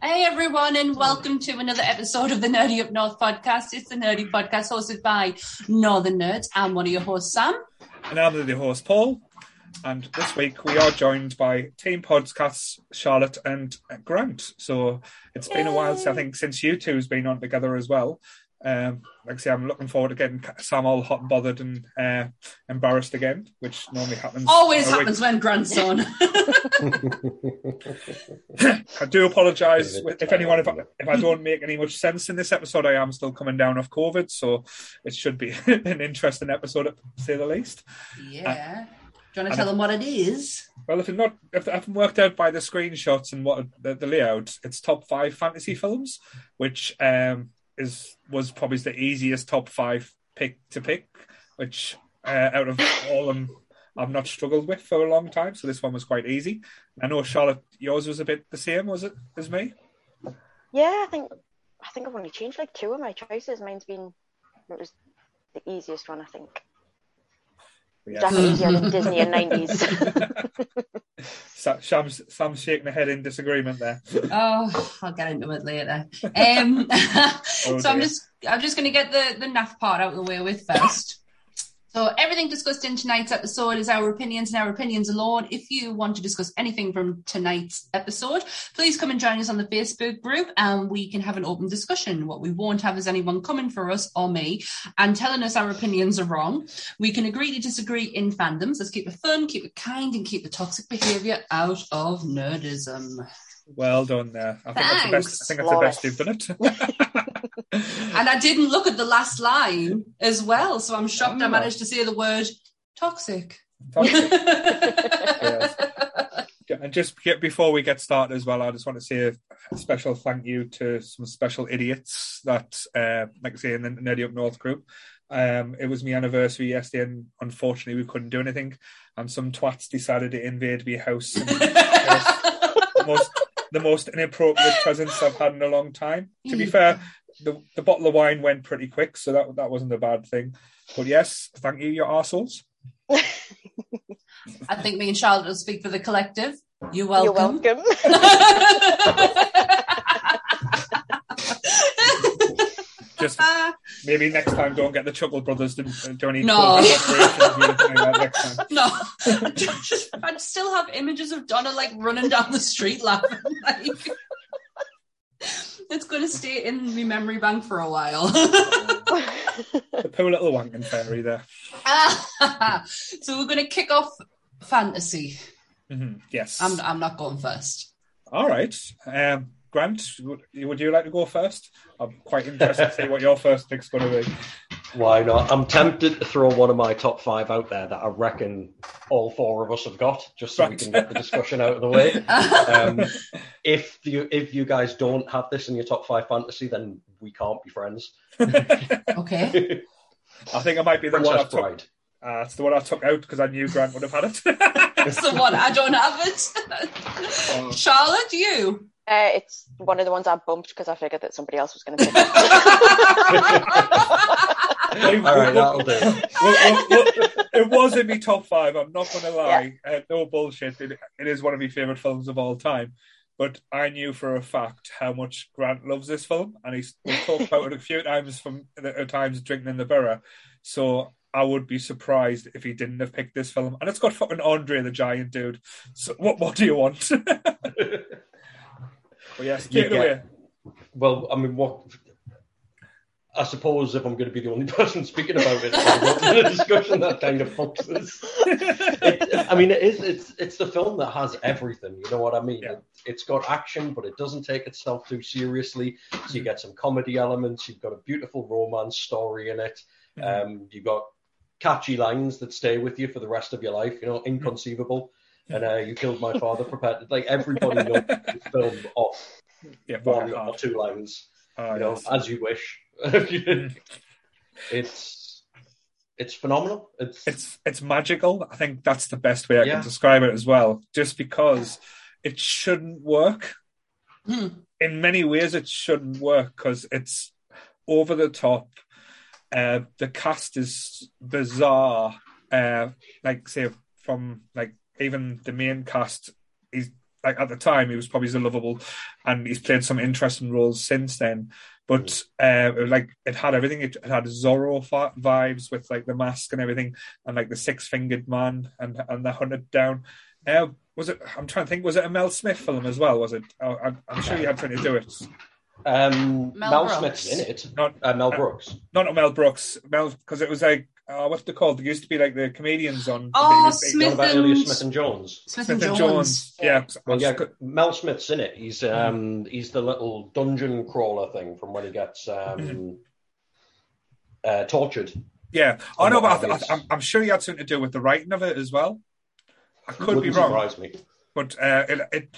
Hey everyone, and welcome to another episode of the Nerdy Up North podcast. It's the Nerdy Podcast hosted by Northern Nerds. I'm one of your hosts, Sam. And I'm the host, Paul. And this week we are joined by Team Podcasts, Charlotte and Grant. So it's been a while, I think, since you two's been on together as well. Um, like I say, I'm looking forward to getting Sam all hot and bothered and uh, embarrassed again, which normally happens. Always happens when Grant's on. I do apologise if anyone if I, if I don't make any much sense in this episode. I am still coming down off COVID, so it should be an interesting episode, to say the least. Yeah. Uh, do you want to tell them what it is? Well, if it's not, if I haven't worked out by the screenshots and what the, the layout, it's top five fantasy films, which um, is was probably the easiest top five pick to pick, which uh, out of all them I've not struggled with for a long time. So this one was quite easy. I know Charlotte, yours was a bit the same, was it, as me? Yeah, I think I think I've only changed like two of my choices. Mine's been it was the easiest one, I think. Yeah. Definitely easier than Disney in nineties. Sam's, Sam's shaking her head in disagreement there. Oh, I'll get into it later. Um, oh, so dear. I'm just I'm just going to get the the naff part out of the way with first. So everything discussed in tonight's episode is our opinions and our opinions alone. If you want to discuss anything from tonight's episode, please come and join us on the Facebook group and we can have an open discussion. What we won't have is anyone coming for us or me and telling us our opinions are wrong. We can agree to disagree in fandoms. Let's keep it fun, keep it kind, and keep the toxic behaviour out of nerdism. Well done there. I think Thanks. that's the best. I think that's the best you've done it. and I didn't look at the last line as well, so I'm shocked oh. I managed to say the word toxic. toxic. yes. And just before we get started as well, I just want to say a special thank you to some special idiots that, uh, like I say, in the Nerdy Up North group. Um, it was my anniversary yesterday, and unfortunately, we couldn't do anything. And some twats decided to invade my house. And, the most the most inappropriate presents I've had in a long time. To be fair, the, the bottle of wine went pretty quick, so that that wasn't a bad thing. But yes, thank you, your arseholes. I think me and Charlotte will speak for the collective. You're welcome. You're welcome. Just maybe next time, don't get the Chuckle Brothers to uh, do any no. next. No, I still have images of Donna like running down the street laughing. Like, it's going to stay in my memory bank for a while. the poor little wanking fairy there. so we're going to kick off fantasy. Mm-hmm. Yes, I'm. I'm not going first. All right. Um, Grant, would, would you like to go first? I'm quite interested to see what your first pick's going to be. Why not? I'm tempted to throw one of my top five out there that I reckon all four of us have got, just so right. we can get the discussion out of the way. Um, if you if you guys don't have this in your top five fantasy, then we can't be friends. okay. I think I might be the Princess one I Bride. took. Uh, it's the one I took out because I knew Grant would have had it. it's the one I don't have it. Charlotte, you. Uh, it's one of the ones I bumped because I figured that somebody else was going to pick it. All right, that'll do. Well, well, it was in my top five. I'm not going to lie. Yeah. Uh, no bullshit. It, it is one of my favorite films of all time. But I knew for a fact how much Grant loves this film, and he's talked about it a few times from the times drinking in the borough. So I would be surprised if he didn't have picked this film. And it's got fucking Andre the Giant, dude. So what what do you want? Well, yes, take it away. Well, I mean, what? I suppose if I'm going to be the only person speaking about it, the discussion that kind of fucks this. It, I mean, it is. It's it's the film that has everything. You know what I mean? Yeah. It, it's got action, but it doesn't take itself too seriously. So you get some comedy elements. You've got a beautiful romance story in it. Mm-hmm. Um, you've got catchy lines that stay with you for the rest of your life. You know, inconceivable and uh, you killed my father. Prepared, like everybody knows the film off yeah, one or two lines. Oh, you know, as you wish. it's it's phenomenal. It's it's it's magical. I think that's the best way I yeah. can describe it as well. Just because it shouldn't work. Hmm. In many ways, it shouldn't work because it's over the top. Uh, the cast is bizarre. Uh, like say from like even the main cast is like at the time he was probably so lovable, and he's played some interesting roles since then. But uh, it, like it had everything. It, it had Zorro fa- vibes with like the mask and everything, and like the six fingered man and and the hunted down. Uh, was it? I'm trying to think. Was it a Mel Smith film as well? Was it? Oh, I'm, I'm sure you had something to do it. Um, Mel Mel, Smith's in it. Not Uh, Mel Brooks. not Mel Brooks. Mel because it was like uh, what's they called? There used to be like the comedians on. Oh, BBC. You Smith about and- Alas Smith and Jones. Smith, Smith and Jones. Yeah. Well, yeah, Mel Smith's in it. He's um he's the little dungeon crawler thing from when he gets um uh, tortured. Yeah. Oh know, but I what th- I obvious. th- I'm, I'm sure he had something to do with the writing of it as well. I could Wouldn't be wrong. surprise me. but uh, it it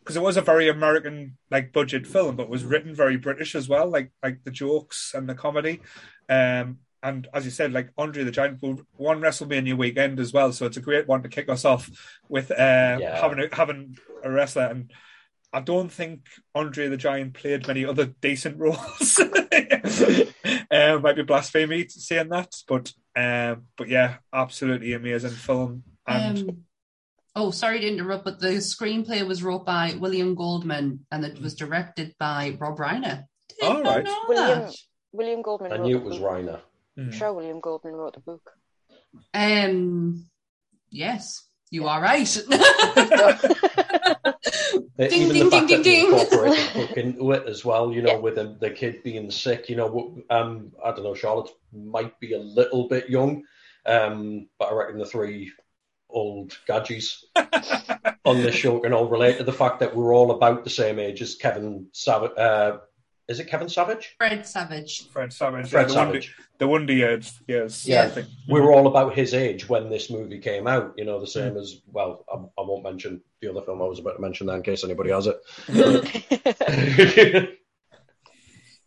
because it was a very American like budget film, but was written very British as well, like like the jokes and the comedy. Um, and as you said, like Andre the Giant will one WrestleMania weekend as well, so it's a great one to kick us off with uh, Yeah. having a, having a wrestler. And I don't think Andre the Giant played many other decent roles. uh, might be blasphemy saying that, but um, but yeah, absolutely amazing film. And Um, oh, sorry to interrupt, but the screenplay was wrote by William Goldman and it was directed by Rob Reiner. Did All right. William. William Goldman. I knew it was. Reiner. I'm mm. sure William Goldman wrote the book. Um, yes, you are right. Ding, Even ding, the fact ding, that ding, ding. incorporated the book into it as well, you know, Yeah. with the, the kid being sick, you know, um, I don't know, Charlotte might be a little bit young, um, but I reckon the three old gadgies on this show can all relate to the fact that we're all about the same age as Kevin Savage. Uh, is it Kevin Savage? Fred Savage. Fred Savage. Fred yeah, the Wonder, Savage. the Wonder Years. Yes. Yeah. I think. We were all about his age when this movie came out, you know, the Mm. same as, well, I, I won't mention the other film I was about to mention there in case anybody has it.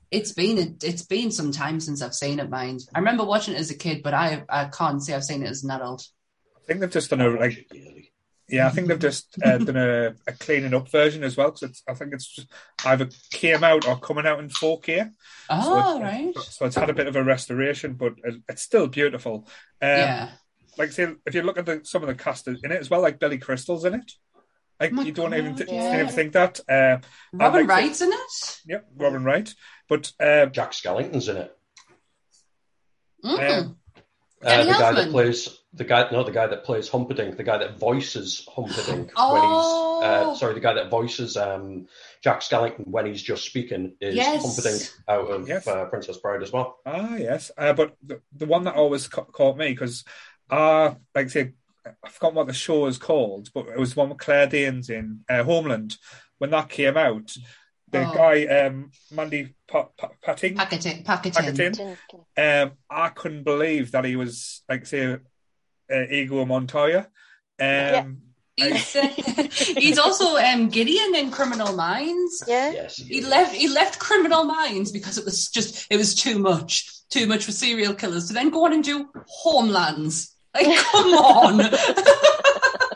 It's been a, it's been some time since I've seen it. Mind, I remember watching it as a kid, but I I can't say I've seen it as an adult. I think they've just done a like. Yeah, I think they've just uh, done a, a cleaning up version as well because I think it's just either came out or coming out in 4K. Oh, so right. So it's had a bit of a restoration, but it, it's still beautiful. Um, yeah. Like, say, if you look at the, some of the cast in it as well, like Billy Crystal's in it. Like, Oh you don't even, th- yeah. even think that. Uh, Robin like to- Wright's in it. yep, Robin Wright. But uh, Jack Skellington's in it. Mm. Um, Uh, Danny the guy that plays the guy, no, the guy that plays Humperdinck, the guy that voices Humperdinck Oh. when he's, uh, sorry, the guy that voices um, Jack Skellington when he's just speaking is Yes. Humperdinck out of Yes. uh, Princess Bride as well. Ah, yes. Uh, but the, the one that always ca- caught me because, uh, like I say, I forgot what the show is called, but it was one with Claire Danes in uh, Homeland. When that came out, the Oh. guy um, Mandy pa- pa- Pating, Packeting, packeting. Packeting. um, I couldn't believe that he was like say uh, Igor Montoya. Um, He's, uh, he's also um, Gideon in Criminal Minds. Yeah. Yes, He left. He left Criminal Minds because it was just. It was too much. Too much for serial killers to then go on and do Homelands. Like, come on.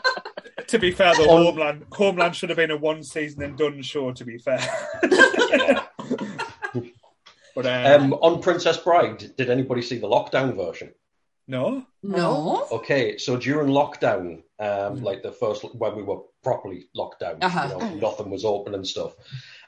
To be fair, the On- Homeland Homeland should have been a one season and done show. To be fair, but um, Um, on Princess Bride, did anybody see the lockdown version? no, no. Okay, so during lockdown, um, Mm. like the first when we were properly locked down, Uh-huh. you know, nothing was open and stuff.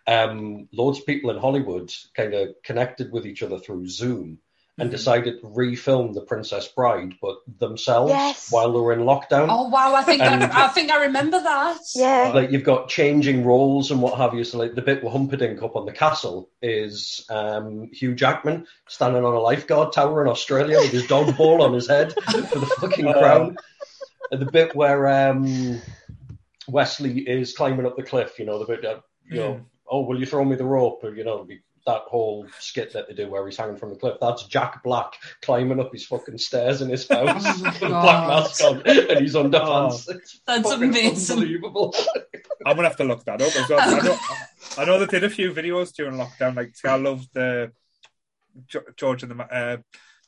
Um, loads of people in Hollywood kind of connected with each other through Zoom and decided to refilm The Princess Bride, but themselves Yes. while they were in lockdown. Oh wow! I think And- I, I think I remember that. Yeah. Like you've got changing roles and what have you. So like the bit with Humperdinck up on the castle is um, Hugh Jackman standing on a lifeguard tower in Australia with his dog ball on his head for the fucking Oh. crown. And the bit where um, Westley is climbing up the cliff, you know, the bit that, you know, oh, will you throw me the rope? Or, you know, that whole skit that they do where he's hanging from the cliff. That's Jack Black climbing up his fucking stairs in his house Oh with a black mask on and he's underpants. It's That's amazing. Unbelievable. I'm gonna have to look that up as well. I know, I know they did a few videos during lockdown. Like, see, I love the Jo- George and the uh,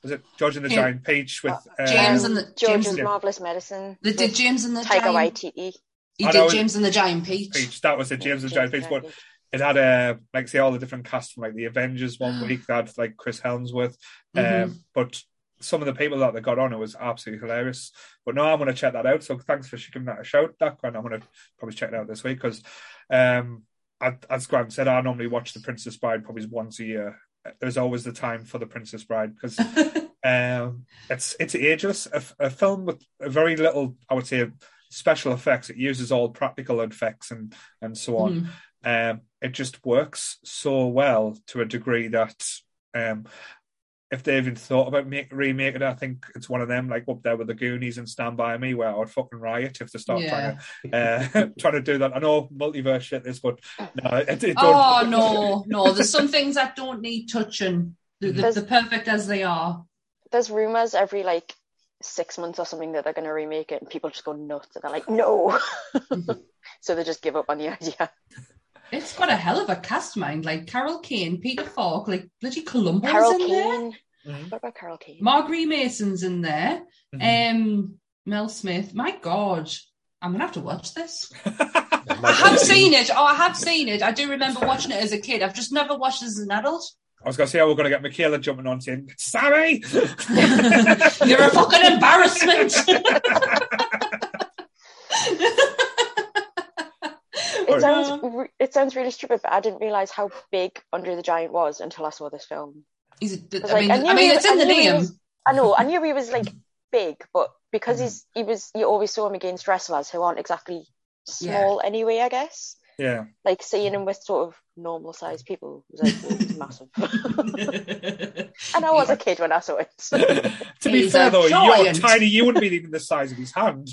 was it George and the Yeah. Giant Peach with uh, James Um, and the George's James. Yeah. Marvelous Medicine. They did James and the Taika Giant. Waititi. He I did James and the Giant Peach. Peach. That was it, James and the Giant Peach. But it had a like say all the different cast from like the Avengers one week. That like Chris Hemsworth. Mhm. Um, but some of the people that they got on, it was absolutely hilarious. But no, I'm going to check that out. So thanks for giving that a shout, Dak. And I'm going to probably check it out this week because, um, as Grant said, I normally watch The Princess Bride probably once a year. There's always the time for The Princess Bride because um, it's it's ageless. A, a, film with very little, I would say, special effects. It uses all practical effects and and so on. Mm. Um, it just works so well to a degree that um, if they even thought about make, remaking it, I think it's one of them like up there with the Goonies and Stand By Me, where I would fucking riot if they start yeah. trying to uh, trying to do that. I know multiverse shit this, but no, it, it oh no, no. There's some things that don't need touching. They're, they're perfect as they are. There's rumors every like six months or something that they're going to remake it, and people just go nuts and they're like, no. so they just give up on the idea. It's got a hell of a cast, mind. Like Carol Kane, Peter Falk, like bloody Columbo's Carol in Kane. there. Mm-hmm. What about Carol Kane? Margery Mason's in there. Mm-hmm. Um, Mel Smith. My God, I'm gonna have to watch this. I have seen it. Oh, I have seen it. I do remember watching it as a kid. I've just never watched it as an adult. I was going to say, oh, we're going to get Michaela jumping on saying, Sammy! You're a fucking embarrassment! it sounds it sounds really stupid, but I didn't realize how big Andre the Giant was until I saw this film. He's, I, like, mean, I, I mean, it's in the name. Was, I know, I knew he was like big, but because he's he was, you always saw him against wrestlers who aren't exactly small yeah. anyway. I guess. Yeah. Like seeing him with sort of normal sized people was like oh, massive. and I was a kid when I saw it. to be fair though, you're tiny. You wouldn't be even the size of his hand.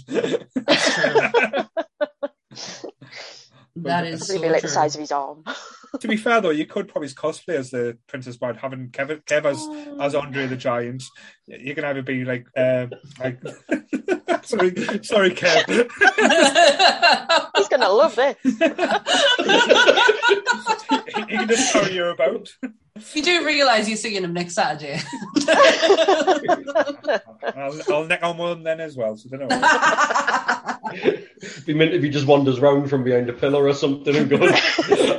That is so like the size of his arm. to be fair though, you could probably cosplay as the Princess Bride, having Kev, Kev as, oh. as Andre the Giant. You can either be like, uh, like sorry, sorry, Kev. He's gonna love this. he, he can just carry you about. You do realise you're seeing him next Saturday. I'll, I'll neck on one then as well, so don't know. Be meant if he just wanders round from behind a pillar or something and goes,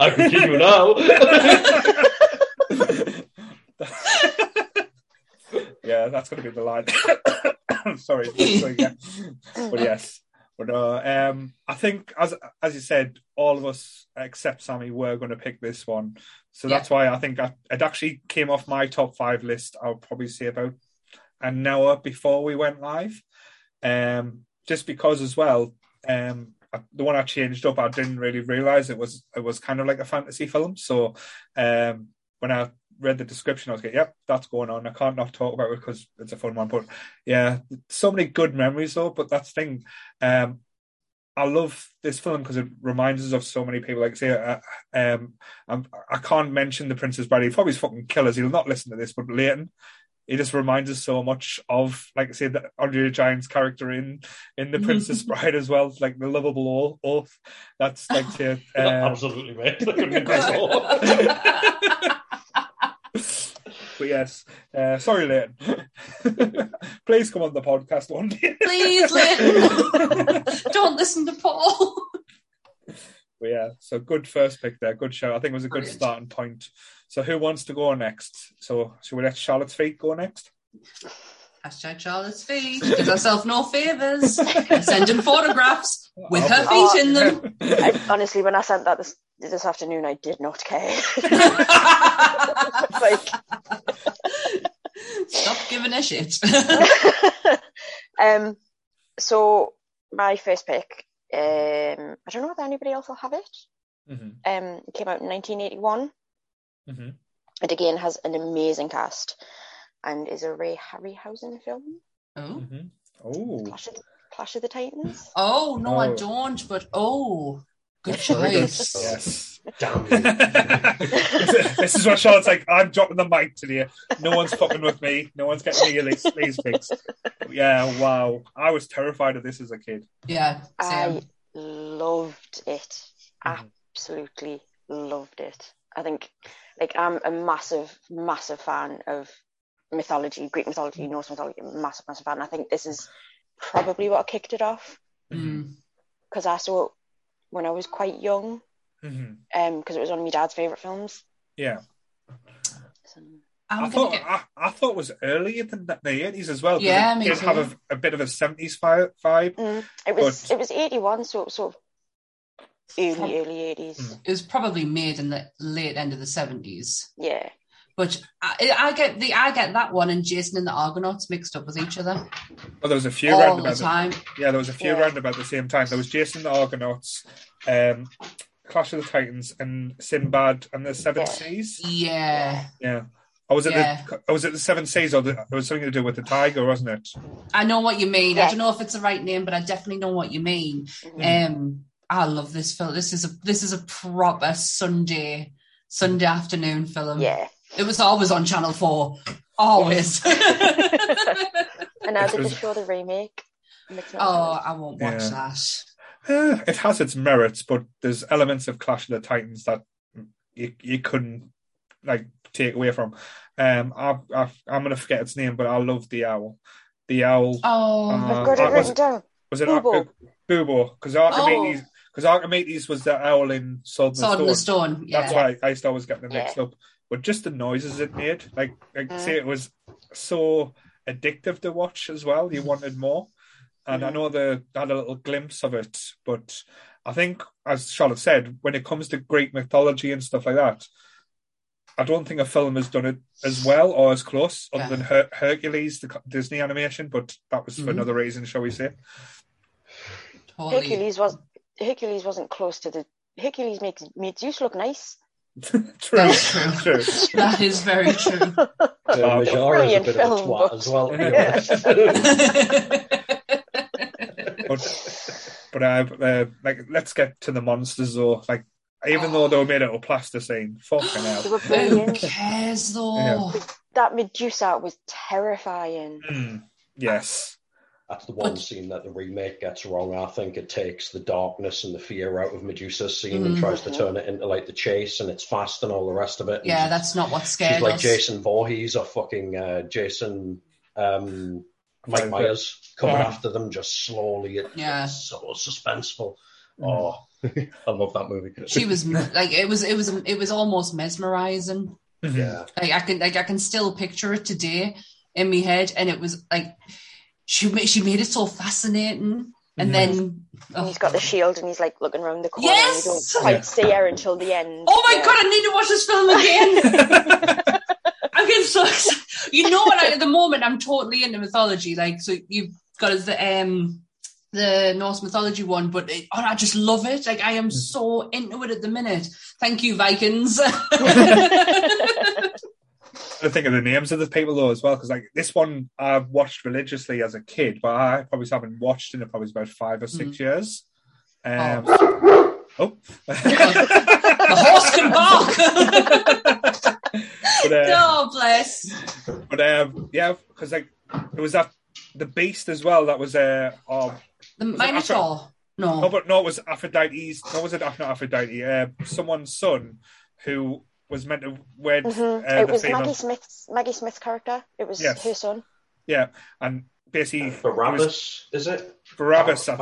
I can kill you now. yeah, that's going to be the line. Sorry, yeah. but yes, but uh, um, I think as as you said, all of us except Sammy were going to pick this one, so yeah. that's why I think I, it actually came off my top five list. I'll probably say about an hour before we went live, um, just because as well. Um, the one I changed up, I didn't really realize it was it was kind of like a fantasy film. So um, when I read the description, I was like, "Yep, that's going on." I can't not talk about it because it's a fun one. But yeah, so many good memories though. But that's the thing. Um, I love this film because it reminds us of so many people. Like say, uh, um, I'm, I can not mention the Princess Bride. He probably fucking killers. He'll not listen to this, but Leighton, he just reminds us so much of, like I said, the Andre Giant's character in in the Princess Bride as well, like the lovable oath. That's like say, uh, absolutely mate. But yes, uh, sorry, Leighton. Please come on the podcast one day. Please, Leighton. Don't listen to Paul. But yeah, so good first pick there. Good show. I think it was a good Brilliant. starting point. So who wants to go next? So should we let Charlotte's feet go next? Hashtag Charlotte's feet. Give herself no favours. Sending photographs with her feet oh, in them. I, honestly, when I sent that this this afternoon, I did not care. like, stop giving a shit. um, so my first pick. Um, I don't know if anybody else will have it. Mm-hmm. Um, it came out in 1981. Mm-hmm. It again has an amazing cast and is a Ray Harryhausen film. Oh. Mm-hmm. Oh. Clash of, Clash of, the Titans. Oh, no, oh. I don't, but oh. Good choice. yes. Damn this is what Charlotte's like. I'm dropping the mic to you. No one's fucking with me. No one's getting me these, these picks. Yeah, wow. I was terrified of this as a kid. Yeah. Same. I loved it. Mm-hmm. Absolutely loved it. I think, like, I'm a massive, massive fan of mythology, Greek mythology, Norse mythology, massive, massive fan. I think this is probably what kicked it off. Because mm. I saw it when I was quite young, because mm-hmm. um, it was one of my dad's favourite films. Yeah. So. I'm I thought get- I, I thought it was earlier than the eighties as well. Yeah, it me did too. have a, a bit of a seventies vibe. Mm. It was But- it was eighty one, so sort of early Prob- early eighties. Mm. it was probably made in the late end of the seventies. Yeah, But I, I get the I get that one and Jason and the Argonauts mixed up with each other Well, there was a few all round the about the, time. yeah, there was a few Yeah. round about the same time. There was Jason the Argonauts, um, Clash of the Titans, and Sinbad and the Seven Yeah. Seas. Yeah, Yeah. Or was it Yeah. the or was it the Seven Seas or the, it was something to do with the tiger, wasn't it? I know what you mean. I don't know if it's the right name, but I definitely know what you mean. Mhm. Um, I love this film. This is a this is a proper Sunday Sunday afternoon film. yeah. It was always on Channel Four. Always. And now they was- just show the remake. and it's oh, I won't watch Yeah. that. Eh, it has its merits, but there's elements of Clash of the Titans that you you couldn't like take away from. Um, I, I I'm gonna forget its name, but I love the owl. The owl Oh, Uh, I've got it was- written down. was it Bubo. Ar- Bubo? Because Archimedes because Archimedes was the owl in Sword and Sword the in the Stone. Stone. Yeah. That's why I used to always get them Yeah. mixed up. But just the noises it made, like like Mm. say it was so addictive to watch as well. You wanted more. And I Mm. know they had a little glimpse of it, but I think, as Charlotte said, when it comes to Greek mythology and stuff like that, I don't think a film has done it as well or as close, other Yeah. than Her- Hercules, the Disney animation. But that was for Mhm. another reason, shall we say? Totally. Hercules was Hercules wasn't close to the Hercules makes made Zeus look nice. true, That's true. true. That is very true. Uh, Megara is a Brilliant bit of a film, twat as well. to be Yeah. honest. But but uh, uh, like let's get to the monsters though. Like even though they were made out of plasticine, fucking They hell. Who cares though? Yeah. that Medusa was terrifying. Mm, yes. That's the one But- scene that the remake gets wrong. I think it takes the darkness and the fear out of Medusa's scene Mhm. and tries to turn it into like the chase and it's fast and all the rest of it. And Yeah, she's- that's not what scared she's like us. Jason Voorhees or fucking uh, Jason um, Mike Right, Myers coming Yeah. after them just slowly. It, Yeah. It's so suspenseful. Mm. Oh, I love that movie. She was like it was it was it was almost mesmerizing. Yeah. Like I can like I can still picture it today in my head, and it was like she ma- she made it so fascinating. And Mhm. then oh, he's got the shield and he's like looking around the corner Yes! and you don't quite Yeah. see her until the end. oh my Yeah. god, I need to watch this film again. I'm getting so excited. You know what? I, at the moment, I'm totally into mythology. Like, so you've got the um the Norse mythology one, but it, oh, I just love it. Like, I am so into it at the minute. Thank you, Vikings. I think of the names of the people though as well, because like this one I've watched religiously as a kid, but I probably haven't watched in probably about five or six years. Um, oh, the horse can bark. but, uh, oh, bless. but um, yeah, because like it was that the beast as well that was uh, oh, The Minotaur. no, No. but no, it was Aphrodite's. No, was it not Aphrodite? Uh, someone's son who was meant to wed Mhm. uh, it the was female. Maggie Smith's Maggie Smith's character. It was Yes. her son. Yeah, and basically it was Barabbas, is it? Barabbas, I think.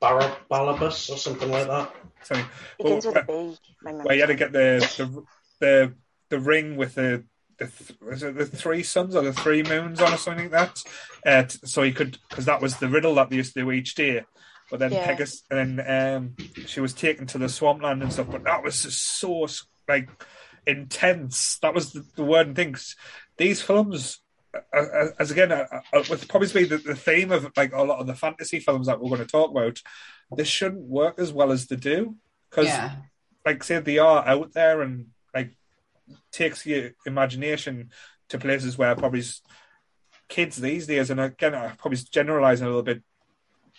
Bar- Bar- Barabbas or something like that. Sorry. Begins Well, with a B. My where you had to get the the the, the ring with the the th- was it the three suns or the three moons on or something like that. Uh, t- so he could because that was the riddle that they used to do each day. But then Yeah. Pegasus, and then um, she was taken to the swampland and stuff. But that was just so like intense. That was the, the word and things. These films. Uh, as again, uh, uh, with probably the, the theme of like a lot of the fantasy films that we're going to talk about, this shouldn't work as well as they do because Yeah. like say they are out there and like takes your imagination to places where probably kids these days and again I'm probably generalizing a little bit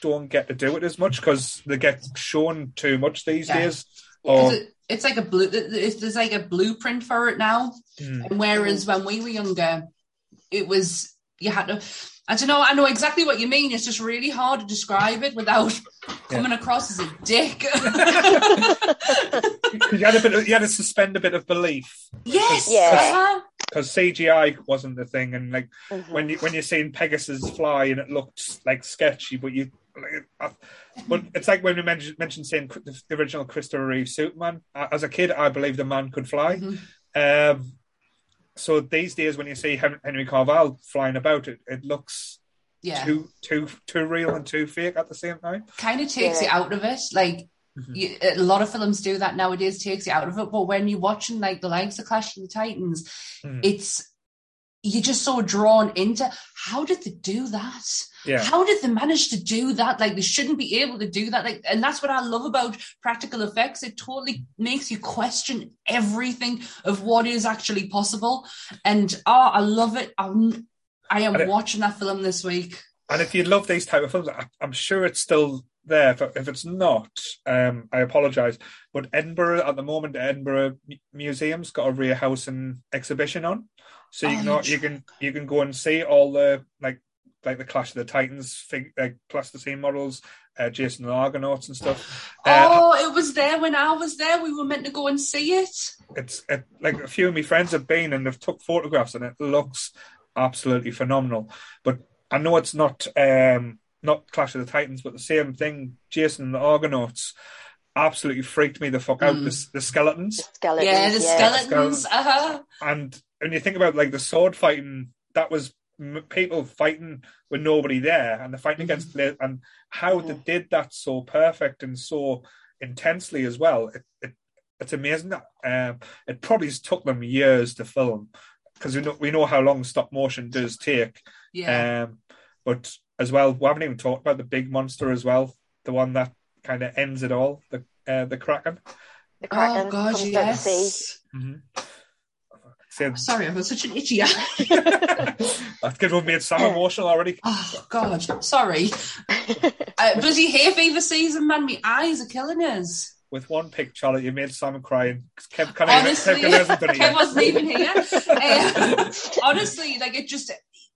don't get to do it as much because they get shown too much these Yeah. days or it- it's like a blue. It's, there's like a blueprint for it now. Mm, And whereas when we were younger, it was you had to. I don't know. I know exactly what you mean. It's just really hard to describe it without coming across as a dick you had a bit of, you had to suspend a bit of belief yes. Yeah. uh-huh. because CGI wasn't the thing and like Mhm. when you when you're seeing Pegasus fly and it looked like sketchy, but you. Like, I, but it's like when we mentioned, mentioned saying the original Christopher Reeve Superman. As a kid, I believed the man could fly. Mhm. Um, so these days when you see Henry Cavill flying about, it, it looks Yeah. too too too real and too fake at the same time. kind of takes Yeah. you out of it. Like Mhm. you, a lot of films do that nowadays, takes you out of it. But when you're watching like the likes of Clash of the Titans, Mhm. it's you're just so drawn into how did they do that? Yeah. How did they manage to do that? Like they shouldn't be able to do that. Like, and that's what I love about practical effects. It totally makes you question everything of what is actually possible. And oh, I love it. I'm, I am it- watching that film this week. And if you love these type of films, I, I'm sure it's still there. If, if it's not, um, I apologise. But Edinburgh at the moment, Edinburgh M- Museum's got a Harryhausen exhibition on, so you Oh, can you're you can you can go and see all the like like the Clash of the Titans fig, like plasticine models, uh, Jason and the Argonauts and stuff. Uh, oh, it was there when I was there. We were meant to go and see it. it's it, like a few of my friends have been and they've took photographs and it looks absolutely phenomenal. But I know it's not um not Clash of the Titans, but the same thing. Jason and the Argonauts absolutely freaked me the fuck out. Mm. The, the skeletons Skeletons. yeah, the skeletons. Skeletons. Uh-huh. and when you think about like the sword fighting, that was m- people fighting with nobody there and the fighting against and how they did that so perfect and so intensely as well. It, it it's amazing that um, it probably took them years to film because we know we know how long stop motion does take. Yeah. Um, but as well, we haven't even talked about the big monster as well, the one that kind of ends it all, the uh, the kraken. The Kraken oh God, comes out the sea. yes. Mm-hmm. So, Sorry, I've got such an itchy eye. that we've made Sam emotional already. Oh God, sorry. Uh, bloody hay fever season, man. My eyes are killing us. With one pick, Charlotte, you made Sam crying. Kev, can I, Honestly, Kev, Kev wasn't even here. Uh, honestly, like it just.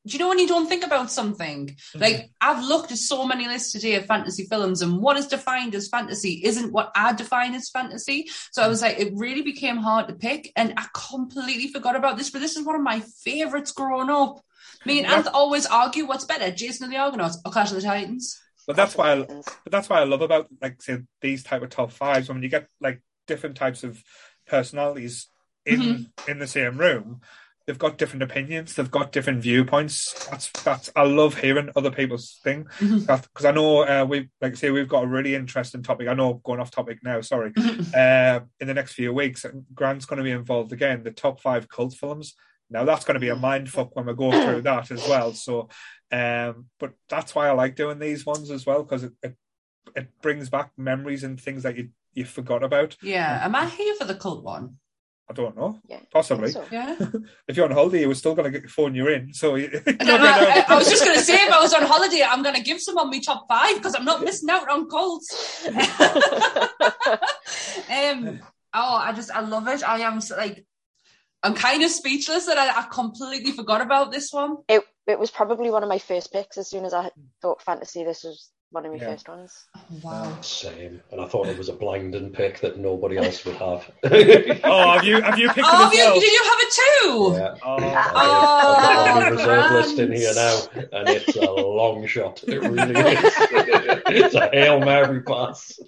Do you know when you don't think about something? Mm-hmm. Like I've looked at so many lists today of fantasy films, and what is defined as fantasy isn't what I define as fantasy. So I was like, it really became hard to pick, and I completely forgot about this. But this is one of my favorites growing up. Me and Yeah. Anth always argue what's better, Jason and the Argonauts or Clash of the Titans. But that's why I, but that's why I love about like say these type of top fives when you get like different types of personalities in Mm-hmm. in the same room. They've got different opinions. They've got different viewpoints. That's that's. I love hearing other people's thing because I know uh, we like I say we've got a really interesting topic. I know going off topic now. Sorry. Mm-hmm. uh, in the next few weeks, Grant's going to be involved again. The top five cult films. Now that's going to be a mind fuck when we go through that as well. So, um, but that's why I like doing these ones as well because it, it it brings back memories and things that you you forgot about. Yeah, am I here for the cult one? I don't know, Yeah, possibly. so. Yeah. If you're on holiday, you were still going to get your phone. You're in, so you, No, no, I, I was just going to say, if I was on holiday, I'm going to give someone my top five because I'm not missing out on calls. um, oh, I just, I love it. I am like, I'm kind of speechless that I, I completely forgot about this one. It it was probably one of my first picks. As soon as I thought fantasy, this was one of my Yeah. first ones. Oh, wow. Same. And I thought it was a blinding pick that nobody else would have. oh, have you have you picked Oh, it you, as did you have it too? Yeah. Oh, I've Oh, got my reserve list in here now, and it's a long shot. It really is. it's a hail mary pass.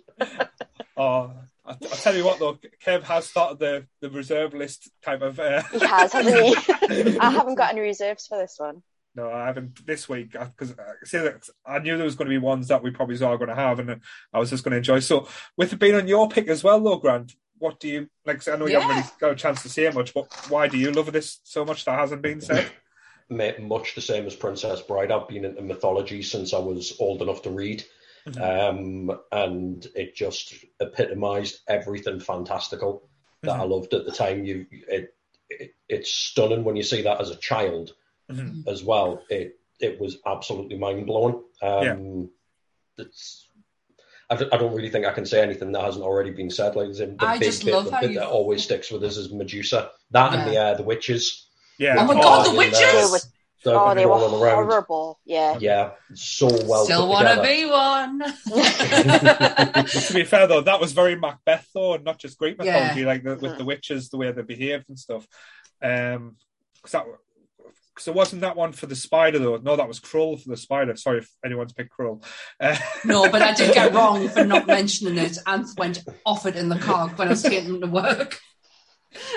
oh, I, I tell you what though, Kev has started the, the reserve list type of. Uh, He has, hasn't he? I haven't got any reserves for this one. No, I haven't this week because uh, I knew there was going to be ones that we probably are going to have, and uh, I was just going to enjoy. So, with it being on your pick as well, though, Grant, what do you like? I know you haven't really got a chance to say much, but why do you love this so much that hasn't been said? Ma- Much the same as Princess Bride. I've been into mythology since I was old enough to read. Mm-hmm. Um, and it just epitomised everything fantastical that mm-hmm. I loved at the time. You, it, it, it's stunning when you see that as a child Mhm. as well. It, it was absolutely mind blowing. Um, It's, I don't, really think I can say anything that hasn't already been said. Like the I big just bit, love the how bit you- that always sticks with us is Medusa. That and the Yeah. uh, the witches. Yeah. Oh my Oh, god, the witches! They were, oh, they were around. horrible. Yeah. Yeah, so well Still want to be one. to be fair though, that was very Macbeth though, and not just Greek Yeah. mythology, like the, with the witches, the way they behaved and stuff. Um, cause that, so wasn't that one for the spider though? No, that was Krull for the spider. Sorry if anyone's picked Krull. Uh, no, but I did get wrong for not mentioning it. Anth went off it in the car when I was taking him to work.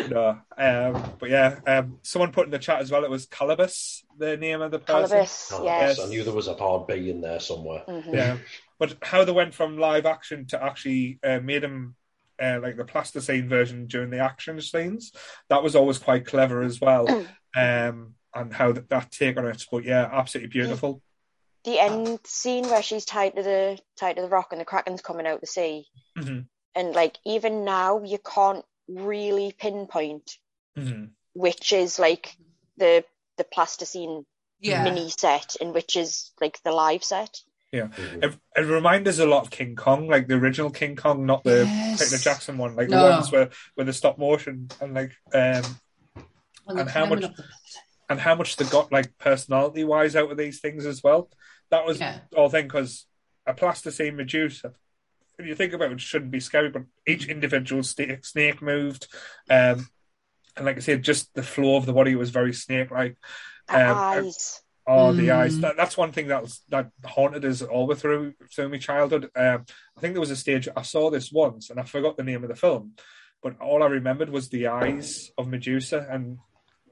no, um, but yeah, um, someone put in the chat as well. It was Calibos, the name of the person. Calibos, yes. I knew there was a hard B in there somewhere. Mhm. Yeah, but how they went from live action to actually uh, made him uh, like the plasticine version during the action scenes, that was always quite clever as well. um, and how that, that take on it, but yeah, absolutely beautiful. The end scene where she's tied to the tied to the rock and the kraken's coming out the sea, Mhm. and like even now you can't really pinpoint Mhm. which is like the the plasticine Yeah. mini set and which is like the live set. Mhm. It, it reminds us a lot of King Kong, like the original King Kong, not the Yes. Peter Jackson one, like No. the ones where with the stop motion and like um When And how much- the- and how much they got like personality wise out of these things as well. That was Yeah. the whole thing because a plasticine Medusa, if you think about it, it shouldn't be scary, but each individual sta- snake moved, um, and like I said, just the flow of the body was very snake-like. The Um, eyes. Oh, the Mm. eyes. That, that's one thing that was that haunted us all the way through through my childhood. Um, I think there was a stage I saw this once and I forgot the name of the film, but all I remembered was the eyes of Medusa and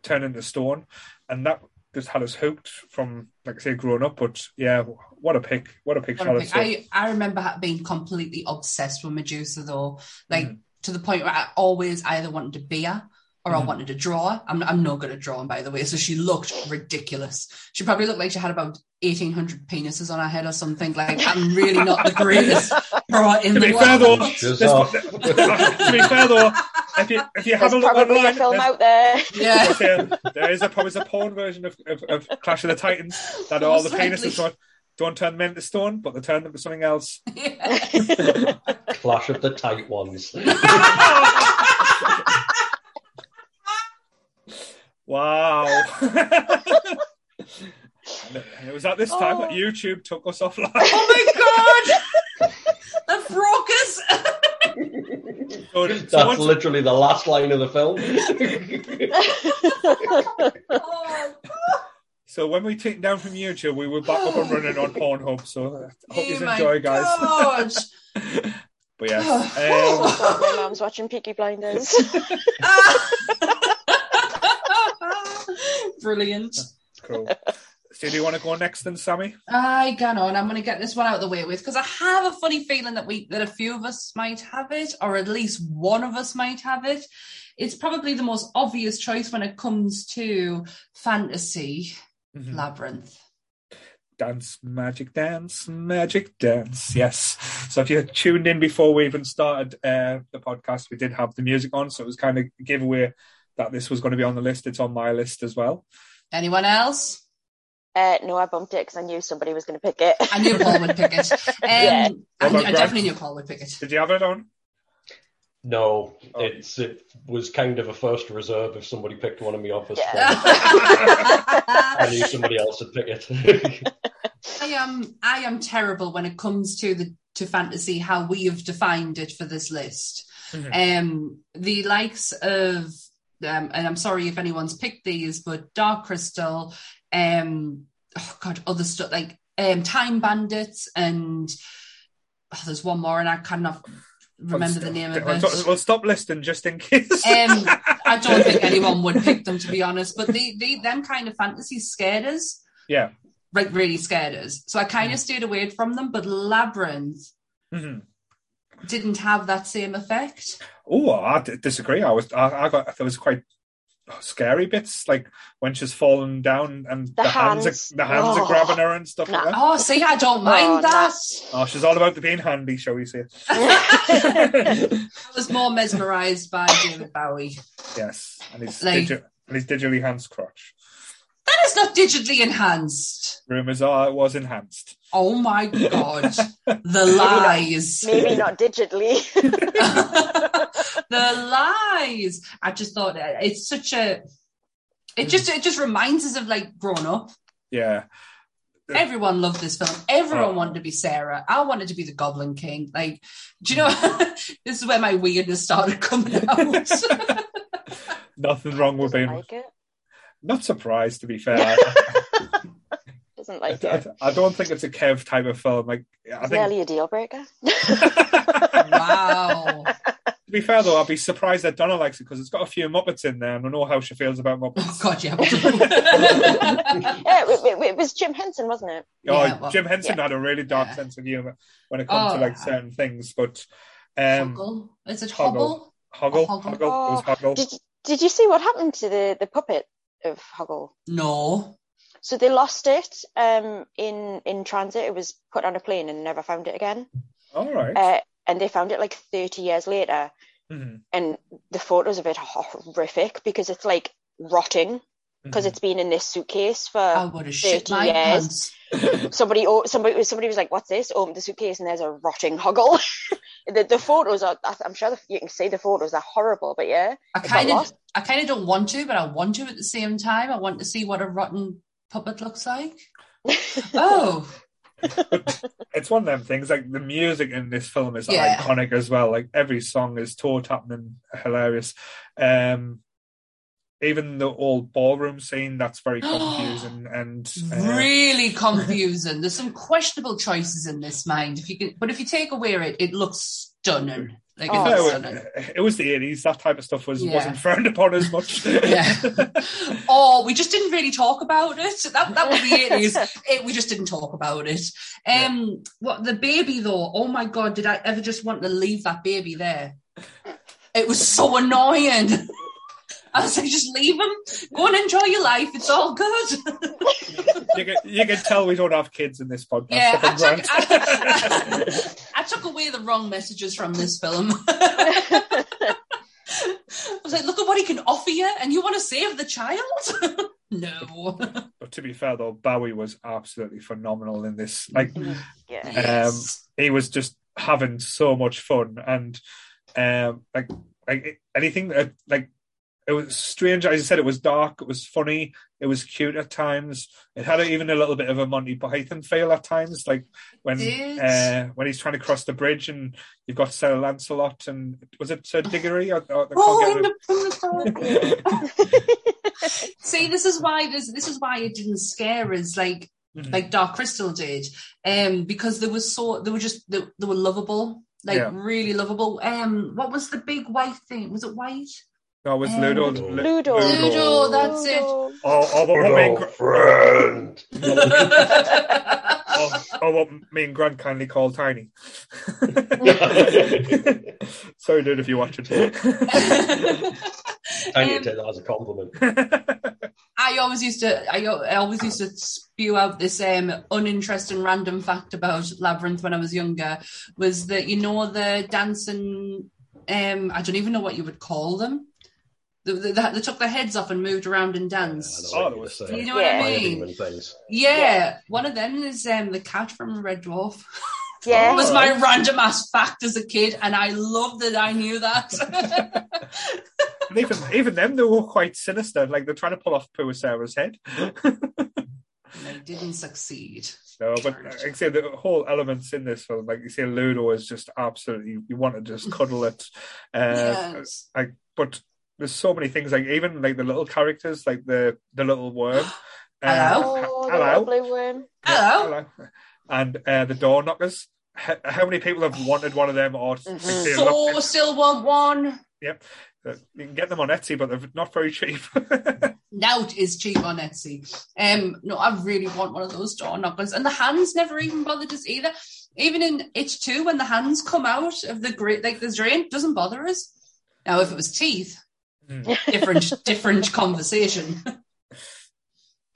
turning into stone, and that just had us hooked from like I say growing up. But yeah, what a pick! What a pick! What a pick. I, I remember being completely obsessed with Medusa though, like Mhm. to the point where I always either wanted to be her or I Mhm. wanted to draw. I'm, I'm no good at drawing, by the way, so she looked ridiculous. She probably looked like she had about 1,800 penises on her head or something. Like, I'm really not the greatest drawer in To the be fair though, world. Shut this- up. to be fair though, if you if you have a look probably online, a film there's- out there. Yeah. there, there is a probably a porn version of, of, of Clash of the Titans that all the Most likely. penises don't, don't turn men to stone, but they turn them to something else. Clash of the tight ones. Wow. And it was at this time that Oh. YouTube took us offline. oh my god! the frocus! So, That's so, once, literally the last line of the film. oh, so when we took down from YouTube, we were back up and running on Pornhub. So I hope you oh my enjoy, guys. God. But yes, Oh um, my mum's watching Peaky Blinders. Brilliant. cool. So do you want to go next then, Sammy? I gone on. I'm going to get this one out of the way with because I have a funny feeling that we that a few of us might have it, or at least one of us might have it. It's probably the most obvious choice when it comes to fantasy Mhm. labyrinth. Dance, magic dance, magic dance. Yes. So if you had tuned in before we even started uh, the podcast, we did have the music on, so it was kind of a giveaway that this was going to be on the list. It's on my list as well. Anyone else? uh, no, I bumped it because I knew somebody was going to pick it. I knew Paul would pick it. Um, Yeah. I, knew- I definitely knew Paul would pick it. Did you have it on? No, Oh. it's it was kind of a first reserve if somebody picked one of me off as Yeah. I I knew somebody else would pick it. I am I am terrible when it comes to the to fantasy how we have defined it for this list. Mhm. Um, the likes of um, and I'm sorry if anyone's picked these, but Dark Crystal, um, oh god, other stuff like um, Time Bandits, and oh, there's one more, and I cannot remember the name of it. we'll stop listing just in case. Um, I don't think anyone would pick them to be honest, but the, the them kind of fantasies scared us, yeah. like really scared us. So I kind of stayed away from them. But Labyrinth Mhm. Didn't have that same effect. Oh, I d- disagree. I was, I, I got, there was quite scary bits, like when she's falling down and the, The hands, hands. are, the hands are Oh. grabbing her and stuff like Nah. that. Oh, see, I don't oh, mind Oh, that. Oh, she's all about the being handy, shall we say? I was more mesmerised by David Bowie. yes, and his, Like- digi- and his digitally enhanced crotch. That is not digitally enhanced. Rumors are it was enhanced. Oh my god, the lies. Maybe not digitally. the lies. I just thought it's such a. It just it just reminds us of like growing up. Yeah, Everyone loved this film. Everyone Oh. wanted to be Sarah. I wanted to be the Goblin King. Like, do you know? this is where my weirdness started coming out. nothing wrong with being. like it. Not surprised, to be fair. Doesn't I, like it. I, I don't think it's a Kev type of film. Like I It's think nearly a deal breaker. wow. To be fair though, I'd be surprised that Donna likes it because it's got a few Muppets in there, and I know how she feels about Oh Muppets. God, yeah. Yeah, it, it- it was Jim Henson, wasn't it? Oh, Yeah, well, Jim Henson yeah. had a really dark Yeah. sense of humor when it comes Oh, to like yeah. certain things. But um, Hoggle. Is it Hoggle. Hoggle? Hoggle, Oh, Hoggle, Hoggle. it was Hoggle. Did Did you see what happened to the the puppet of Hoggle? No. So they lost it um, in in transit. It was put on a plane and never found it again. All right. Uh, and they found it like 30 years later. Mhm, And the photos of it are horrific because it's like rotting because mhm. it's been in this suitcase for I would have shit 30 my years. pants. somebody. Oh, somebody somebody was like, "What's this?" Opened the suitcase and there's a rotting Hoggle. the the photos are. I'm sure the, you can see the photos. They're horrible, but yeah, I kind of. I kind of don't want to, but I want to at the same time. I want to see what a rotten puppet looks like. Oh, it's one of them things. Like the music in this film is Yeah. iconic as well. Like every song is toe tapping and hilarious. Um, even the old ballroom scene that's very confusing and uh, really confusing. There's some questionable choices in this mind. If you can, but if you take away it, it looks stunning. Like Oh, it Yeah, it, was- it was the eighties. That type of stuff was Yeah. wasn't frowned upon as much. Yeah. oh, we just didn't really talk about it. That that was the eighties. It, we just didn't talk about it. Um, what the baby though? Oh my god, did I ever just want to leave that baby there? It was so annoying. I was like, just leave him. Go and enjoy your life. It's all good. you, can, you can tell we don't have kids in this podcast. Yeah, I took, I, Grant. I took away the wrong messages from this film. I was like, look at what he can offer you, and you want to save the child? no. but to be fair though, Bowie was absolutely phenomenal in this. Like yeah. Yes. he was just having so much fun and um like like anything that like it was strange as I said it was dark it was funny it was cute at times it had even a little bit of a Monty Python feel at times like when uh when he's trying to cross the bridge and you've got Sir Lancelot and was it Sir Diggory I, I, I Oh, in the, in See, this is why this this is why it didn't scare us like Mhm. like Dark Crystal did, um, because they were so they were just they, they were lovable, like Yeah. really lovable. Um, what was the big white thing? Was it white? No it was Um, Ludo Ludo. Ludo. Ludo, that's it. Oh, or, or what me and, Hello, Gra- friend. or, or what me and Grant kindly call Tiny sorry dude if you watch it I need Um, to take that as a compliment. I always used to I, I always used to spew out this um uninteresting random fact about Labyrinth when I was younger was that you know the dancing um I don't even know what you would call them. They, they, they took their heads off and moved around and danced. Oh, there was- You know what Yeah. I mean? Yeah, Yeah. one of them is um the cat from Red Dwarf. Yeah. It was my random ass fact as a kid, and I love that I knew that. And even even them, they were quite sinister. Like they're trying to pull off poor Sarah's head. they didn't succeed. no, but like I say the whole elements in this film, like you say, Ludo is just absolutely. You want to just cuddle it. Uh, yes. Like, but there's so many things. Like even like the little characters, like the the little worm. Uh, Hello? Oh, hello. little blue worm. Hello. And uh, the door knockers. How, how many people have wanted one of them or Mhm. like, say, look, So still want one. Yep. Uh, You can get them on Etsy, but they're not very cheap. Nout is cheap on Etsy. Um, no, I really want one of those door knockers, and the hands never even bothered us either. Even in H two, when the hands come out of the great, like the drain, doesn't bother us. Now, if it was teeth, Hmm. different, different conversation.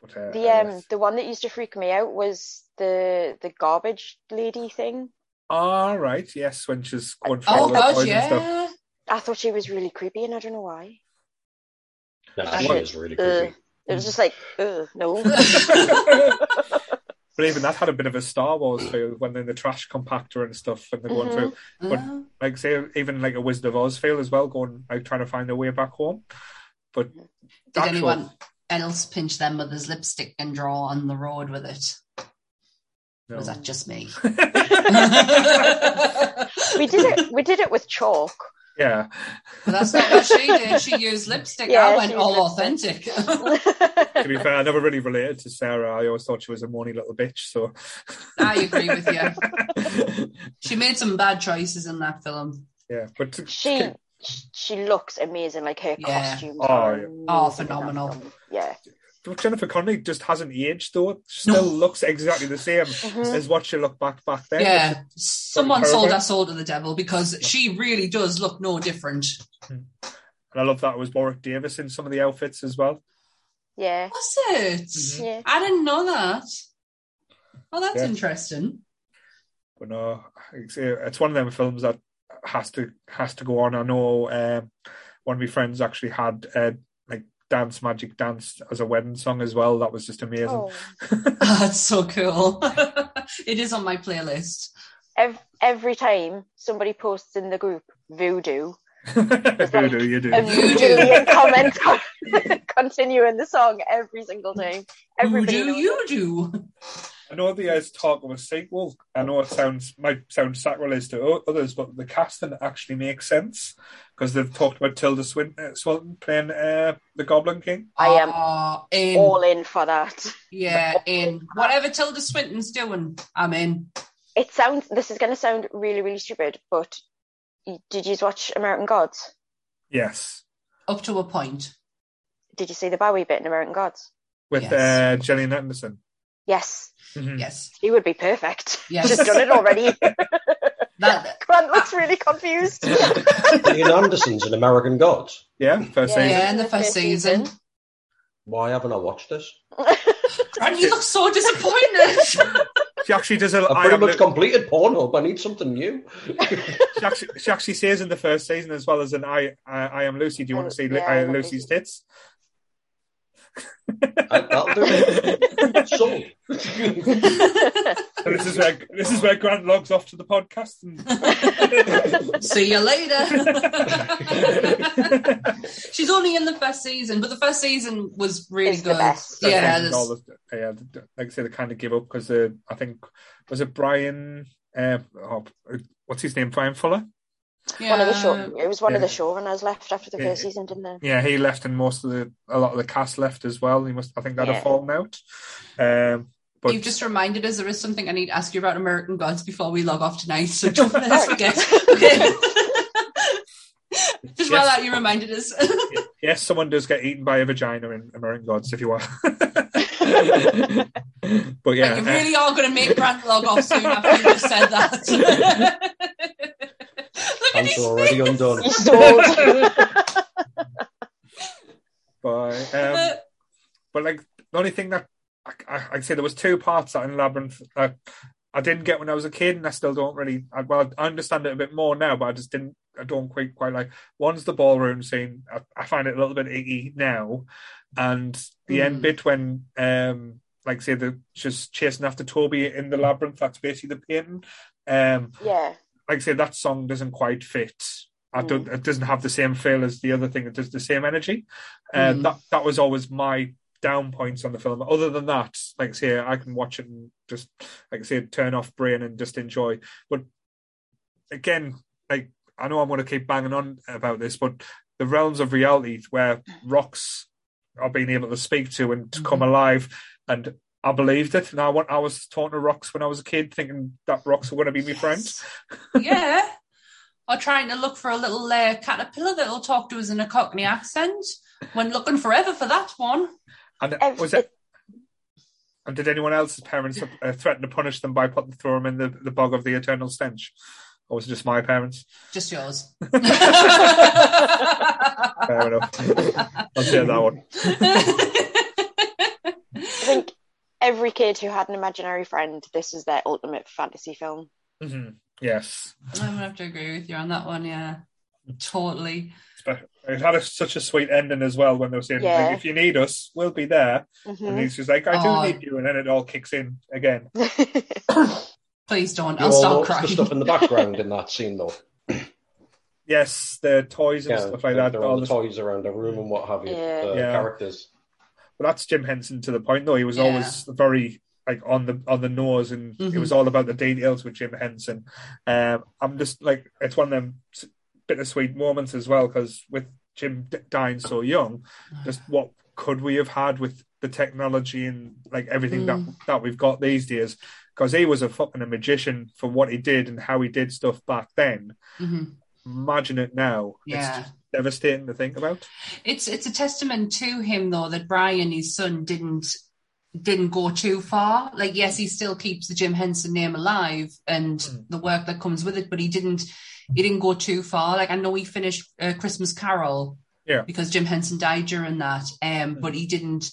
But, uh, The um the one that used to freak me out was the the garbage lady thing. All right. Yes, when she's going for Oh the God, toys and stuff. yeah. I thought she was really creepy, and I don't know why. No, I she should- is really Uh, creepy. it was just like, uh, no. But even that had a bit of a Star Wars feel when they're in the trash compactor and stuff, and they're going Mhm. through. But- Uh, Like say, even like a Wizard of Oz feel as well, going like trying to find their way back home. But did actual- anyone else pinch their mother's lipstick and draw on the road with it? no. Was that just me? we did it. We did it with chalk. Yeah, But that's not what she did. She used lipstick. Yeah, I went all used authentic. to be fair, I never really related to Sarah. I always thought she was a moany little bitch. So I agree with you. She made some bad choices in that film. yeah, but to- she sh- she looks amazing. Like her Yeah. costumes Oh, are yeah. Oh, phenomenal. Yeah. But Jennifer Connelly just hasn't aged though. Still looks exactly the same Mhm. as what she looked back back then. Yeah, someone sold our soul to the devil because she really does look no different. And I love that it was Warwick Davis in some of the outfits as well. Yeah. Was it? Mhm. Yeah. I didn't know that. Oh, that's Yeah. interesting. But no, it's, uh, one of them films that has to has to go on. I know um, one of my friends actually had uh, like Dance Magic Dance as a wedding song as well. That was just amazing. Oh. That's so cool. it is on my playlist. Ev- every time somebody posts in the group voodoo, Voodoo, you do. a voodoo comment continuing the song every single time. Who Everybody do you do? I know there's talk of a sequel. I know it sounds might sound sacrilege to others, but the casting actually makes sense because they've talked about Tilda Swinton, uh, Swinton playing uh, the Goblin King. I am Oh, in. all in for that. yeah, in. Whatever Tilda Swinton's doing, I'm in. It sounds. This is going to sound really, really stupid, but did you watch American Gods? Yes, Up to a point. Did you see the Bowie bit in American Gods? with Yes. uh, Gillian Anderson. Yes, Mhm. Yes. he would be perfect. Yes. Just done it already. That, Grant looks really confused. Ian Anderson's an American God. Yeah, first Yeah. season. yeah, in the first season. Why haven't I watched this? And you look so disappointed. She actually does a. I've pretty am much Lu- completed Pornhub. I need something new. she actually she actually says in the first season as well as an I I, I am Lucy. Do you want to see Yeah, I I am Lucy's tits? I- That'll do it. Sold. So this is where this is where Grant logs off to the podcast. And... See you later. She's only in the first season, but the first season was really It's the good. best. Yeah, there's- all the- yeah, like I say, they kind of give up because uh, I think was it Bryan? Uh, oh, what's his name? Bryan Fuller. Yeah. One of the show. It was one of Yeah. the showrunners left after the Yeah. first season, didn't they? Yeah, he left, and most of the a lot of the cast left as well. He must, I think, that Yeah. have fallen out. Um, but You've just reminded us there is something I need to ask you about American Gods before we log off tonight. So don't let us forget. Okay. just while that you reminded us. yes, someone does get eaten by a vagina in American Gods, if you want. but yeah, you uh, really are going to make Grant log off soon after you just said that. Look at Pants are already face. undone. You but um, but like the only thing that I, I, I'd say there was two parts that in Labyrinth that I didn't get when I was a kid, and I still don't really. I, well, I understand it a bit more now, but I just didn't. I don't quite quite like. One's the ballroom scene. I, I find it a little bit icky now, and the end Mm. bit when um like say the just chasing after Toby in the labyrinth. That's basically the painting. Um, yeah. Like I say, that song doesn't quite fit. I Mm. don't. It doesn't have the same feel as the other thing. It does the same energy. Uh, Mm. That that was always my down points on the film. Other than that, like I say, I can watch it and just like I say, turn off brain and just enjoy. But again, like I know I'm going to keep banging on about this, but the realms of reality where rocks are being able to speak to and to come alive, and I believed it. And I I was talking to rocks when I was a kid, thinking that rocks were going to be my friend. yeah. Or trying to look for a little uh, caterpillar that'll talk to us in a Cockney accent when looking forever for that one. And Ev- was it? And did anyone else's parents uh, threaten to punish them by putting throw them in the, the bog of the eternal stench, or was it just my parents? Just yours. Fair enough. I'll say that one. I think every kid who had an imaginary friend, this is their ultimate fantasy film. hmm Yes, I'm gonna have to agree with you on that one. Yeah, totally. It had a, such a sweet ending as well when they were saying, Yeah. like, "If you need us, we'll be there." And Mhm. he's just like, "I do Oh. need you," and then it all kicks in again. Please don't. You I'll all start notice the stuff in the background in that scene, though. Yes, the toys and Yeah, stuff like there- that. there are all all the toys around the room and what have you. Yeah. The Yeah. characters. But that's Jim Henson to the point, though. He was Yeah. always very like on the on the nose, and it Mhm. was all about the details with Jim Henson. Um, I'm just like it's one of them bittersweet moments as well because with Jim dying so young, just what could we have had with the technology and like everything that that we've got these days? Because he was a fucking a magician for what he did and how he did stuff back then. Mhm. imagine it now. Yeah. It's devastating to think about. It's it's a testament to him though that Brian, his son, didn't didn't go too far. Like yes, he still keeps the Jim Henson name alive and Mm. the work that comes with it, but he didn't he didn't go too far. Like I know he finished uh, Christmas Carol Yeah. because Jim Henson died during that, um, Mm. but he didn't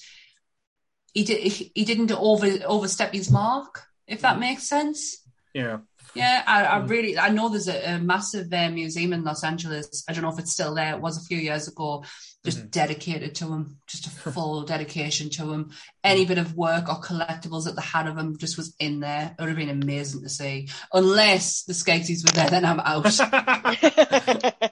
he did he didn't over overstep his mark. If that makes sense. Yeah. Yeah, I, I Mm. really I know there's a, a massive uh, museum in Los Angeles. I don't know if it's still there. It was a few years ago, just Mhm. dedicated to him, just a full dedication to him. Any bit of work or collectibles that they had of him just was in there. It would have been amazing to see. Unless the Skeksis were there, then I'm out.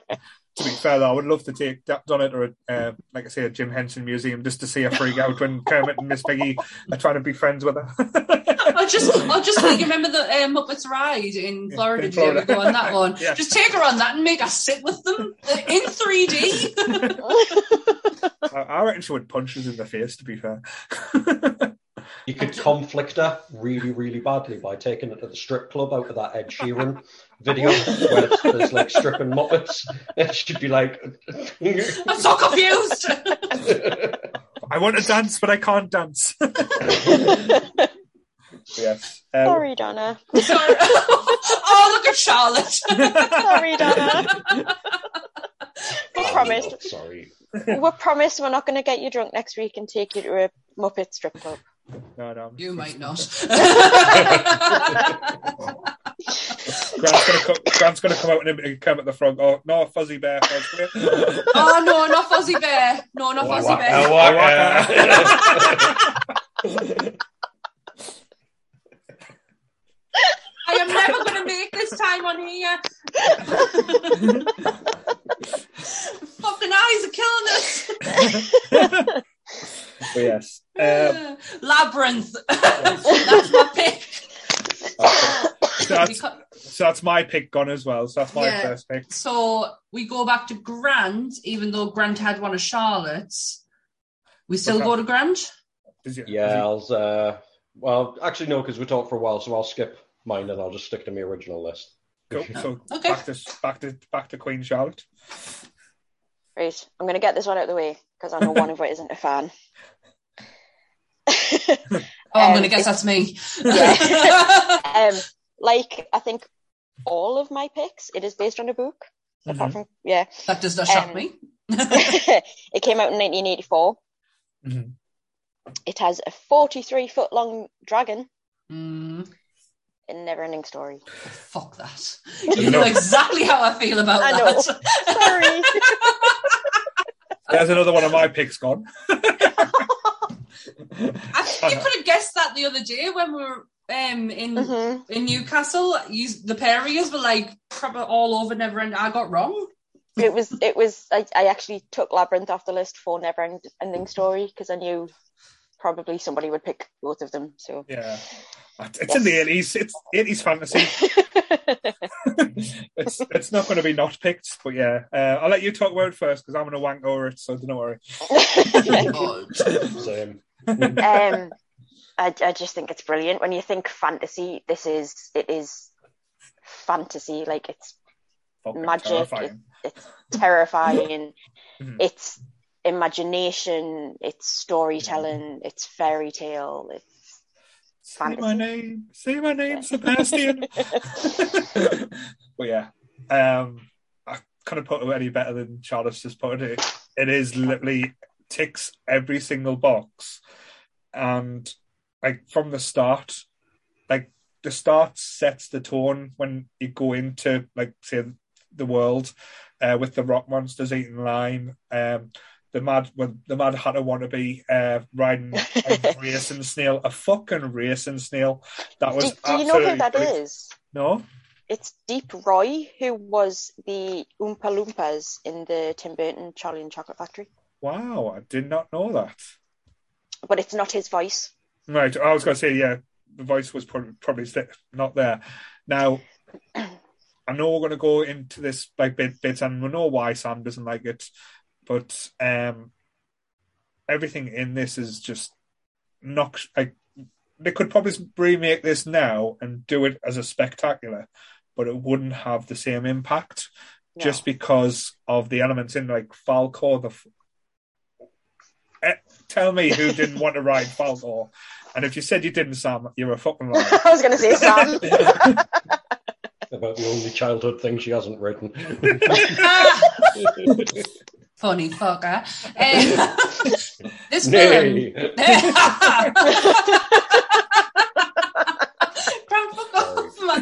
to be fair, though, I would love to take that done it or uh, like I say, a Jim Henson museum just to see her freak out when Kermit and Miss Piggy are trying to be friends with her. I'll just, I'll just like, remember the um, Muppets ride in Florida. in Did you ever Florida. go on that one? Yeah. Just take her on that and make her sit with them uh, in 3D. I, I reckon she would punch us in the face. To be fair, You could conflict her really, really badly by taking it to the strip club out of that Ed Sheeran video where it's- there's like stripping Muppets. And she'd be like, I'm so confused. I want to dance, but I can't dance. yes. Um, Sorry, Donna. Sorry. oh, look at Charlotte. Sorry, Donna. We "I'm promised. not sorry. We promised we're not going to get you drunk next week and take you to a Muppet strip club. no, no. You might not. Grant's gonna come. Grant's gonna come out and and come at the front. Oh no, fuzzy bear. Fuzzy bear. oh no, not Fuzzy Bear. No, not Fuzzy Bear. I am never going to make this time on here. Fucking eyes are killing us. But yes. Um, Labyrinth. That's my pick. So, that's, Because- so that's my pick gone as well. So that's my Yeah. first pick. So we go back to Grant, even though Grant had one of Charlotte's. We still Okay. go to Grant? Is it- Yeah, I'll, uh, well, actually, no, because we talked for a while, so I'll skip mine and I'll just stick to my original list. Cool. So Okay. back to back to back to Queen Charlotte. Right, I'm going to get this one out of the way because I know one of it isn't a fan. Oh, I'm Um, going to guess that's me. um, like I think all of my picks, it is based on a book. Apart from yeah, that does not shock Um, me. it came out in 1984. Mhm. It has a 43 foot long dragon Mm, in Neverending Story. fuck that. You know No. exactly how I feel about I that. know. Sorry. There's another one of my picks gone. I think you could have guessed that the other day when we were um, in Mhm. in Newcastle. You, the Perriers were like probably all over Neverend. I got wrong. It was. It was. I, I actually took Labyrinth off the list for Neverending Story because I knew probably somebody would pick both of them. So. Yeah. It's in the eighties. It's eighties fantasy. it's it's not going to be not picked, but yeah. Uh, I'll let you talk about it first because I'm going to wank over it, so don't worry. Same. um, I, I just think it's brilliant. When you think fantasy, this is it is fantasy. Like it's Fucking magic. terrifying. it's terrifying. Mhm. It's imagination. It's storytelling. It's fairy tale. It's Say my name. Say my name, Sebastian. but yeah, um, I couldn't put it any better than Charlotte's just put it. It is literally ticks every single box, and like from the start, like the start sets the tone when you go into like say the world uh, with the rock monsters eating lime. Um, the mad when the mad hatter wannabe uh, riding a racing snail, a fucking racing snail. That was do, do you know who that is? No, It's Deep Roy, who was the Oompa Loompas in the Tim Burton Charlie and Chocolate Factory. wow, I did not know that. But it's not his voice. Right, I was going to say yeah, the voice was probably, probably not there. Now, I know we're going to go into this like bit bits, and we know why Sam doesn't like it, but um, everything in this is just not like they could probably remake this now and do it as a spectacular, but it wouldn't have the same impact No. just because of the elements in like Falkor. The tell me who didn't want to ride Falkor, and if you said you didn't, Sam, you're a fucking liar. I was going to say Sam. About the only childhood thing she hasn't written. Funny fucker. Um, this Nay. film. Crap, fuck off, man.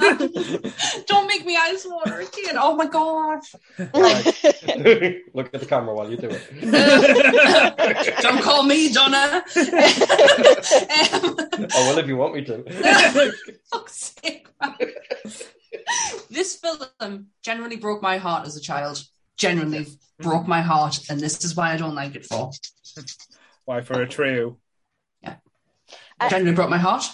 Don't make me ice water again. Oh my god. Look at the camera while you do it. Don't call me Donna. um, Oh well, if you want me to. fuck's sake, man. This film generally broke my heart as a child. Generally broke my heart, and this is why I don't like it for. Why for Atreyu? Generally broke my heart.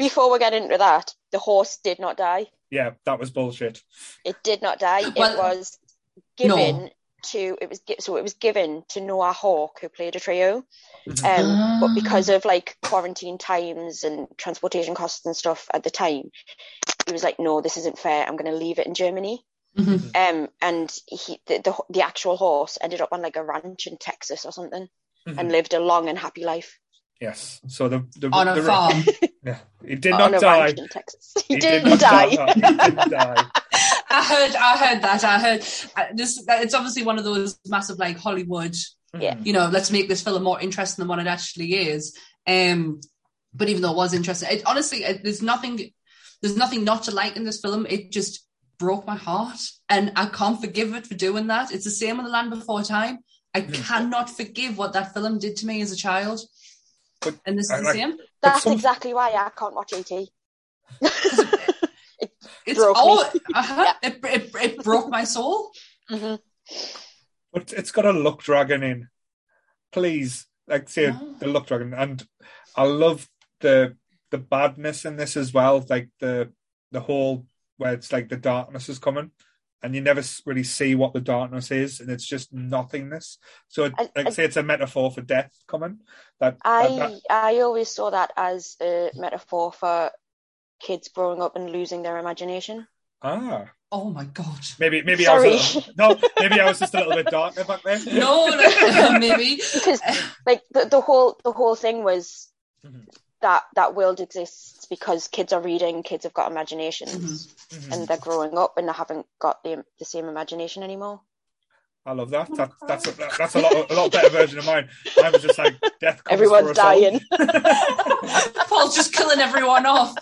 Before we get into that, the horse did not die. Yeah, that was bullshit. It did not die. Well, it was given to it was so it was given to Noah Hawke, who played Atreyu. Um, Ah. but because of like quarantine times and transportation costs and stuff at the time, he was like, "No, this isn't fair. I'm going to leave it in Germany." Mhm. Um, and he the, the the actual horse ended up on like a ranch in Texas or something, Mhm. and lived a long and happy life Yes. So the the, On a the farm. Yeah, he did on not die. in Texas. He, He did didn't not die. die. He didn't die. I heard, I heard that. I heard uh, this. It's obviously one of those massive, like Hollywood. Yeah. You know, let's make this film more interesting than what it actually is. Um, but even though it was interesting, it, honestly, it, there's nothing, there's nothing not to like in this film. It just broke my heart, and I can't forgive it for doing that. It's the same with The Land Before Time. I Mm. cannot forgive what that film did to me as a child. But and this is I the like- same. That's some- exactly why I can't watch ET. It's broke me. all. Uh-huh, it, it, it broke my soul. hmm But it's got a luck dragon in. Please, like say No. the luck dragon, and I love the the badness in this as well. Like the the whole where it's like the darkness is coming, and you never really see what the darkness is, and it's just nothingness. So, it, I- like I- say, it's a metaphor for death coming. That, that, I that I always saw that as a metaphor for kids growing up and losing their imagination. ah Oh my god. maybe maybe I was Sorry. a, no maybe I was just a little bit darker back then. No, no maybe. Because like the, the whole the whole thing was Mhm. That that world exists because kids are reading, kids have got imaginations, Mhm. and they're growing up and they haven't got the the same imagination anymore. I love that. that that's a, that's a lot a lot better version of mine. I was just like death. Comes Everyone's for us all. dying. Paul's just killing everyone off.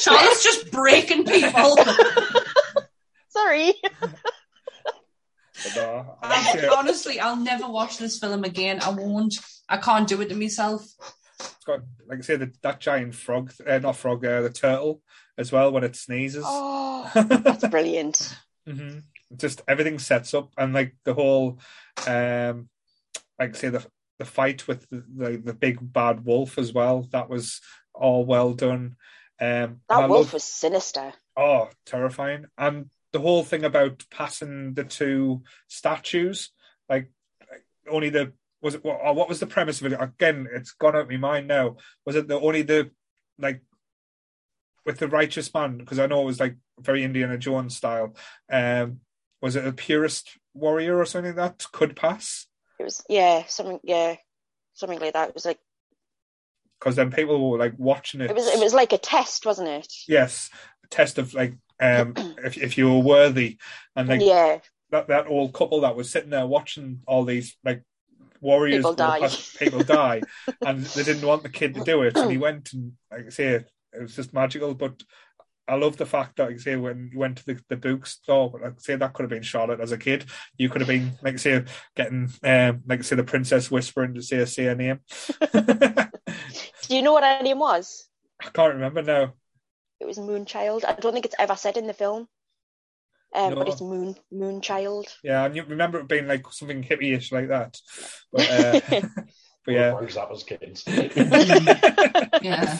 Charlotte's just breaking people. Sorry. But no, I honestly, I'll never watch this film again. I won't. I can't do it to myself. It's got like I say the, that giant frog, uh, not frog, uh, the turtle as well when it sneezes. Oh, that's brilliant. hmm Just everything sets up and like the whole, um, like say the the fight with the, the the big bad wolf as well. That was all well done. Um, That wolf was sinister. Oh, terrifying. And the whole thing about passing the two statues, like only the was it what, oh, what was the premise of it? Again, it's gone out of my mind now. Was it the only the like with the righteous man? Because I know it was like very Indiana Jones style. Um, was it a purist warrior or something that could pass? It was yeah, something yeah, something like that. It was like Because then people were like watching it. it was it was like a test, wasn't it? yes, a test of like um if if you were worthy, and like yeah, that that old couple that was sitting there watching all these like warriors People die. pass- people die and they didn't want the kid to do it and he went and like I say it was just magical but I love the fact that like I say when you went to the, the bookstore like I say that could have been Charlotte as a kid you could have been like I say getting um like I say the princess whispering to say say her name Do you know what her name was? I can't remember now It was Moonchild. I don't think it's ever said in the film. Um, but it's Moon Moonchild. yeah and you remember it being like something hippie-ish like that but, uh, but yeah Brings that as kids. Yeah.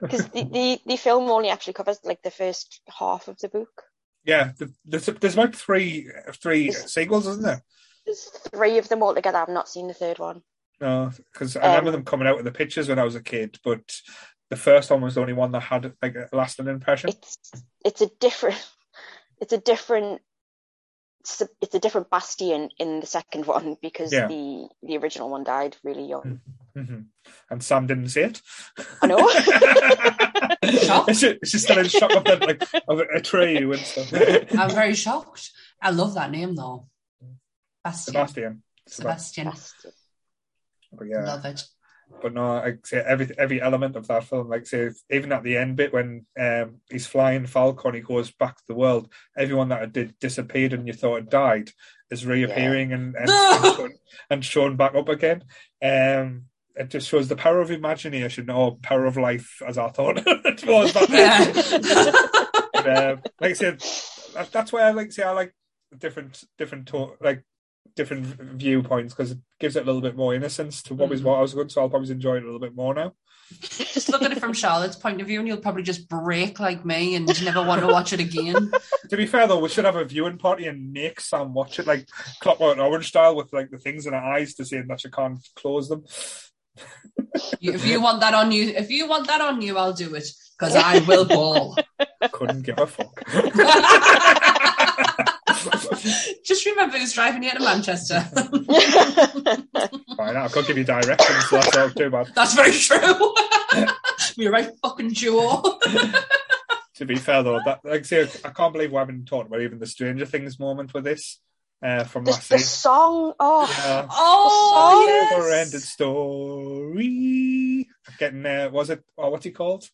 Because the, the, the film only actually covers like the first half of the book. Yeah, th- there's there's about three three sequels, isn't there? There's three of them all together. I've not seen the third one. No, because I remember Um, them coming out in the pictures when I was a kid, but the first one was the only one that had like a lasting impression. It's it's a different it's a different it's a, it's a different Bastian in the second one because Yeah. the the original one died really young. hmm And Sam didn't see it. I know. Shocked. It's just, it's just still in shock of that, like of Atreyu and stuff. I'm very shocked. I love that name though. Bastian. Sebastian. Sebastian. Bastian. But yeah. Love it. But no, like say every every element of that film, like say even at the end bit when um he's flying Falcon, he goes back to the world. Everyone that had did, disappeared and you thought had died is reappearing and and, and, shown, and shown back up again. Um, it just shows the power of imagination or power of life, as I thought it was back then. but, um, like I said, that's why I like say I like different different to- like different viewpoints because it gives it a little bit more innocence to what was Mhm. what I was good. So I'll probably enjoy it a little bit more now. Just look at it from Charlotte's point of view, and you'll probably just break like me and never want to watch it again. To be fair though, we should have a viewing party and make Sam watch it like Clockwork Orange style with like the things in her eyes to see that she can't close them. You- If you want that on you, if you want that on you, I'll do it because I will ball. Couldn't give a fuck. Just remember who's driving you to Manchester. Fine, I could give you directions, so that's not too bad. That's very true. We're right, fucking Joe. To be fair though, that like say I can't believe we haven't talked about even the Stranger Things moment with this uh, from the, last the year. song, oh, Yeah. Oh, Never ended yes. story. Getting uh, was it? Oh, what's he called?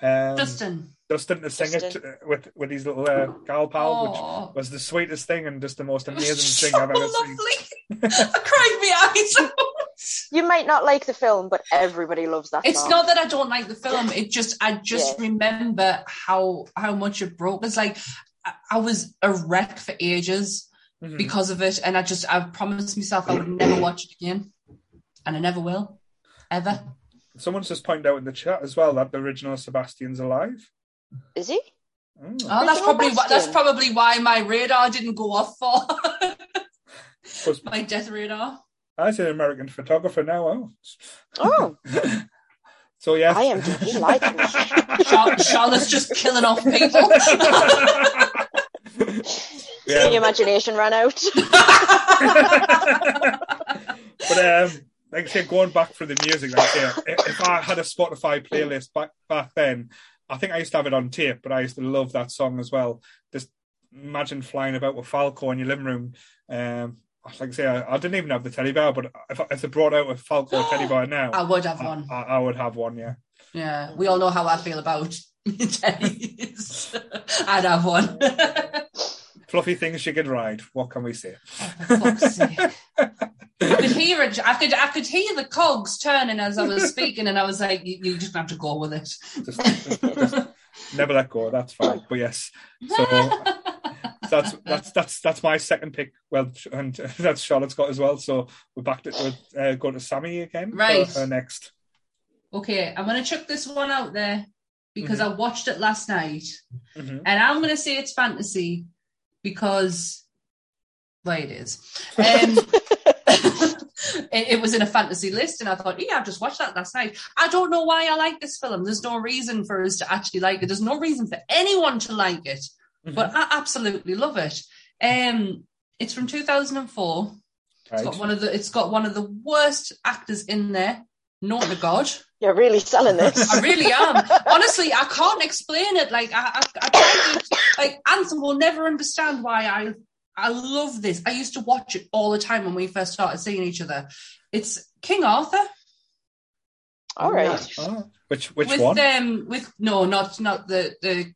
Um, Dustin. Dustin to sing it uh, with with his little uh, gal pal, Oh. which was the sweetest thing and just the most amazing so thing I've ever seen. lovely. I cried my eyes out. you might not like the film, but everybody loves that It's song. not that I don't like the film. It just I just remember how how much it broke. It's like I, I was a wreck for ages Mhm. because of it, and I just I promised myself I would never watch it again, and I never will, ever. Someone's just pointed out in the chat as well that the original Sebastian's alive. Is he? Oh. Oh, that's probably why, that's probably why my radar didn't go off for my death radar. As an American photographer now. Oh. Oh, so yeah. I am deeply like me. Char- Charlotte's just killing off people. The yeah. imagination ran out. but um, like I said, going back for the music, like I say, if if I had a Spotify playlist back back then, I think I used to have it on tape, but I used to love that song as well. Just imagine flying about with Falkor in your living room. Um, like I say, I, I didn't even have the teddy bear, but if, if they brought out a Falkor teddy bear now, I would have I, one. I, I would have one. Yeah. Yeah, we all know how I feel about teddies. I'd have one. Fluffy things you could ride. What can we say? For fuck's sake. I could hear it. I could. I could hear the cogs turning as I was speaking, and I was like, "You, you just have to go with it." Just, just- just never let go. That's fine. But yes, so that's that's that's that's my second pick. Well, and that's Charlotte's got as well. So we're back to we're, uh, going to Sammy again. for Right. her next. okay, I'm gonna chuck this one out there because I watched it last night, Mhm. and I'm gonna say it's fantasy because, well, it is. Um, it, it was in a fantasy list, and I thought, yeah, I've just watched that last night. I don't know why I like this film. There's no reason for us to actually like it. There's no reason for anyone to like it, but I absolutely love it. Um, it's from 2004. It's got one of the. It's got one of the worst actors in there. Not to God, You're really selling this. I really am. Honestly, I can't explain it. Like I, I, I try to, like Anson will never understand why I, I love this. I used to watch it all the time when we first started seeing each other. It's King Arthur All right. Oh, which which with one? um with no, not not the the.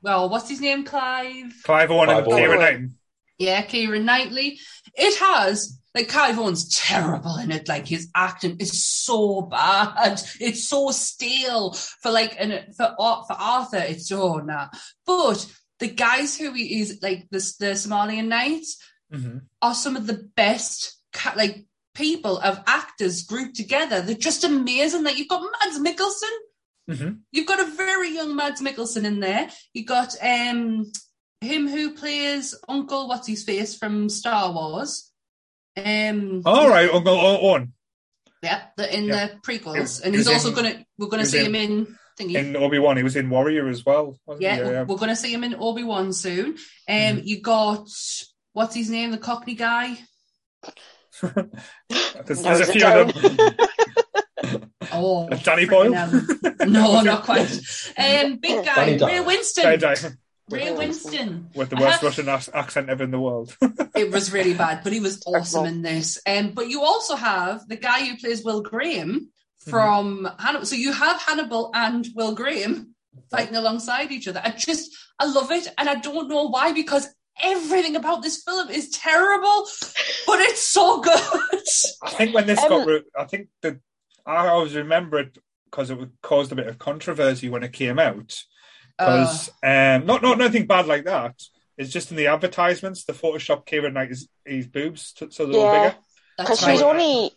Well, what's his name? Clive. Clive Owen and Clive Owen. Keira Knighton. Yeah, Keira Knightley. It has like Clive Owen's terrible in it. Like his acting is so bad. It's so stale for like and for for Arthur. It's so nah. But the guys who he is like the the Sarmatian Knights Mhm. are some of the best like people of actors grouped together. They're just amazing. Like you've got Mads Mikkelsen. Mhm. You've got a very young Mads Mikkelsen in there. You've got um him who plays Uncle what's his face from Star Wars. Um All right, Uncle Owen yeah, in Yeah. the prequels. And he he's also gonna we're gonna see him in thingy. in Obi Wan. He was in Warrior as well. Wasn't yeah, he? we're, we're gonna see him in Obi-Wan soon. Um Mhm. you got what's his name? The Cockney guy. there's, there's a few of them. Oh, Danny Boyle? freaking. No, not quite. Um, big guy, Danny Ray Winstone. Sorry, Jay, Ray Winstone. with the worst have- Russian accent ever in the world. It was really bad, but he was awesome in this. Um, but you also have the guy who plays Will Graham Mm-hmm. from Hannibal. So you have Hannibal and Will Graham fighting alongside each other. I just, I love it, and I don't know why because everything about this film is terrible, but it's so good. I think when this Um, got, re- I think that I always remember it because it caused a bit of controversy when it came out. Uh, Because um, not not nothing bad like that. It's just in the advertisements, the Photoshop Kieran Knight his, his boobs t- so they're all Yeah. bigger. Because she was only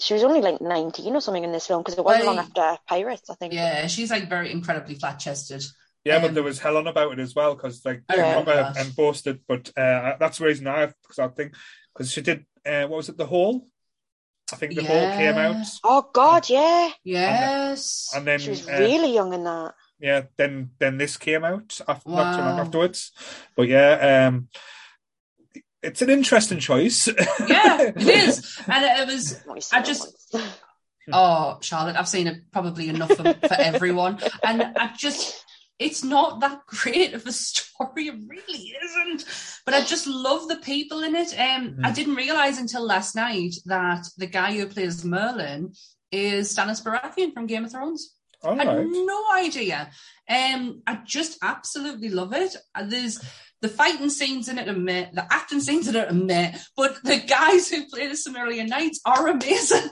she was only like 19 or something in this film because it wasn't Well, long after Pirates, I think. Yeah, she's like very incredibly flat chested. Yeah, Um, but there was hell on about it as well because like I yeah. remember proper that. and boasted. But uh, that's the reason I because I think because she did uh, what was it the Hall? I think the Hall came out Oh God, yeah. Yes. and then She was uh, really young in that. yeah, then then this came out after, not too long Wow. afterwards. But yeah, um, it's an interesting choice. yeah, it is. And it was I just- Oh, Charlotte, I've seen it probably enough for, for everyone. And I just, it's not that great of a story. It really isn't. But I just love the people in it. Um, I didn't realize until last night that the guy who plays Merlin is Stannis Baratheon from Game of Thrones. All I had no idea. Um, I just absolutely love it. Uh, There's the fighting scenes in it are meh, the acting scenes in it are meh, but the guys who play the Sarmatian Knights are amazing.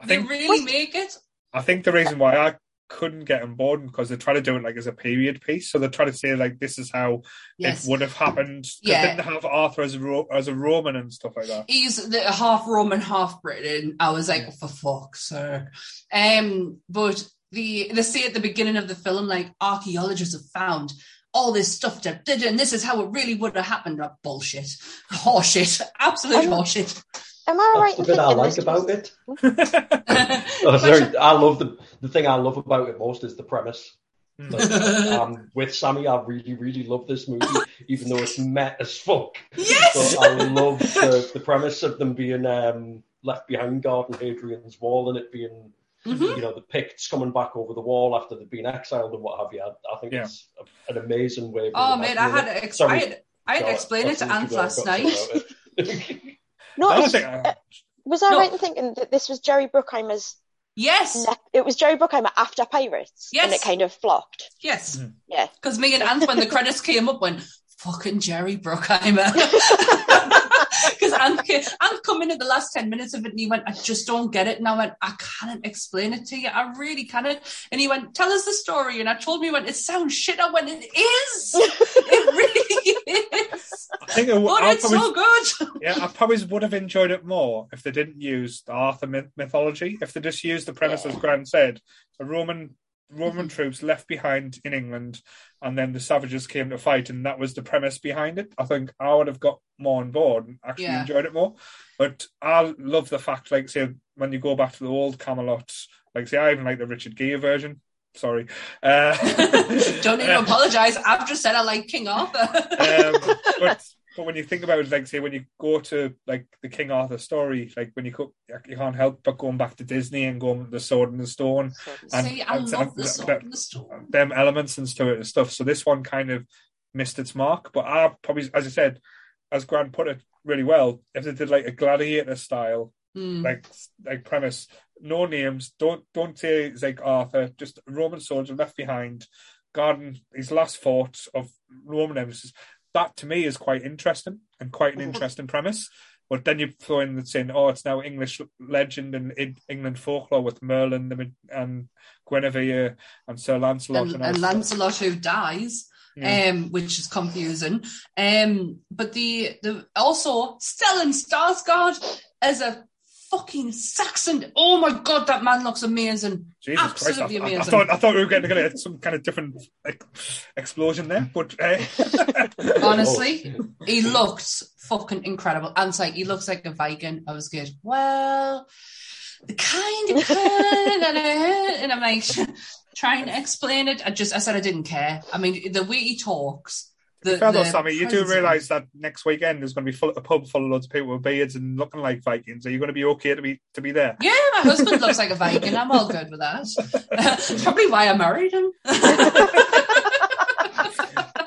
I They think really make it. I think the reason why I couldn't get on board because they're trying to do it like as a period piece, so they're trying to say like this is how Yes. it would have happened. Yeah. Didn't they have Arthur as a Ro- as a Roman and stuff like that. He's the half Roman, half Britain. I was like, Yeah. for fuck's sake. Um, but the they say at the beginning of the film, like archaeologists have found all this stuff that did, and this is how it really would have happened. Oh, bullshit, horseshit, absolute horseshit. Am I right That's in the bit I like about it. Oh, sorry, I love the the thing I love about it most is the premise. Like, um, with Sammy, I really, really love this movie, even though it's met as fuck. yes, But I love the, the premise of them being um, left behind guarding Hadrian's wall and it being, Mhm. you know, the Picts coming back over the wall after they've been exiled and what have you. I, I think Yeah. it's a, an amazing way. Of Oh man, I had imagining to ex- Sorry, I had, I had to explain it to that's Ant last night. No, I don't it's- think I- was I No. right in thinking that this was Jerry Bruckheimer's? Yes, Ne- it was Jerry Bruckheimer after Pirates, Yes. and it kind of flopped. yes, Mhm. Yeah. because me and Ant, when the credits came up, went fucking Jerry Bruckheimer. Because Ant come in at the last 10 minutes of it and he went, I just don't get it. And I went, I can't explain it to you. I really can't. And he went, Tell us the story. And I told him, he went, It sounds shit. I went, It is. It really is. I think it, But I it's probably, so good. yeah, I probably would have enjoyed it more if they didn't use the Arthur myth- mythology. If they just used the premise, as Grant said, a Roman Roman Mm-hmm. troops left behind in England, and then the savages came to fight, and that was the premise behind it. I think I would have got more on board and actually Yeah. enjoyed it more. But I love the fact, like, say, when you go back to the old Camelot, like, say, I even like the Richard Gere version. Sorry. Uh, Don't need to apologize. I've just said I like King Arthur. um, but but when you think about it, like say when you go to like the King Arthur story, like when you go, you can't help but going back to Disney and going the Sword and the Stone, and- See, I and- love and- the sword that- the stone. them elements and to it and stuff. So this one kind of missed its mark. But I probably, as I said, as Grant put it really well, if they did like a gladiator style Mm. like like premise, no names, don't don't say it's like Arthur, just Roman soldier left behind, guarding his last fort of Roman emphasis. That to me is quite interesting and quite an interesting premise. But then you throw in the saying, oh, it's now English legend and in England folklore with Merlin the, and Guinevere and Sir Lancelot and, and, and. Lancelot who dies, Yeah. um, which is confusing. Um, but the the also Stellan Skarsgård as a fucking Saxon. Oh my god, that man looks amazing. Jesus Christ! I, absolutely I- I amazing. thought I thought we were going to get some kind of different like, explosion there, but uh, Honestly, Oh, he looked fucking incredible. And it's like he looks like a Viking. I was good. Well, the kind of kind and I'm like trying to explain it. I just I said I didn't care. I mean, the way he talks the, Fair though, Sammy, you do realise that next weekend there's going to be full, a pub full of loads of people with beards and looking like Vikings. Are you going to be okay to be to be there? Yeah, my husband looks like a Viking. I'm all good with that. Probably why I married him.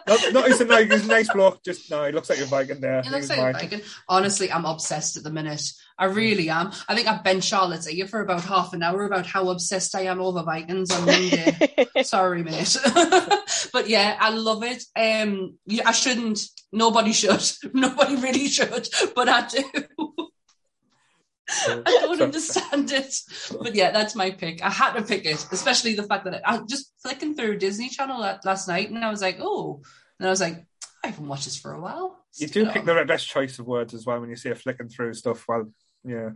Not, not he's a nice, he's a nice bloke. Just no, he looks like a Viking there. He looks He's like a. Viking. Honestly, I'm obsessed at the minute. I really am. I think I've been Charlotte's ear for about half an hour about how obsessed I am over Vikings on Monday. Sorry, mate. but yeah, I love it. Um, I shouldn't. Nobody should. Nobody really should. But I do. I don't understand it. But yeah, that's my pick. I had to pick it, especially the fact that I, I just flicking through Disney Channel la- last night and I was like, oh, and I was like, I haven't watched this for a while. You do it pick on. the best choice of words as well when you see a flicking through stuff. Well, yeah.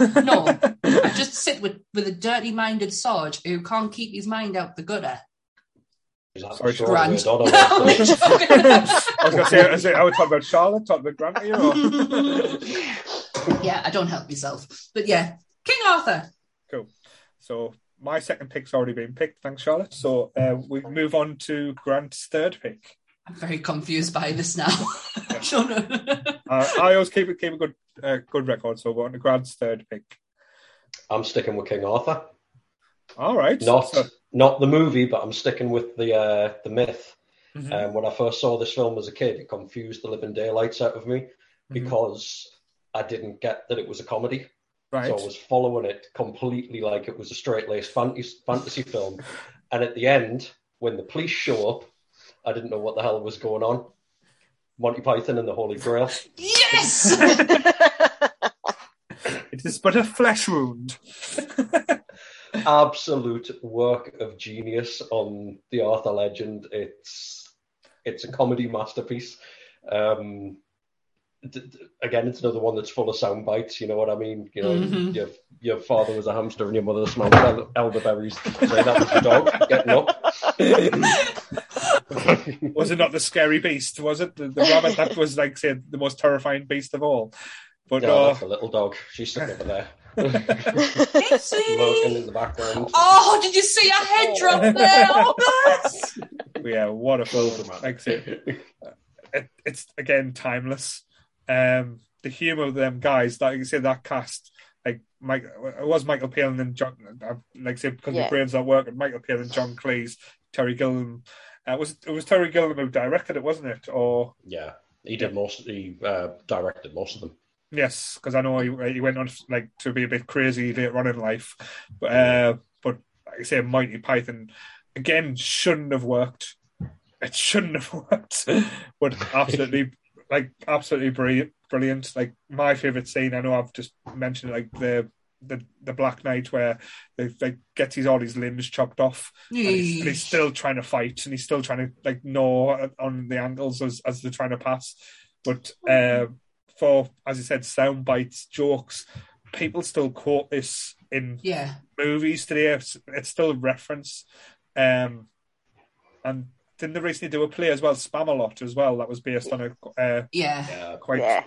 No, I just sit with, with a dirty minded Sarge who can't keep his mind out the gutter. Is Sorry, the Grant. we're done on? I was going to say, is it, I would talk about Charlotte, talk about Grant here, or? yeah, I don't help myself. But yeah, King Arthur. Cool. So my second pick's already been picked. Thanks, Charlotte. So uh, we move on to Grant's third pick. I'm very confused by this now. I don't know. Uh, I always keep it keep a good uh, good record. So we're on to Grant's third pick. I'm sticking with King Arthur. All right. Not So- not the movie, but I'm sticking with the uh, the myth. Mhm. Um, when I first saw this film as a kid, it confused the living daylights out of me Mm-hmm. because I didn't get that it was a comedy. right. So I was following it completely like it was a straight laced fantasy, fantasy film. And at the end, when the police show up, I didn't know what the hell was going on. Monty Python and the Holy Grail. Yes! It is but a flesh wound. Absolute work of genius on the Arthur legend. It's it's a comedy masterpiece. Um, d- d- again, it's another one that's full of sound bites. You know what I mean? You know, Mhm. your your father was a hamster and your mother smelled el- elderberries. So that was the dog getting up. was it not the scary beast? Was it the, the rabbit that was like say the most terrifying beast of all? But No, uh, that's the little dog. She's sitting over there, Hey, lurking in the background. Oh, did you see a head drop there? Oh, yeah, what a film! Overman. Like it, it's again timeless. Um, the humor of them guys, like you say, that cast, like Mike, it was Michael Palin and John. uh, Like I say, because my Yeah. brain's not working. Michael Palin, John Cleese, Terry Gilliam. Uh, it was it was Terry Gilliam who directed it, wasn't it? Or Yeah, he did most. He uh, directed most of them. yes, because I know he, he went on like to be a bit crazy later on in life. But uh, but like I say, Monty Python again shouldn't have worked. It shouldn't have worked, but absolutely like absolutely brilliant. Brilliant. Like my favorite scene. I know I've just mentioned like the the the Black Knight where they like gets his all his limbs chopped off, and he's, and he's still trying to fight, and he's still trying to like gnaw on the angles as as they're trying to pass. But uh, for as I said, sound bites, jokes, people still quote this in Yeah. movies today. It's, it's still a reference. Um, and didn't they recently do a play as well, Spamalot as well? That was based on a uh, Yeah. Yeah, quite yeah.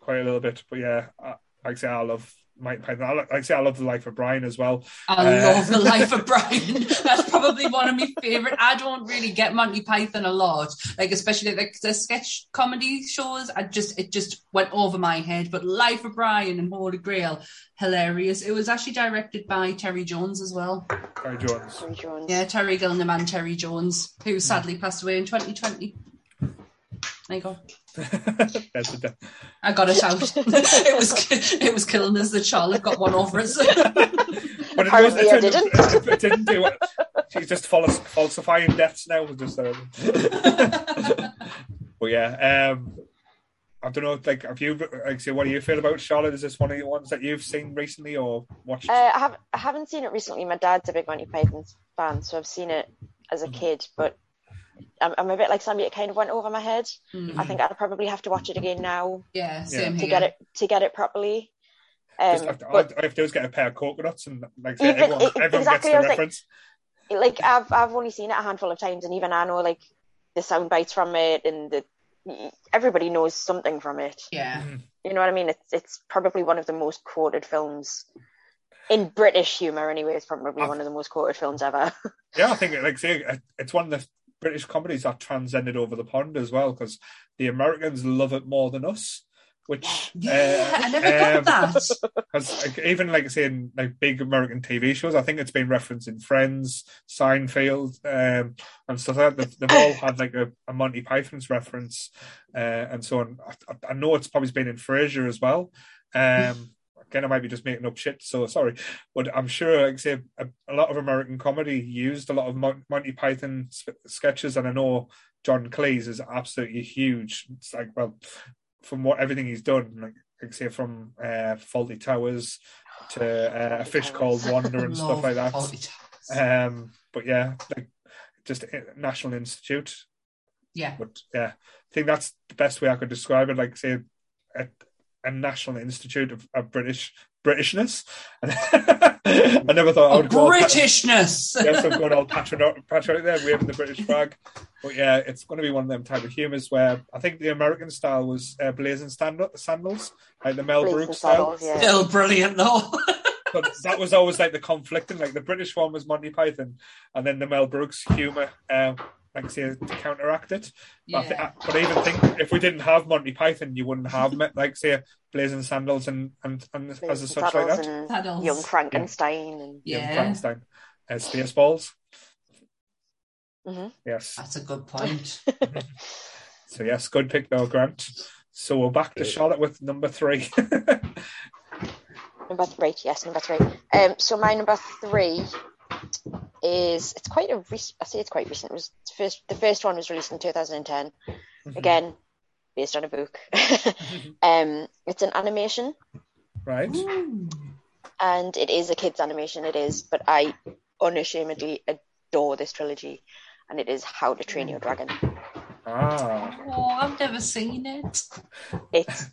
quite a little bit. But yeah, I, like I say, I love Monty Python. I, like I say, I love the life of Brian as well. I Uh, love the life of Brian. That's probably one of my favorite. I don't really get Monty Python a lot, like especially like the sketch comedy shows. I just it just went over my head. But Life of Brian and Holy Grail, hilarious. It was actually directed by Terry Jones as well. Terry Jones. Tom Jones. Yeah, Terry Gilliam and Terry Jones, who sadly passed away in 2020. There you go. That's the, I got it out. it was it was killing us that Charlotte got one over us. but it, Apparently I it, it, it didn't do it. She's just false, falsifying deaths now. Just, uh, but yeah, um, I don't know. Like, have you? Like, say, what do you feel about Charlotte? Is this one of the ones that you've seen recently or watched? Uh, I have I haven't seen it recently. My dad's a big Monty Python fan, so I've seen it as a kid. But I'm, I'm a bit like Sammy. It kind of went over my head. Mm. I think I'd probably have to watch it again now yeah, same to here. get it to get it properly. Um, have to, but all I have to do is get a pair of coconuts and like Even- everyone, e- everyone exactly, gets I the was like- reference. like I've I've only seen it a handful of times, and even I know like the sound bites from it, and the everybody knows something from it. Yeah, You know what I mean? It's it's probably one of the most quoted films in British humor. Anyway, it's probably Ah. one of the most quoted films ever. Yeah, I think like say it's one of the British comedies that transcended over the pond as well because the Americans love it more than us. Which Yeah, uh, I never got um, that. because like, even like say in like big American TV shows, I think it's been referenced in Friends, Seinfeld, um, and stuff like that. They've, they've all had like a, a Monty Python's reference uh, and so on. I, I know it's probably been in Frasier as well. Um, again, I might be just making up shit, so sorry, but I'm sure, like say, a, a lot of American comedy used a lot of Monty Python sketches, and I know John Cleese is absolutely huge. It's like well from what everything he's done, like, like say from uh, Fawlty Towers to uh, a fish called Wanda and stuff like that. Love Fawlty Towers. Um, but yeah, like just National Institute. yeah. But yeah, I think that's the best way I could describe it. Like say a, a National Institute of, of British Britishness. I never thought I would go all pat- Britishness. yes, I'm going all patriotic, patriotic there, waving the British flag. But yeah, it's going to be one of them type of humours where I think the American style was uh, blazing sandals, like the Mel Brooks style. Saddles, yeah. Still brilliant though. But that was always like the conflicting. Like the British one was Monty Python, and then the Mel Brooks humour, um, like say to counteract it. But, I thi- yeah. but I even think if we didn't have Monty Python, you wouldn't have like say blazing sandals and and, and as a Blazing such like that. and Saddles. Young Frankenstein and Young Yeah. Frankenstein, uh, Spaceballs. Mhm. Yes. That's a good point. So yes, good pick though, Grant. So we're back to Charlotte with number three. number three. Yes, number three. Um, so my number three is it's quite a recent. I say it's quite recent. It was the first. The first one was released in 2010. Again, based on a book. um, it's an animation, right. And it is a kids' animation. It is, but I unashamedly adore this trilogy, and it is How to Train Your Dragon. Ah, Oh, I've never seen it. It's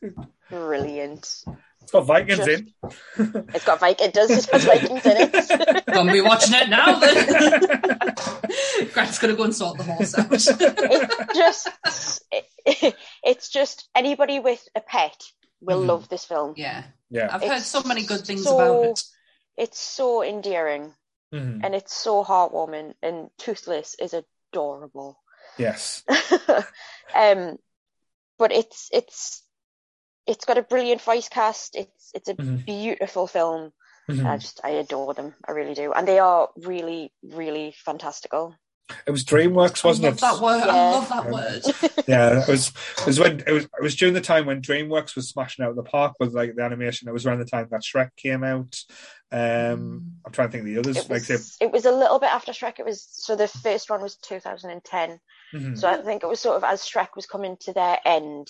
brilliant. It's got Vikings Just- in. It's got Viking. It does. It has got Vikings in it. Gonna be watching it now then. Grant's gonna go and sort the horse out. it just it, it's just anybody with a pet will Mhm. love this film. yeah. Yeah. I've heard so many good things so- about it. It's so endearing Mhm. and it's so heartwarming and Toothless is adorable. Yes. um but it's it's it's got a brilliant voice cast. It's it's a Mhm. beautiful film. Mhm. I just I adore them. I really do. And they are really really fantastical. It was DreamWorks, wasn't I love it? that word. I love that Yeah. word. Yeah, it was. It was when it was. It was during the time when DreamWorks was smashing out of the park with like the animation. It was around the time that Shrek came out. Um, I'm trying to think of the others. It like say, was, it was a little bit after Shrek. It was so the first one was 2010. mhm, So I think it was sort of as Shrek was coming to their end,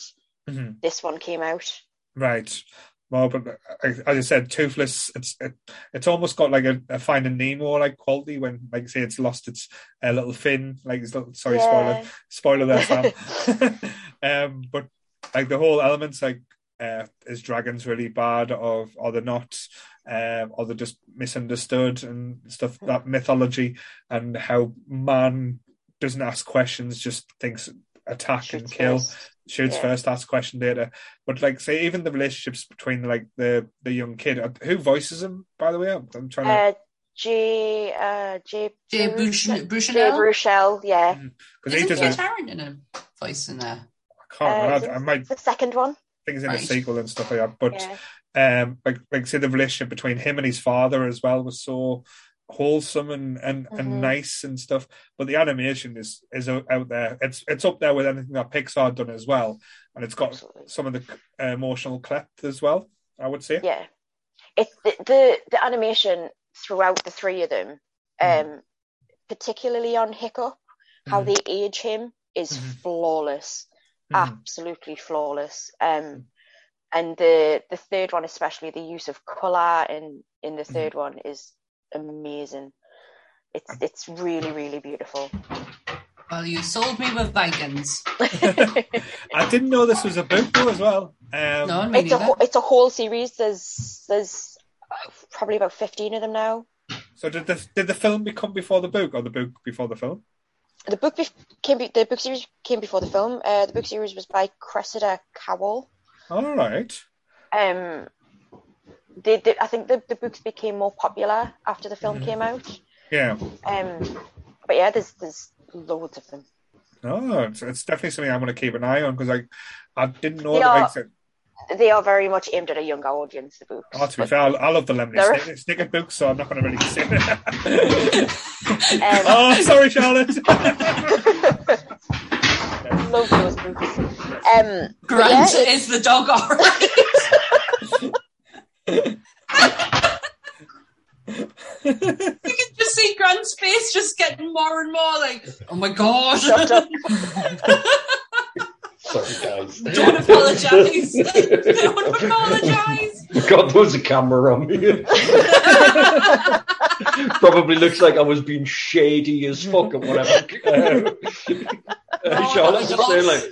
mhm. this one came out. right. Well, but uh, as I said, Toothless. It's it, it's almost got like a, a Finding Nemo like quality when, like, say, it's lost its uh, little fin. Like, it's little, sorry, spoiler, Yeah. spoiler there, Sam. um, but like the whole elements, like, uh, is dragons really bad, or or they're not, um, or they're just misunderstood and stuff. That mythology and how man doesn't ask questions, just thinks attack and kill, first. Shoots Yeah. first, asks question later. But like, say, even the relationships between like the the young kid, uh, who voices him, by the way, I'm, I'm trying to. Uh, J. Uh, J. Jay Bruce- Bruch- Jay Bruchanel? Bruchel, yeah. Because he Isn't does Kit a, Harington a voice in there? I can't Uh, remember. is I, it I might The second one. think it's in a Right. sequel and stuff like that. But Yeah. um, like like say the relationship between him and his father as well was so wholesome and and, and Mhm. nice and stuff. But the animation is is out there. It's it's up there with anything that Pixar done as well, and it's got Absolutely. some of the uh, emotional cleft as well. I would say. Yeah. It the, the the animation throughout the three of them, Mhm. um, particularly on Hiccup, how Mhm. they age him is Mhm. flawless. Absolutely flawless. Um, and the the third one, especially the use of color in in the 3rd one, is amazing. It's it's really really beautiful. Well, you sold me with Vikings. I didn't know this was a book though as well. Um, No, me it's a neither. whole- it's a whole series. There's there's uh, probably about fifteen of them now. So did the did the film become before the book or the book before the film? The book be- came be- the book series came before the film. Uh, the book series was by Cressida Cowell. All right. Um, they, they, I think the, the books became more popular after the film came out. Yeah. Um, but yeah, there's there's loads of them. No, it's, it's definitely something I'm going to keep an eye on because I, I didn't know They that are- makes it. They are very much aimed at a younger audience. The books. Oh, to be fair, I, I love the Lemony They're- Snicket, Snicket books, so I'm not going to really say it. Um, oh, sorry, Charlotte. love those books. Um, Grant yeah, is the dog alright. You can just see Grant's face just getting more and more like, oh my god. Shut up. Sorry, guys. Don't apologise. Don't apologise. God, there was a camera on me. Probably looks like I was being shady as fuck or whatever. Oh, Charlotte's no, just saying like,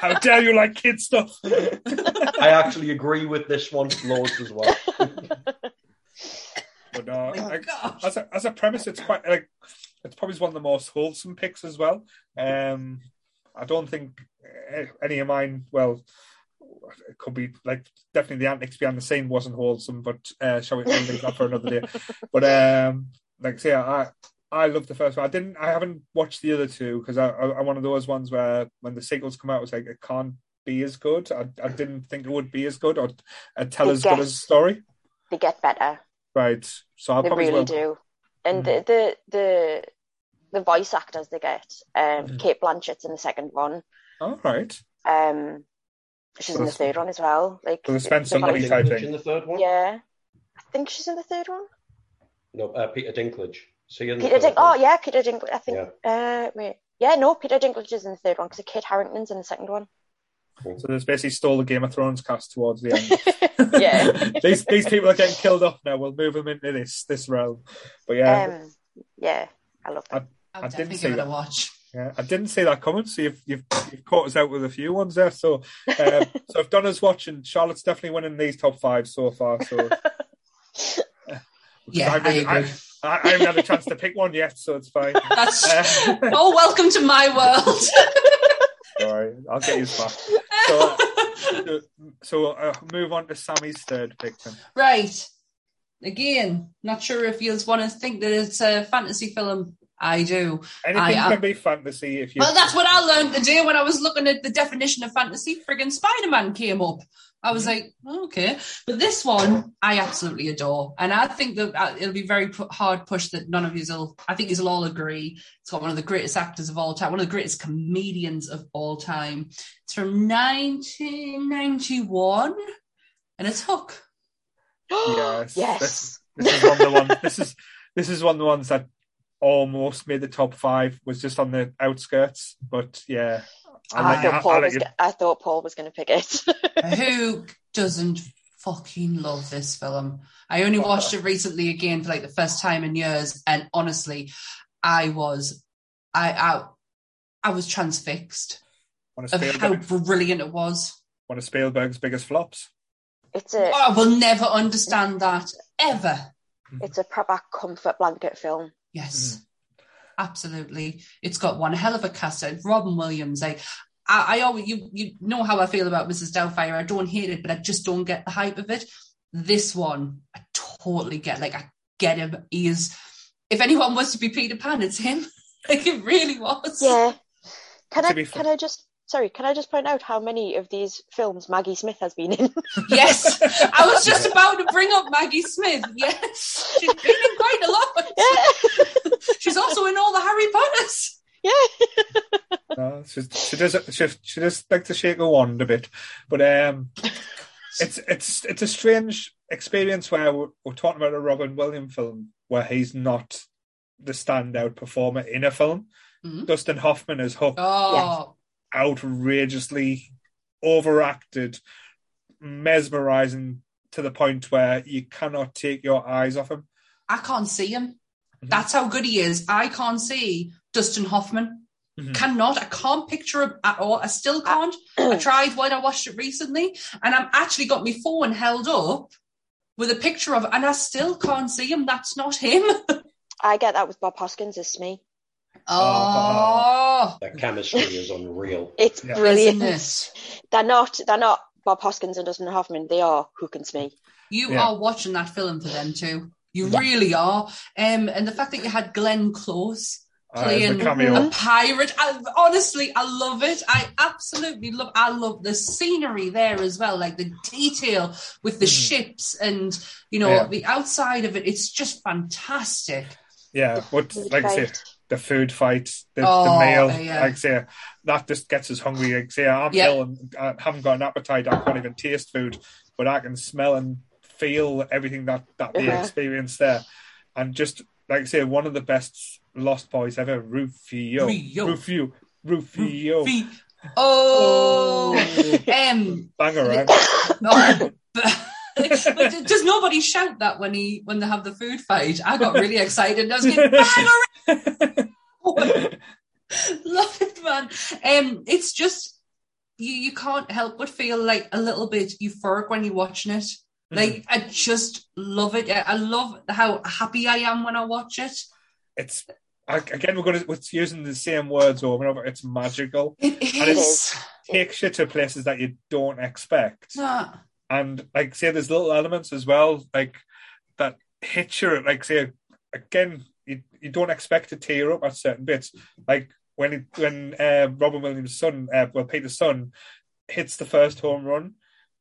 How dare you like kid stuff? I actually agree with this one loads as well. But no, Oh my as a as a premise, it's quite like it's probably one of the most wholesome picks as well. Um, I don't think eh, any of mine. Well, it could be like definitely the antics behind the scene wasn't wholesome, but uh, shall we leave that for another day? But um, like I say, I I love the first one. I didn't. I haven't watched the other two because I, I I'm one of those ones where when the sequels come out, it's like it can't be as good. I, I didn't think it would be as good or uh, tell It as good gets- as a story. they get better. Right. So I'll probably really will- do. And Mm. the, the the the voice actors they get, um, Mm. Cate Blanchett's in the second one. All right. Um, she's in the third one as well. Like So the Spencer the Money voice- type Dinklage thing. in the third one? Yeah, I think she's in the third one. No, uh, Peter Dinklage. So you're Peter third Dink. Oh one. yeah, Peter Dinklage. I think. Uh, wait. Yeah, no, Peter Dinklage is in the third one because Kate Harington's in the second one. So there's basically stole the Game of Thrones cast towards the end. yeah. these these people are getting killed off now. We'll move them into this this realm. But yeah, Um, yeah, I love that. I I didn't see give it a that. watch. yeah, I didn't see that coming. So you've you've, you've caught us out with a few ones there. So um, so if Donna's watching, Charlotte's definitely winning these top five so far. So Yeah, I've I been- agree. I, I haven't had a chance to pick one yet, so it's fine. That's Uh, oh, welcome to my world. Sorry, I'll get you back. So, so uh, move on to Sammy's third pick. Then. right. Again, not sure if you want to think that it's a fantasy film. I do. Anything I am- can be fantasy if you. Well, that's what I learned today when I was looking at the definition of fantasy. Friggin' Spider Man came up. I was like, okay. But this one, I absolutely adore. And I think that uh, it'll be very pu- hard push that none of you will, I think you'll all agree. It's got one of the greatest actors of all time, one of the greatest comedians of all time. It's from 1991, and it's Hook. Yes. yes. This is one of the ones. This is this is one of the ones that almost made the top five. Was just on the outskirts, but yeah. I'll I let you- thought Paul was. you- I thought Paul was going to pick it. Who doesn't fucking love this film? I only watched it recently again for like the first time in years, and honestly, I was, I, I, I was transfixed of of how brilliant it was. one of Spielberg's biggest flops. it's a oh, I will never understand that ever. it's a proper comfort blanket film. Yes, mm-hmm. absolutely. It's got one hell of a cast. Robin Williams. I, I, I always you you know how I feel about Mrs. Doubtfire. I don't hate it, but I just don't get the hype of it. This one, I totally get. Like I get him. He is. If anyone was to be Peter Pan, it's him. like it really was. Yeah. Can To I can I just sorry, can I just point out how many of these films Maggie Smith has been in? Yes, I was just about to bring up Maggie Smith. Yes, she's been in quite a lot. yeah. She's also in all the Harry Potters. Yeah. No, she, she does she, she does like to shake a wand a bit, but um, it's it's it's a strange experience where we're, we're talking about a Robin Williams film where he's not the standout performer in a film. Mhm. Dustin Hoffman as Hook Oh, outrageously overacted, mesmerizing to the point where you cannot take your eyes off him. I can't see him. Mhm. That's how good he is. I can't see Dustin Hoffman. Mhm. Cannot. I can't picture him at all. I still can't. I tried when I watched it recently, and I'm actually got my phone held up with a picture of, and I still can't see him. That's not him. I get that with Bob Hoskins It's Smee. Oh, That chemistry is unreal. It's Yeah. brilliant. it? They're not they're not Bob Hoskins and Dustin Hoffman, they are Hook and Smee. You Yeah. are watching that film for them too. You really are. Um, and the fact that you had Glenn Close Uh, playing the cameo. a pirate, I, honestly, I love it. I absolutely love. I love the scenery there as well, like the detail with the ships and you know. Yeah. the outside of it. It's just fantastic. Yeah, but Food like I say, fight. The food fight, the, Oh, the meal, yeah. like I say, that just gets us hungry. Like I say, I'm Yeah. ill and I haven't got an appetite. I can't even taste food, but I can smell and feel everything that that they Uh-huh. experience there. And just like I say, one of the best Lost Boys ever, Rufio, Rio. Rufio, Rufio, Fe- Oh, um, banger, right? but- does nobody shout that when he when they have the food fight? I got really excited. I was bang Love it, man. Um, it's just you. You can't help but feel like a little bit euphoric when you're watching it. Like I just love it. I love how happy I am when I watch it. it's again we're going to we're using the same words over and over. It's magical. It And is. is. Takes you to places that you don't expect. Ah, and like say there's little elements as well like that hit you like say again you, you don't expect to tear up at certain bits like when it, when uh, Robin Williams' son uh, well Peter's son hits the first home run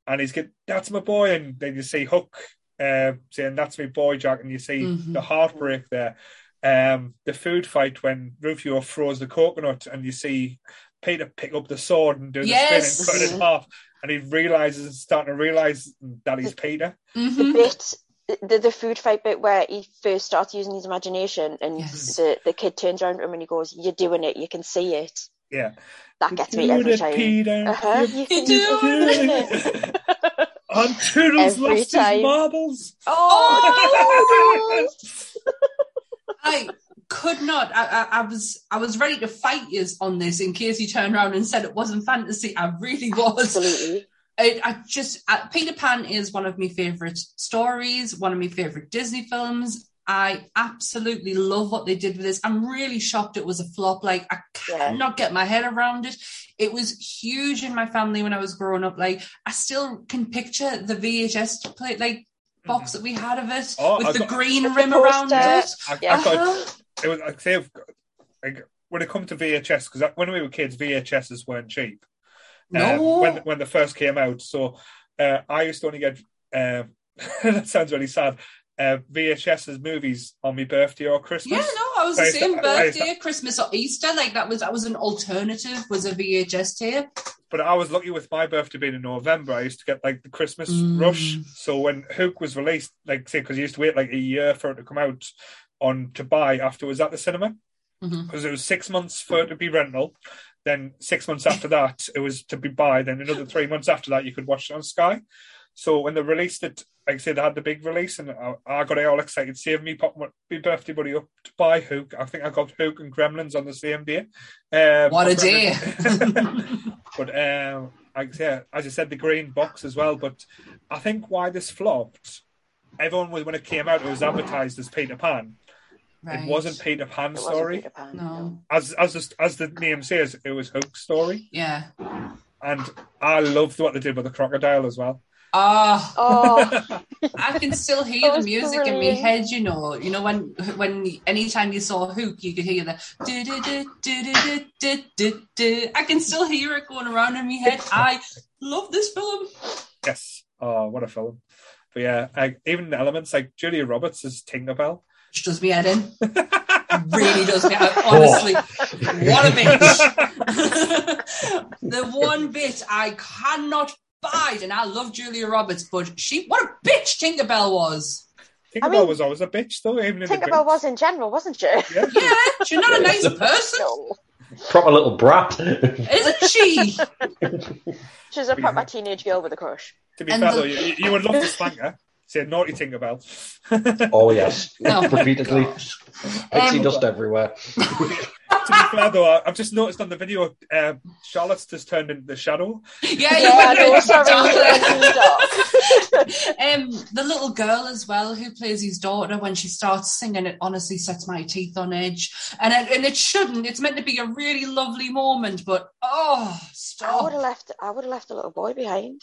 and he's get that's my boy and then you see Hook uh, saying that's my boy Jack and you see Mhm. the heartbreak there um the food fight when Rufio throws the coconut and you see Peter pick up the sword and do the Yes. spin and cut it in half and he realizes starting to realize that he's Peter. the mhm. bit the, the food fight bit where he first starts using his imagination and Yes. the, the kid turns around to him and he goes, You're doing it, you can see it. Yeah, That gets me Do every it, time. Peter. Uh-huh. Do You You can do see it. it. And Toodles Every lost time. his marbles. Oh, I could not. I, I, I was I was ready to fight you on this in case you turned around and said it wasn't fantasy. I really was. absolutely. I, I just uh, Peter Pan is one of my favorite stories, one of my favorite Disney films. I absolutely love what they did with this. I'm really shocked it was a flop. Like I Yeah. cannot get my head around it. It was huge in my family when I was growing up. Like I still can picture the VHS play like box that we had of it Oh, with I the got- green rim around poster. it. I, Yeah. I got, Uh-huh. It was like say like when it comes to VHS because when we were kids VHSs weren't cheap. Um, No. when when they first came out, so uh, I used to only get. Um, that sounds really sad. Uh, VHS's movies on my birthday or Christmas. Yeah, no, I was the I used to- same to- birthday, Christmas or Easter. Like that was that was an alternative. Was a VHS tape. But I was lucky with my birthday being in November. I used to get like the Christmas Mm. rush. So when Hook was released, like say, because you used to wait like a year for it to come out on to buy after it was at the cinema, Mhm. because it was six months for it to be rental. Then six months after that, it was to be buy. Then another three months after that, you could watch it on Sky. So when they released it, like I said, they had the big release, and I, I got all excited. Save me pop my birthday money up to buy Hook. I think I got Hook and Gremlins on the same day. Um, What a day! but um, like I say, as I said, the green box as well. But I think why this flopped, everyone was when it came out, it was advertised as Peter Pan. Right. It wasn't Peter Pan's It wasn't story. Peter Pan, No. As as the, as the name says, it was Hook's story, Yeah. and I loved what they did with the crocodile as well. Ah, Oh, I can still hear the was music in my head. You know, you know when when anytime you saw Hook, you could hear the do do do do do do do do. I can still hear it going around in my head. I love this film. Yes, oh, what a film! But yeah, like, even the elements like Julia Roberts as Tinkerbell. Which does me head in. really does me. I, honestly, what a bitch. the one bit I cannot bide, and I love Julia Roberts, but she, what a bitch Tinkerbell was. Tinkerbell mean- was always a bitch, though. Even in the Tinkerbell was in general, wasn't she? Yeah. Yeah, she's not a nice person, No. Proper little brat. isn't she? She's a proper teenage girl with a crush. To be And fair, the- though, you, you would love to spank her. Say naughty Tinkerbell. oh yes, Oh, my repeatedly. Pixie Um, dust everywhere. to be fair, though, I- I've just noticed on the video, uh, Charlotte's just turned into the shadow. Yeah, Yeah, yeah. no, sorry. um, the little girl as well who plays his daughter when she starts singing it honestly sets my teeth on edge and it, and it shouldn't it's meant to be a really lovely moment but oh stop! I would stop have left. I would have left a little boy behind.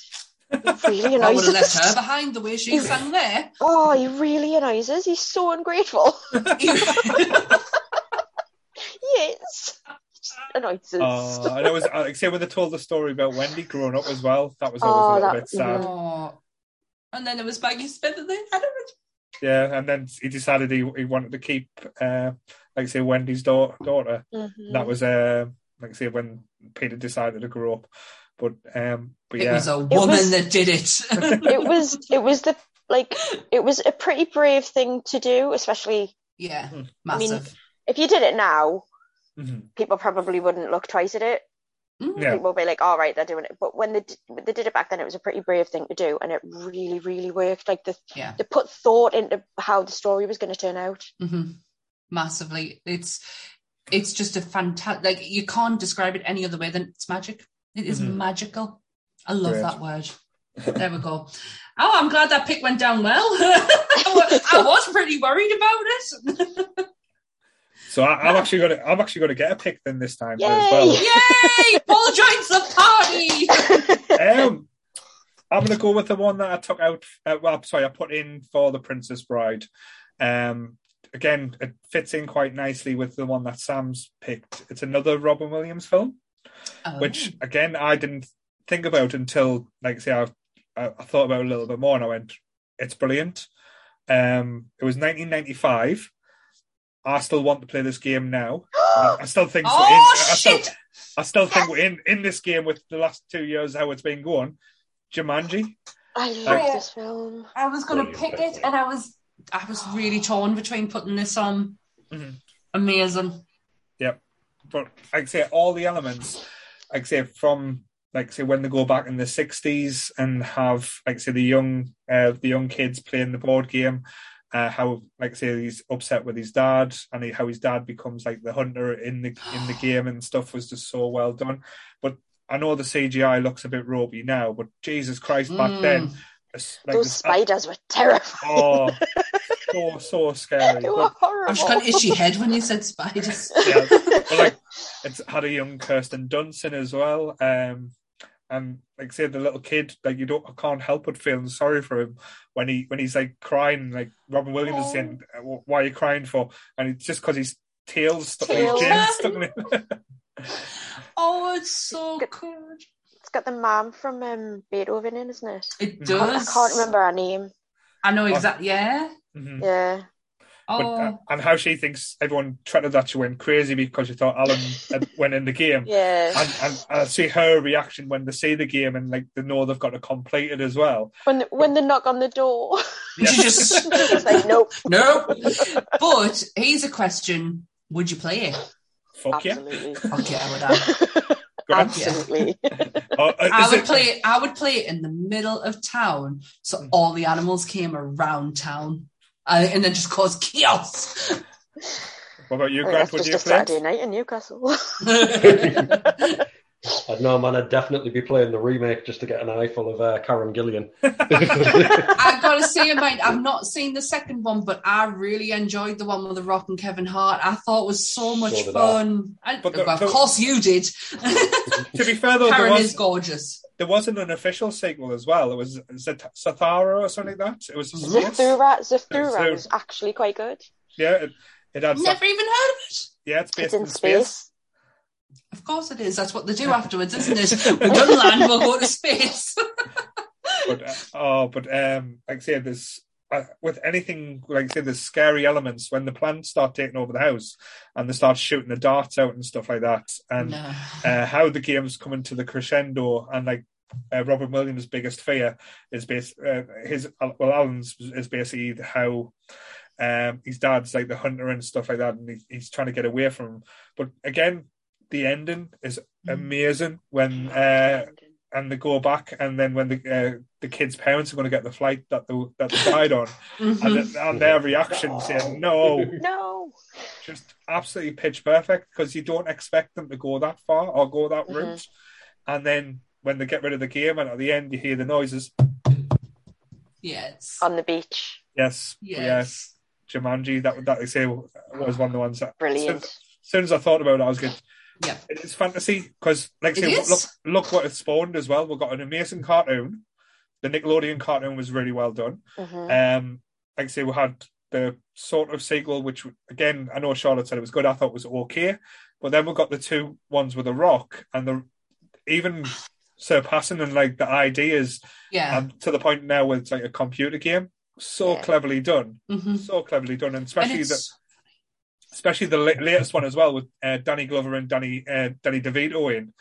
Really I would annoys have left us. her behind the way she sang there. Oh, he really annoys us. He's so ungrateful. yes. Just annoys us. Uh, and it was like say when they told the story about Wendy growing up as well. That was Oh, always a little that- bit sad. oh. And then it was Maggie Smith and they had it. Yeah, and then he decided he he wanted to keep, uh, like say Wendy's daughter. daughter. Mhm. That was uh, like say when Peter decided to grow up. But um, but It yeah, was a woman was- that did it. it was it was the like it was a pretty brave thing to do, especially yeah, Hmm. I mean, if you did it now, Mhm. people probably wouldn't look twice at it. Mm. yeah, People would be like, "All right, they're doing it." But when they d- they did it back then, it was a pretty brave thing to do, and it really, really worked. Like the Yeah. they put thought into how the story was going to turn out. hmm Massively. It's it's just a fantastic. Like you can't describe it any other way than it's magic. It is Mhm. magical. I love Great. that word. There we go. Oh, I'm glad that pick went down well. I was pretty worried about it. so I, I'm actually gonna I'm actually gonna get a pick then this time Yay! as well. Yay! Paul joins the party. um, I'm going to go with the one that I took out. Uh, well, sorry, I put in for the Princess Bride. Um, again, it fits in quite nicely with the one that Sam's picked. It's another Robin Williams film, Oh. which again I didn't think about until, like, say, I, I, I thought about it a little bit more, and I went, "It's brilliant." Um, it was 1995. I still want to play this game now. I I still think. so. Oh I still, shit! I still think in in this game with the last two years how it's been going, Jumanji. I love yeah. this film. I was gonna Brilliant pick pick, it, and I was I was really torn between putting this on. Mhm. Amazing. Yep, but like I say, all the elements, like I say, from like say when they go back in the sixties and have like say the young uh, the young kids playing the board game, uh, how like say he's upset with his dad and he, how his dad becomes like the hunter in the in the game and stuff was just so well done. But I know the CGI looks a bit ropey now, but Jesus Christ, back Mm. then, like Those this- spiders were terrifying. Oh, so so scary. they were But, horrible. I just got an itchy head when you said spiders. yeah, but like it's had a young Kirsten Dunst in as well. Um, and like say the little kid, like you don't, I can't help but feeling sorry for him when he when he's like crying, like Robin Williams is saying, "Uh, "Why are you crying for?" And it's just because his tail's stuck in his Tail. chin, stuck in it. Oh, it's so Good. good. It's got the mom from um, Beethoven in, isn't it? It does. I can't- I can't remember her name. I know exactly. Yeah. Mhm. Yeah. But, Oh, uh, and how she thinks everyone treated that she went crazy because she thought Alan had went in the game. Yeah. And, and I see her reaction when they see the game and like they know they've got to complete it as well. When the, when they knock on the door, Yeah. she just it's like nope. no. But here's a question: Would you play it? Fuck yeah. Absolutely. Fuck yeah, I would. have. Absolutely. Oh, uh, I would it- play it. I would play it in the middle of town, so all the animals came around town, uh, and then just cause chaos. What about you, I Grant? think Would you just a play? Saturday night in Newcastle. I'd know, man. I'd definitely be playing the remake just to get an eyeful of uh, Karen Gillan. I've gotta say, mate, I've not seen the second one, but I really enjoyed the one with the Rock and Kevin Hart. I thought it was so much So did I. fun. But the- well, the- of course you did. To be fair though, Karen was is gorgeous. there wasn't an official sequel as well. It was Zat- Sathara or something like that. It was Zathura, Zathura Zathura. was actually quite good. yeah. It, it had Never even heard of it. yeah. It's based It's in space. Of course it is. That's what they do afterwards, isn't it? We've to land, we'll go to space. but uh, oh, but um, like I say, there's uh, with anything like I say, there's scary elements when the plants start taking over the house and they start shooting the darts out and stuff like that, and No. uh, how the game's coming to the crescendo and like. Uh, Robert Williams' biggest fear is based uh, his well Alan's is basically how um, his dad's like the hunter and stuff like that, and he, he's trying to get away from him. But again, the ending is amazing when uh, and they go back, and then when the uh, the kids' parents are going to get the flight that they that they died on, and, Mhm. then- and their reaction saying no, No. just absolutely pitch perfect because you don't expect them to go that far or go that Mhm. route, and then when they get rid of the game and at the end you hear the noises. Yes. On the beach. Yes, Yes. yeah, Jumanji. That that they say was one of the ones that Brilliant. As soon as I thought about it, I was good. Yeah. It's fantasy because, like I say, look look what it spawned as well. We've got an amazing cartoon, the Nickelodeon cartoon was really well done. Mhm. Um, like I say, we had the sort of sequel, which again, I know Charlotte said it was good. I thought it was okay, but then we got the two ones with the Rock and the even surpassing and like the ideas, Yeah. and to the point now where it's like a computer game. So Yeah. cleverly done, Mhm. so cleverly done, and And especially the it's, especially the latest one as well with uh, Danny Glover and Danny uh, Danny DeVito in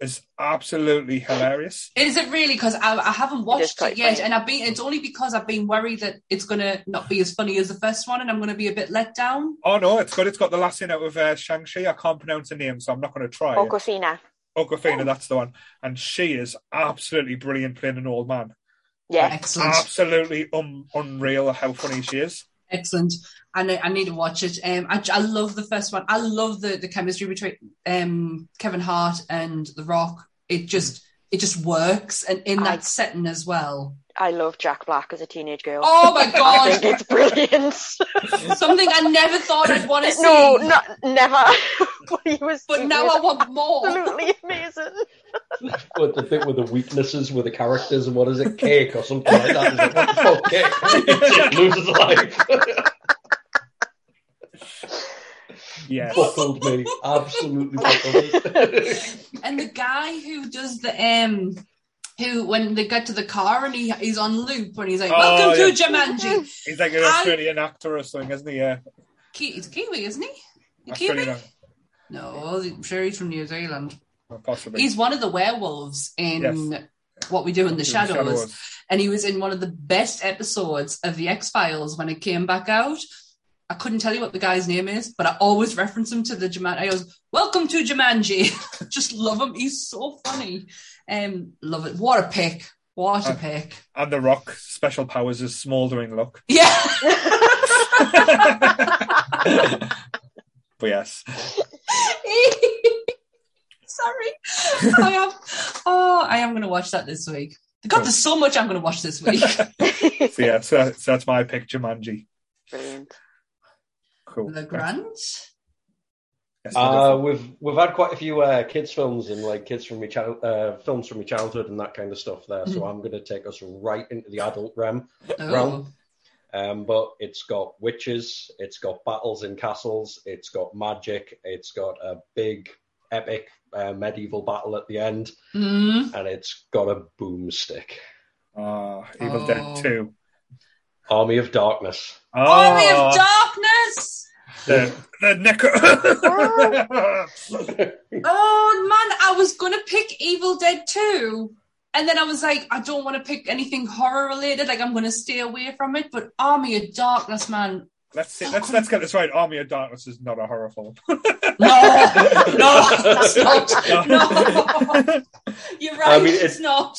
is absolutely hilarious. is it really? Because I, I haven't watched quite it yet, funny. and I've been. It's only because I've been worried that it's gonna not be as funny as the first one, and I'm gonna be a bit let down. Oh no, it's good. It's got the last scene out of uh, Shang Chi. I can't pronounce the name, so I'm not going to try. it. Aquafina. Awkwafina, that's the one, and she is absolutely brilliant playing an old man. Yeah. Excellent. Absolutely un- unreal how funny she is. Excellent. I need, I need to watch it. Um, I, I love the first one. I love the, the chemistry between um, Kevin Hart and The Rock. It just it just works, and in that I- setting as well. I love Jack Black as a teenage girl. Oh my I god! think it's brilliant. Something I never thought I'd want to see. no, not never. but he was. but now I want more. absolutely amazing. But the bit with the weaknesses with the characters and what is it, cake or something like that? Is it, what the fuck, cake? It loses life. Yeah. buckled me. Absolutely buckled me. And the guy who does the um, who when they get to the car and he he's on loop and he's like, Oh, "Welcome yeah. to Jumanji." He's like an I- actor or something, isn't he? Yeah. Ki- he's Kiwi, isn't he? You Australian Kiwi? No, I'm sure he's from New Zealand. possibly. He's one of the werewolves in Yes. What We Do in the Shadows. Shadows. and he was in one of the best episodes of the X Files when it came back out. I couldn't tell you what the guy's name is, but I always reference him to the Jumanji. I goes, "Welcome to Jumanji." Just love him. He's so funny. Um, love it. What a pick! What a Uh, pick! And The Rock, special powers is smouldering look. Yeah. But yes. Sorry, I am. Oh, I am going to watch that this week. God, there's so much I'm going to watch this week. So yeah, so, so that's my pick, Jumanji. Brilliant. Cool. the Grant. Yes, Uh, we've we've had quite a few uh, kids films and like kids from my child uh, films from my childhood and that kind of stuff there. So I'm going to take us right into the adult realm. Oh, Realm. Um, but it's got witches, it's got battles in castles, it's got magic, it's got a big epic uh, medieval battle at the end, Mm. and it's got a boomstick. Ah, Evil Oh. Dead 2. Army of Darkness. Army Ah, of Darkness. The, the Necro. Oh man, I was gonna pick Evil Dead 2. And then I was like, I don't want to pick anything horror related. Like I'm gonna stay away from it. But Army of Darkness, man. let's see, let's let's get this right. Army of Darkness is not a horror film. No, no, it's not. No. You're right. I mean, it's, it's- not.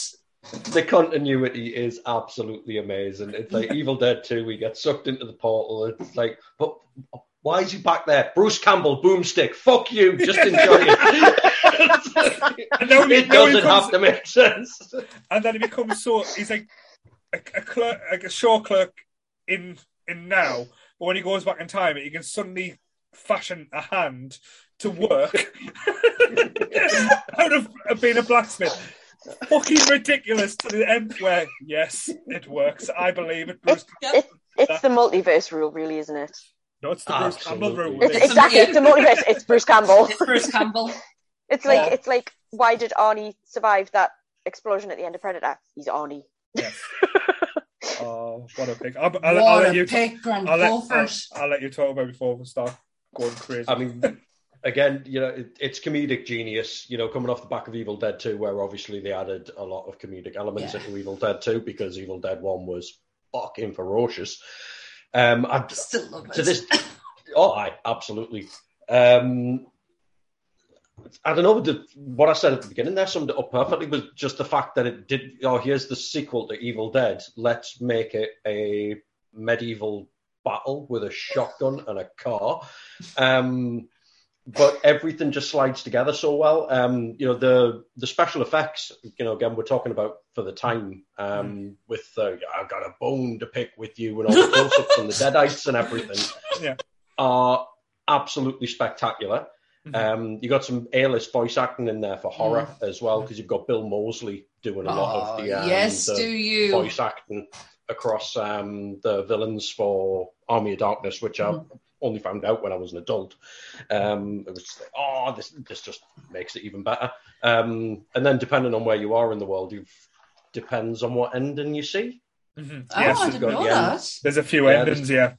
The continuity is absolutely amazing. It's like Evil Dead 2, we get sucked into the portal. It's like, but why is he back there? Bruce Campbell, boomstick, fuck you, just enjoy it. And he- it doesn't comes- have to make sense. and then he becomes so he's like a, a clerk, like a show clerk in in now. But when he goes back in time, he can suddenly fashion a hand to work out of, of being a blacksmith. Fucking ridiculous to the end. Where yes, it works. I believe it. Bruce, It's, it's the multiverse rule, really, isn't it? no, it's the Bruce Campbell rule. It's, It's- exactly, it's the multiverse. It's Bruce Campbell. It's Bruce Campbell. It's like Yeah. it's like why did Arnie survive that explosion at the end of Predator? He's Arnie. Yes. Oh, what a pick! I'll, I'll, I'll what let a you. pick, Grant. I'll let, I'll. I'll let you talk about it before we start going crazy. I mean, again, you know, it, it's comedic genius, you know, coming off the back of Evil Dead 2, where obviously they added a lot of comedic elements Yeah. into Evil Dead 2 because Evil Dead 1 was fucking ferocious. Um, I, Still love it. to this, oh, I absolutely. Um, I don't know the, what I said at the beginning there summed it up perfectly was just the fact that it did. Oh, here's the sequel to Evil Dead. Let's make it a medieval battle with a shotgun and a car. Um, but everything just slides together so well. Um, you know the the special effects. You know, again, we're talking about for the time um, with uh, I've got a bone to pick with you and all the close-ups and the deadites and everything Yeah. are absolutely spectacular. Mhm. Um, you got some A-list voice acting in there for horror as well because you've got Bill Moseley doing a lot Oh, of the, um, yes, the do you? voice acting across um, the villains for Army of Darkness, which I only found out when I was an adult. Um, it was just like, oh, this this just makes it even better. Um, and then depending on where you are in the world, you depends on what ending you see. Mhm. Oh, Yes, I didn't know the end. that. there's a few Yeah, endings. Yeah,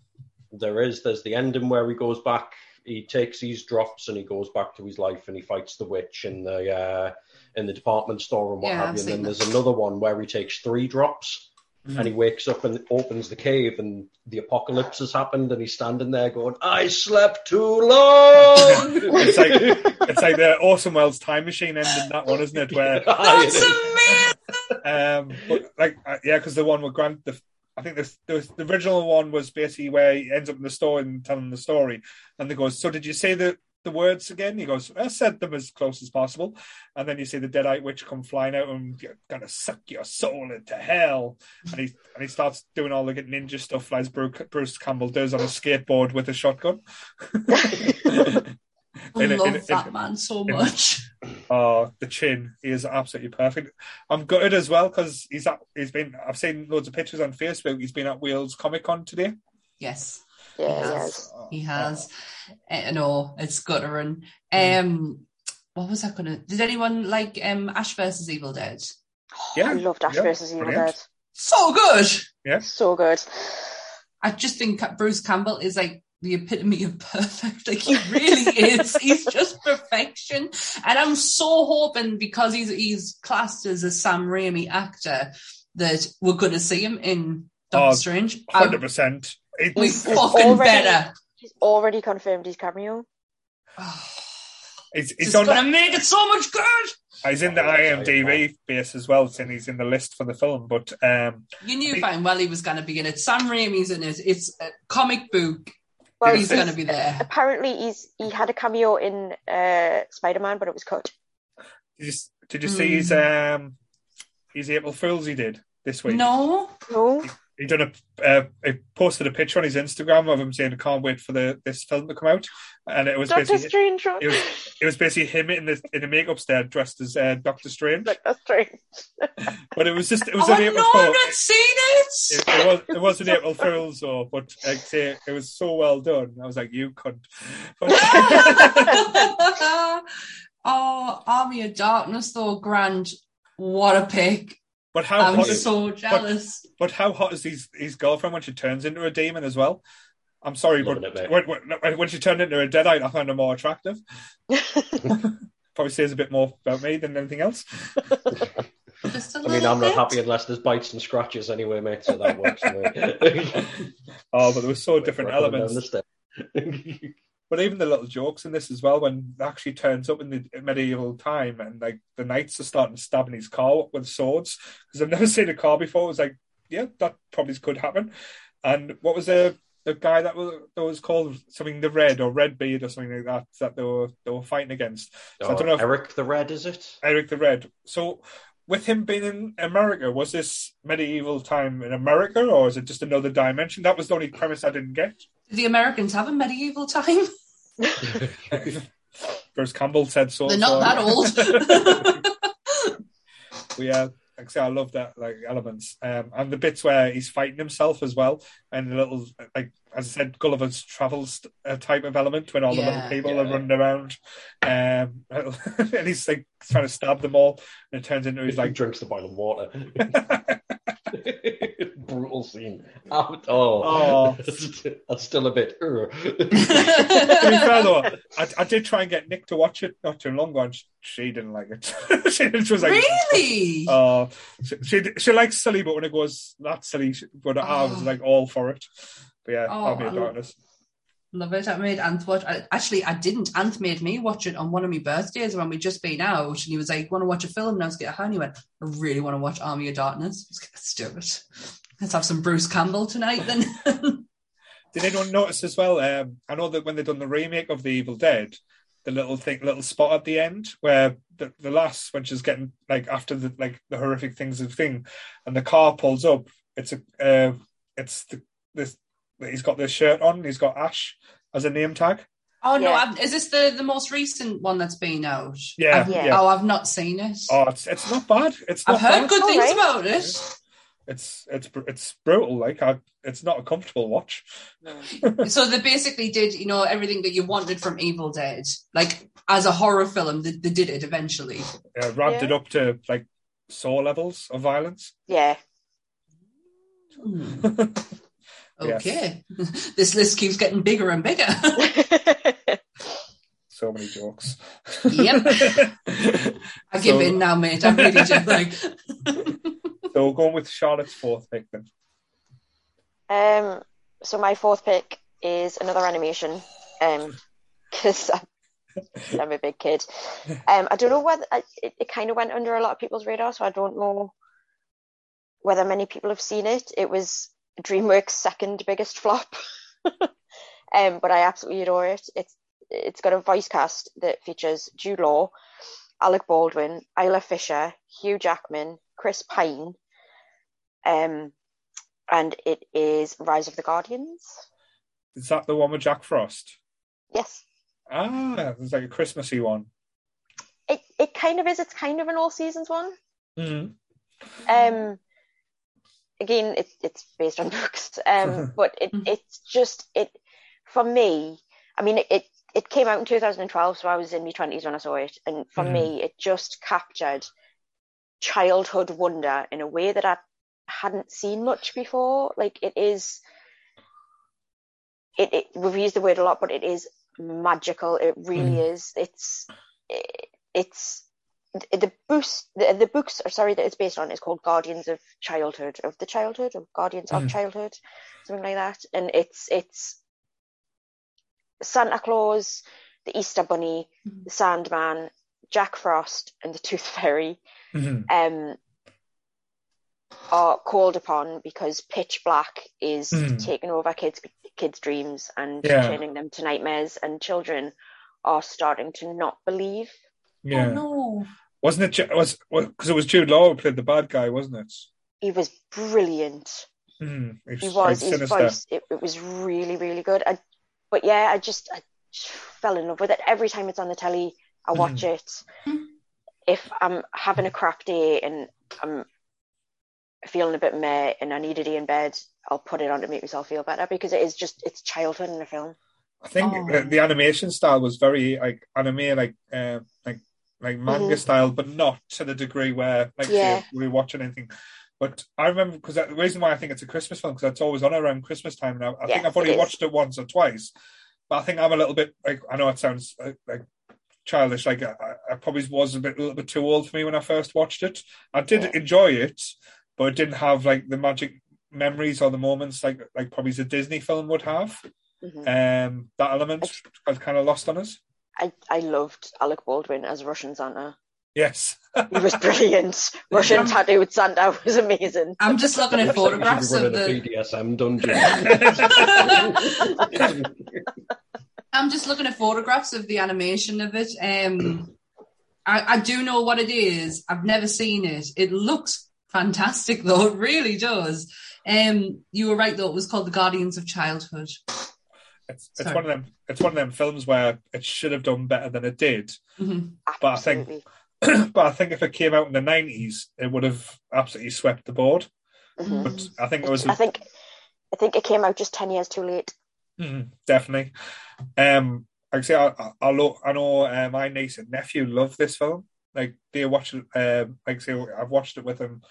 There is. There's the ending where he goes back. He takes these drops and he goes back to his life and he fights the witch in the uh, in the department store and what Yeah, have I've you. And then seen there's another one where he takes three drops and he wakes up and opens the cave and the apocalypse has happened and he's standing there going, "I slept too long." it's like it's like the Orson Welles time machine ending that one, isn't it? Where That's amazing. um, but like uh, yeah, because the one with Grant, the I think the, the the original one was basically where he ends up in the store and telling the story, and they goes, "So did you say the the words again?" He goes, "I said them as close as possible," and then you see the Deadite witch come flying out and you're gonna suck your soul into hell, and he and he starts doing all the ninja stuff like Bruce, Bruce Campbell does on a skateboard with a shotgun. I In love in that in- man so much. Oh, the chin. He is absolutely perfect. I'm gutted as well because he's at, he's been. I've seen loads of pictures on Facebook. He's been at Wales Comic Con today. Yes, Yeah, he he has. has. He has. Uh, no, it's guttering. Um, what was that gonna? Did anyone like um Ash versus Evil Dead? Yeah, I loved Ash yeah, versus Evil brilliant. Dead. So good. Yeah, so good. I just think Bruce Campbell is like the epitome of perfect. Like he really is. He's just perfection. And I'm so hoping because he's he's classed as a Sam Raimi actor that we're going to see him in Doctor Oh, Strange. Hundred I, percent. we He's fucking already- better. He's already confirmed his cameo. He's, It's on. going to make it so much good. He's in the Oh, IMDb base as well, saying he's in the list for the film. But um, You knew fine well he was going to be in it. Sam Raimi's in it. It's a comic book. Well, he's going to be there. Apparently, he's he had a cameo in uh, Spider Man, but it was cut. did you, did you see his um his April Fools he did this week? No. No, he done a uh, he posted a picture on his Instagram of him saying I can't wait for the this film to come out, and it was Doctor basically Strange. it was it was basically him in the in the makeup stand dressed as uh, Doctor Strange, Doctor Strange. but it was just it was Oh an no, April I've Fool. not seen it. It, it was it was an April Fool's though, but like say it was so well done. I was like, you could. oh, Army of Darkness, though, Grant. What a pick. But how I'm hot is so jealous. but how hot is his his girlfriend when she turns into a demon as well? I'm sorry, but it, when, when, when she turned into a deadite, I found her more attractive. Probably says a bit more about me than anything else. Just a I mean, I'm not happy unless there's bites and scratches anyway, mate. So that works. Oh, but there were so different We're coming elements. Down the stairs. But even the little jokes in this as well, when it actually turns up in the medieval time and like the knights are starting stabbing his car with swords because I've never seen a car before. It was like, yeah, that probably could happen. And what was the the guy that was that was called something the Red or Red Beard or something like that that they were they were fighting against? So I Oh, don't know if Eric the Red, is it? Eric the Red. So with him being in America, was this medieval time in America or is it just another dimension? That was the only premise I didn't get. Did the Americans have a medieval time? Bruce Campbell said so. They're not so- that old. But yeah, like I say, I love that like elements, um, and the bits where he's fighting himself as well, and the little like as I said, Gulliver's Travels uh, type of element when all the little people are running around, um, and he's like trying to stab them all, and it turns into he's like, drinks the boiling water. Brutal scene. Oh, oh. Oh. that's still a bit. to be fair though, I, I did try and get Nick to watch it not too long ago, and she, she didn't like it. she, she was like, really? Oh, she, she she likes silly, but when it goes that silly, she, but I was Oh. like all for it. But yeah, Oh, I'll be I a love- darkness. Love it. I made Anth watch. I, actually, I didn't. Anth made me watch it on one of my birthdays when we'd just been out, and he was like, "Want to watch a film?" And I was like, he went, "I really want to watch Army of Darkness." Like, Let's do it. Let's have some Bruce Campbell tonight, then. Did anyone notice as well? Um, I know that when they done the remake of The Evil Dead, the little thing, little spot at the end where the, the when she's getting like after the like the horrific things of thing, and the car pulls up, it's a uh, it's the this he's got this shirt on, he's got Ash as a name tag. Oh no! Yeah. I've, is this the the most recent one that's been out? Yeah, I've- yeah. Oh, I've not seen it. Oh, it's it's not bad. It's not I've heard bad. good All things right. about it. It's it's it's brutal. Like I, it's not a comfortable watch. so they basically did, you know, everything that you wanted from Evil Dead, like as a horror film. They, they did it eventually. Uh, ramped Yeah. it up to like saw levels of violence. Yeah. Yes. Okay, this list keeps getting bigger and bigger. so many jokes. Yep. I give So- in now, mate. I'm really just like, So we're going with Charlotte's fourth pick then. Um, so my fourth pick is another animation, um, because I'm, I'm a big kid. Um, I don't know whether I, it, it kind of went under a lot of people's radar, so I don't know whether many people have seen it. It was DreamWorks' second biggest flop, um, but I absolutely adore it. It's it's got a voice cast that features Jude Law, Alec Baldwin, Isla Fisher, Hugh Jackman, Chris Pine, um, and it is Rise of the Guardians. Is that the one with Jack Frost? Yes, Ah, it's like a Christmassy one. it it kind of is. It's kind of an all seasons one. Mm. Um, again, it, it's based on books, um, but it Mhm. it's just it for me. I mean, it, it it came out in 2012, so I was in my 20s when I saw it, and for Mhm. me, it just captured childhood wonder in a way that I hadn't seen much before. Like it is, it, it we've used the word a lot, but it is magical. It really is. It's it, it's the books the, the books are sorry that it's based on is called Guardians of Childhood of the Childhood or Guardians Mhm. of Childhood something like that and it's it's Santa Claus the Easter Bunny the Sandman Jack Frost and the Tooth Fairy Mhm. um are called upon because pitch black is Mhm. taking over kids kids dreams and Yeah. turning them to nightmares and children are starting to not believe Yeah. oh no. Wasn't it? Was because it was Jude Law who played the bad guy, wasn't it? he was brilliant Mm. he quite was his sinister. voice it, it was really really good I, but yeah i just I fell in love with it every time it's on the telly i watch it Mhm. if i'm having a crap day and i'm feeling a bit meh and i need a day in bed i'll put it on to make myself feel better because it is just it's childhood in a film I think Oh. the, the animation style was very like anime, like uh, like like manga Mhm. style, but not to the degree where like Yeah. were watching anything. But I remember because the reason why I think it's a Christmas film because it's always on around Christmas time. Now I think Yes, I've only it watched it once or twice, but I think I'm a little bit like I know it sounds uh, like childish. Like I, I probably was a bit a little bit too old for me when I first watched it. I did Yeah. enjoy it, but it didn't have like the magic memories or the moments like like probably a Disney film would have. Mhm. Um, that element has kind of lost on us. I, I loved alec baldwin as russian santa Yes. he was brilliant russian tattooed santa was amazing I'm just looking at photographs Should of be running a the. BDSM dungeon. I'm just looking at photographs of the animation of it. Um, I, I do know what it is. I've never seen it. It looks fantastic, though. It really does. Um, you were right, though. It was called The Guardians of Childhood. It's, it's Sorry. one of them. It's one of them films where it should have done better than it did. Mhm. But I think- but I think if it came out in the nineties, it would have absolutely swept the board. Mhm. But I think it was I think I think it came out just ten years too late. Mhm, definitely. Um, like I say, I, I, I, lo- I know uh, my niece and nephew love this film. Like they watch it. Um, like I say, I've watched it with them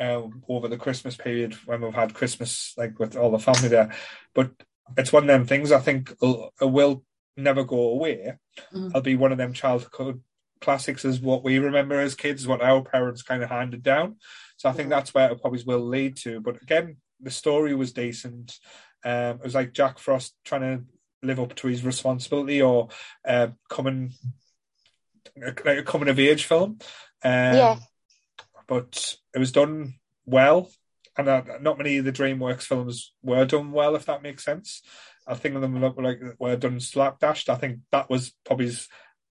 um, over the Christmas period when we've had Christmas like with all the family there. But it's one of them things I think will, will never go away. Mhm. It'll be one of them childhood classics as what we remember as kids, what our parents kind of handed down. So I think Mhm. that's where it probably will lead to. But again, the story was decent. Um, it was like Jack Frost trying to live up to his responsibility or uh, coming like a coming of age film. Um, Yeah. But it was done well, and uh, not many of the DreamWorks films were done well, if that makes sense. I think of them look like were done slapdashed. I think that was probably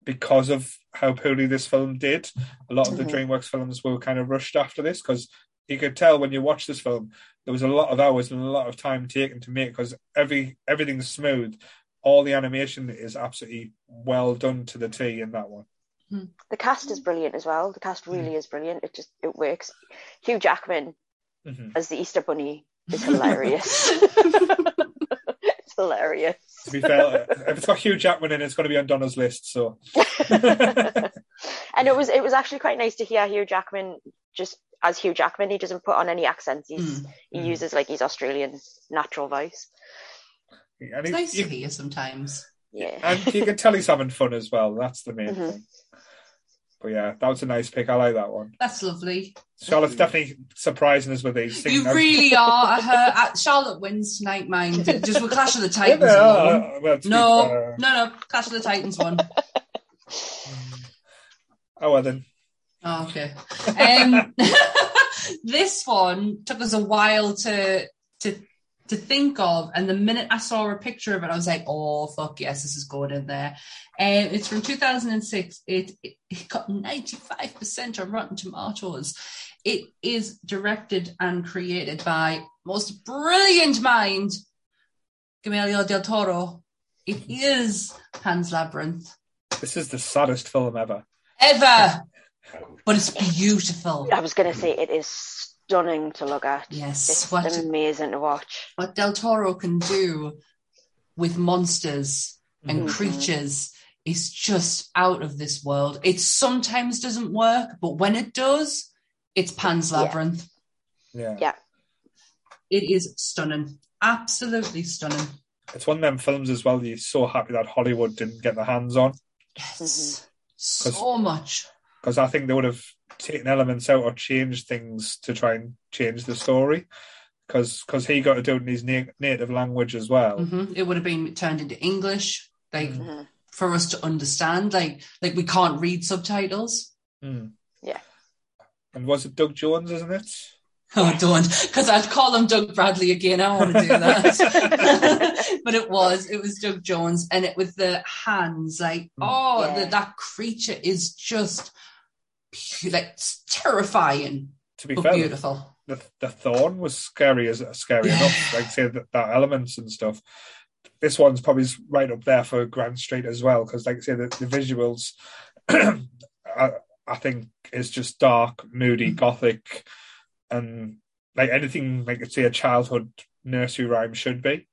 because of how poorly this film did. A lot of the Mhm. DreamWorks films were kind of rushed after this because you could tell when you watch this film there was a lot of hours and a lot of time taken to make because every everything's smooth, all the animation is absolutely well done to the T in that one. The cast is brilliant as well. The cast really is brilliant. It just it works. Hugh Jackman Mhm. as the Easter Bunny is hilarious. it's hilarious. To be fair, if it's got Hugh Jackman in, it, it's going to be on Donna's list. So and it was it was actually quite nice to hear Hugh Jackman just as Hugh Jackman. He doesn't put on any accents. He's Mm. he Mm. uses like his Australian natural voice. and, It's he- nice you, to hear sometimes. Yeah. and you can tell he's having fun as well. That's the main Mhm. thing. But yeah, that was a nice pick. I like that one. That's lovely. Charlotte's definitely surprising us with these things. You really are. Her, uh, Charlotte wins tonight, mind. Just with Clash of the Titans Yeah, uh, well, No, fair- no, no. Clash of the Titans won. Oh well then. Oh, okay. Um, this one took us a while to to to think of, and the minute I saw a picture of it, I was like, "Oh fuck yes, this is going in there." Um, it's from 2006. It, it it got 95 percent on Rotten Tomatoes. It is directed and created by most brilliant mind, Guillermo del Toro. It is Pan's Labyrinth This is the saddest film ever. ever, but it's beautiful. I was gonna say it is stunning to look at. Yes, It's what amazing to watch. what Del Toro can do with monsters and Mhm. creatures is just out of this world. It sometimes doesn't work, but when it does, it's Pan's Labyrinth. Yeah. Yeah. It is stunning. Absolutely stunning. It's one of them films as well. You're so happy that Hollywood didn't get their hands on Yes. So much. because I think they would have taken elements out or changed things to try and change the story. Because he got to do it in his na- native language as well. hmm It would have been turned into English, like Mhm. for us to understand. Like, like we can't read subtitles. Mm. Yeah. And was it Doug Jones, isn't it? Oh, don't, because I'd call him Doug Bradley again. I want to do that. but it was, it was Doug Jones, and it with the hands, like, oh, Yeah. the, that creature is just pu- like terrifying, To be but fair, beautiful. the the thorn was scary as scary Yeah. enough. Like say that, that elements and stuff. This one's probably right up there for Grand Street as well because, like I say, the, the visuals, I, I think, is just dark, moody, Mm. gothic, and like anything like say a childhood nursery rhyme should be.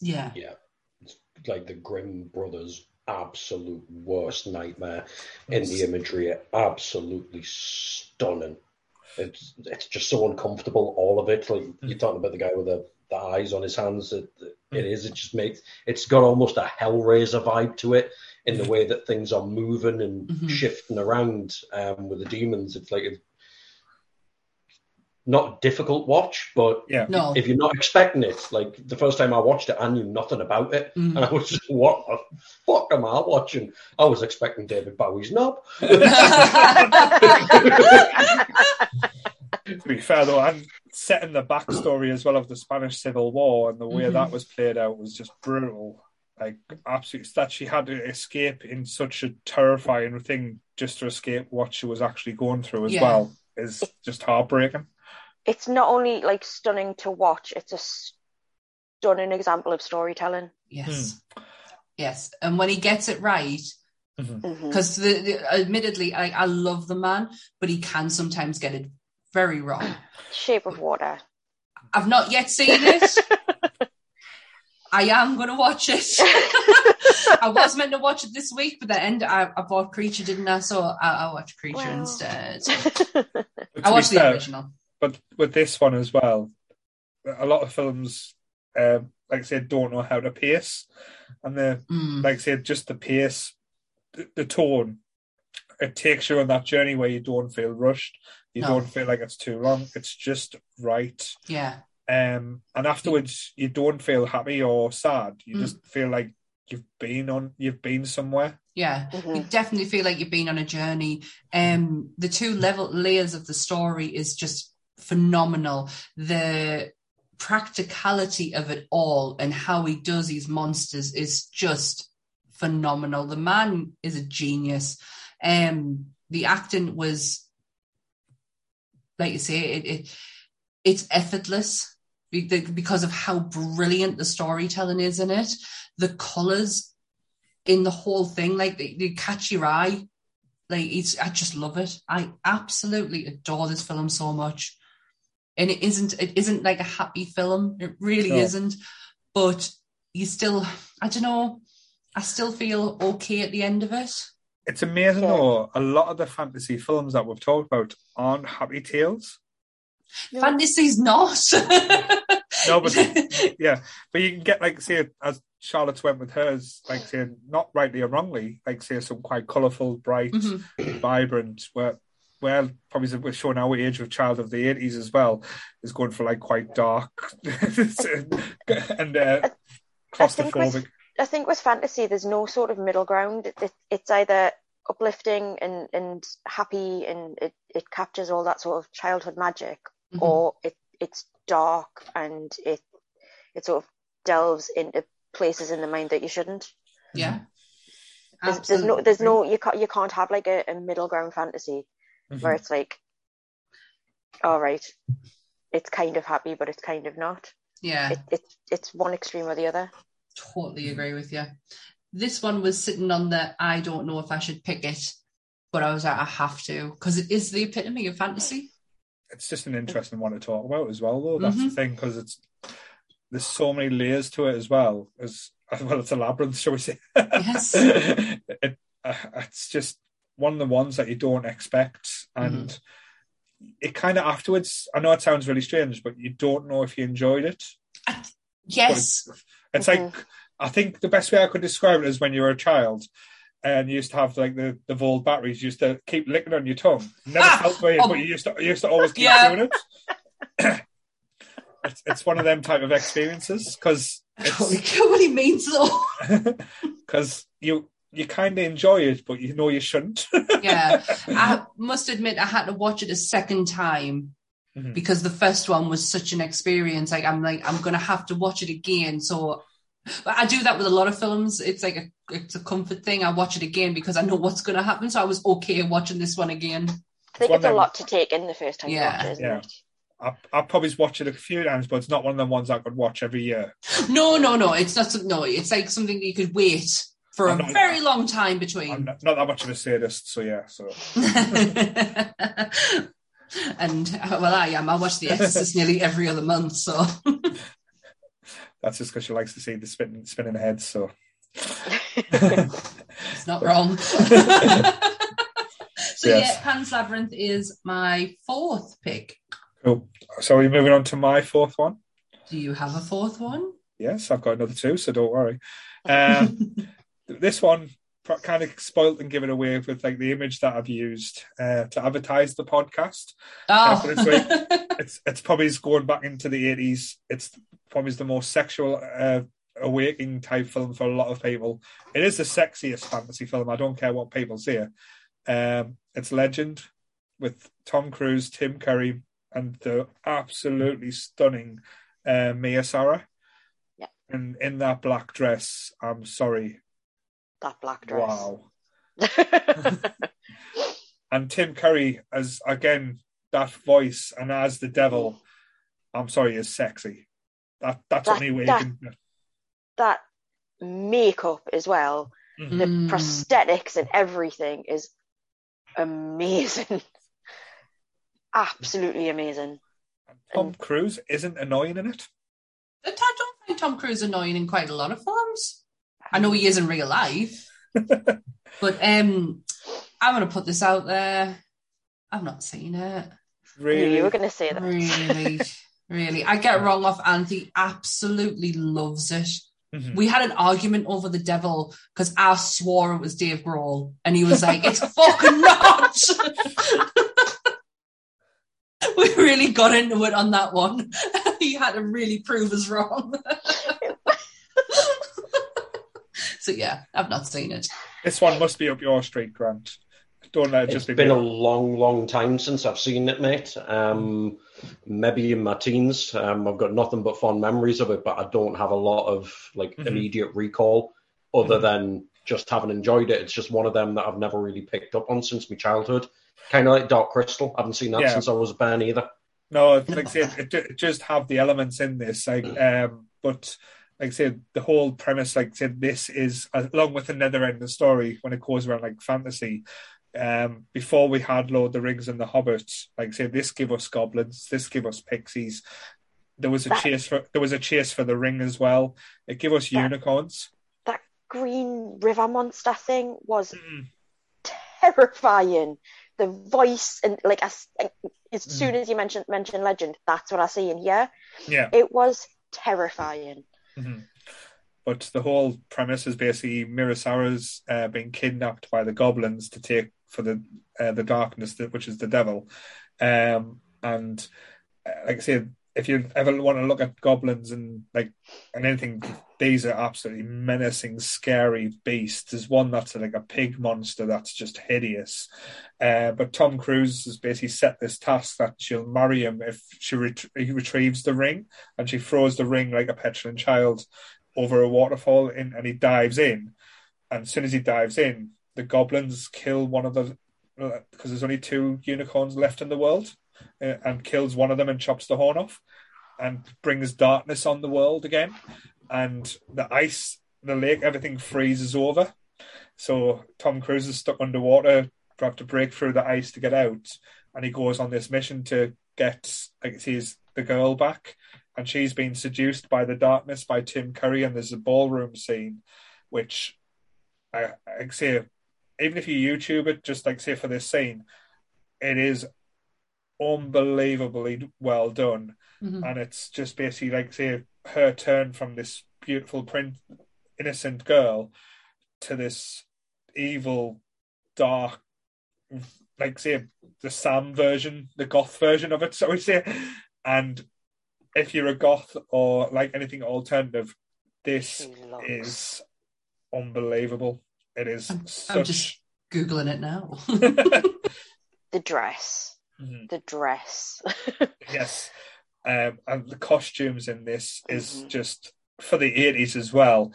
Yeah, Yeah. It's like the Grimm brothers' absolute worst nightmare in the imagery. Absolutely stunning. It's it's just so uncomfortable, all of it. Like you're talking about the guy with the, the eyes on his hands. It, it is. It just makes it's got almost a Hellraiser vibe to it in the way that things are moving and Mhm. shifting around um, with the demons. It's like not difficult watch, but Yeah. no, if you're not expecting it, like the first time I watched it, I knew nothing about it. Mm. And I was just, what the fuck am I watching? I was expecting David Bowie's knob. To be fair though, and setting the backstory as well of the Spanish Civil War and the way Mhm. that was played out was just brutal. Like absolutely, that she had to escape in such a terrifying thing just to escape what she was actually going through as Yeah. well is just heartbreaking. It's not only like stunning to watch; it's a stunning example of storytelling. yes, yes, and when he gets it right, Mhm. because the, the, admittedly, I, I love the man, but he can sometimes get it very wrong. Shape of Water. I've not yet seen it. I am going to watch it. I was meant to watch it this week, but the end I, I bought Creature, didn't I? So I, I watched Creature Well. instead. But to I watched the fair, original. But with this one as well, a lot of films, um, like I said, don't know how to pace, and the Mm. like I said, just the pace, the, the tone, it takes you on that journey where you don't feel rushed, you No. don't feel like it's too long. It's just right. Yeah, Um, and afterwards, you don't feel happy or sad. You Mm. just feel like you've been on, you've been somewhere. yeah. Mhm. You definitely feel like you've been on a journey. Um, the two level layers of the story is just phenomenal. The practicality of it all and how he does these monsters is just phenomenal. The man is a genius. Um, the acting was, like you say, it, it it's effortless because of how brilliant the storytelling is in it. The colors in the whole thing, like they, they catch your eye. Like it's, I just love it. I absolutely adore this film so much. And it isn't, it isn't like a happy film. It really no. isn't. But you still, I don't know, I still feel okay at the end of it. It's amazing yeah. though. A lot of the fantasy films that we've talked about aren't happy tales. Fantasy's not. no, but yeah, but you can get like say as Charlotte's went with hers, like saying not rightly or wrongly, like say some quite colourful, bright, mm-hmm. vibrant. Where well, probably we're showing our age of child of the eighties as well is going for like quite dark and uh, claustrophobic. I think with fantasy, there's no sort of middle ground. It, it, it's either uplifting and, and happy and it, it captures all that sort of childhood magic, mm-hmm. or it, it's dark and it it sort of delves into places in the mind that you shouldn't. Yeah. There's, there's no there's no you can't you can't have like a, a middle ground fantasy mm-hmm. where it's like all right it's kind of happy but it's kind of not yeah it, it, it's one extreme or the other totally agree with you. This one was sitting on the I don't know if I should pick it, but I was like, I have to because it is the epitome of fantasy. It's just an interesting one to talk about as well, though. That's mm-hmm. the thing because it's there's so many layers to it as well as well. It's a labyrinth, shall we say? Yes. it, uh, it's just one of the ones that you don't expect, and mm-hmm. it kind of afterwards. I know it sounds really strange, but you don't know if you enjoyed it. I, yes. It's mm-hmm. like I think the best way I could describe it is when you were a child and you used to have like the, the Volt batteries, you used to keep licking on your tongue. Never ah, felt weird, um, but you used to you used to always keep yeah. doing it. it's, it's one of them type of experiences because I don't what he means though. Because you you kind of enjoy it, but you know you shouldn't. yeah, I must admit I had to watch it a second time mm-hmm. because the first one was such an experience. Like I'm like I'm gonna have to watch it again. So I do that with a lot of films. It's like a it's a comfort thing. I watch it again because I know what's gonna happen. So I was okay watching this one again. I think it's, it's a lot to take in the first time yeah. you watch it, isn't yeah. it? I, I probably watch it a few times, but it's not one of the ones I could watch every year. No, no, no. It's not. No, it's like something that you could wait for I'm a not, very long time between. I'm not, not, that much of a sadist, so yeah. So and uh, well, I am. I watch The Exorcist nearly every other month, so that's just because she likes to see the spinning spinning heads. So it's not wrong. so yes. yeah, Pan's Labyrinth is my fourth pick. Cool. So we're moving on to my fourth one. Do you have a fourth one? Yes, I've got another two, so don't worry. Um, this one kind of spoilt and given away with like the image that I've used uh, to advertise the podcast. Oh. Uh, it's, like, it's it's probably going back into the eighties. It's probably the most sexual uh, awakening type film for a lot of people. It is the sexiest fantasy film. I don't care what people say. Um, it's Legend with Tom Cruise, Tim Curry, and the absolutely stunning uh, Mia Sara. Yeah. And in that black dress, I'm sorry, that black dress. Wow. and Tim Curry as again that voice and as the devil, I'm sorry, is sexy. That that's that, only way that, can... that makeup as well, mm-hmm. the mm. prosthetics and everything is amazing. Absolutely amazing. Tom and... Cruise isn't annoying in it. I don't find Tom Cruise annoying in quite a lot of films. I know he is in real life, but um, I'm going to put this out there. I've not seen it. Really? You were going to say that. Really, really. I get wrong off. Anthony absolutely loves it. Mm-hmm. We had an argument over the devil because I swore it was Dave Grohl, and he was like, "It's fucking not." we really got into it on that one. he had to really prove us wrong. So yeah, I've not seen it. This one must be up your street, Grant. Don't let it it's just be. It's been a long, long time since I've seen it, mate. Um, maybe in my teens. Um, I've got nothing but fond memories of it, but I don't have a lot of like mm-hmm. immediate recall other mm-hmm. than just having enjoyed it. It's just one of them that I've never really picked up on since my childhood. Kind of like Dark Crystal. I haven't seen that yeah. since I was a ban either. No, like I it, it just have the elements in this, like, um, but like I said, the whole premise, like I said, this is along with another end of the story when it goes around like fantasy. Um, before we had Lord of the Rings and the Hobbits, like I said, this give us goblins, this give us pixies. There was a That- chase for there was a chase for the ring as well. It gave us That- unicorns. That green river monster thing was Mm. terrifying. The voice and like as, as Mm. soon as you mentioned mentioned legend, that's what I see in here. Yeah. It was terrifying. Mhm. But the whole premise is basically Mia Sara's uh, being kidnapped by the goblins to take for the uh, the darkness, that- which is the devil. Um, and uh, like I said, if you ever want to look at goblins and like and anything, these are absolutely menacing, scary beasts. There's one that's like a pig monster that's just hideous. Uh, but Tom Cruise has basically set this task that she'll marry him if she ret- retrieves the ring, and she throws the ring like a petulant child over a waterfall in, and he dives in. And as soon as he dives in, the goblins kill one of the because there's only two unicorns left in the world, uh, and kills one of them and chops the horn off, and brings darkness on the world again, and the ice, the lake, everything freezes over. So Tom Cruise is stuck underwater, have to break through the ice to get out, and he goes on this mission to get like the girl back, and she's been seduced by the darkness by Tim Curry, and there's a ballroom scene, which I, I say, even if you YouTube it, just like say for this scene, it is unbelievably well done, Mhm. and it's just basically like say her turn from this beautiful print innocent girl to this evil dark like say the Sam version, the goth version of it, so we say. And if you're a goth or like anything alternative, this is unbelievable. It is I'm, such. I'm just googling it now. the dress. Mhm. The dress. yes, um, and the costumes in this is Mhm. just for the eighties as well.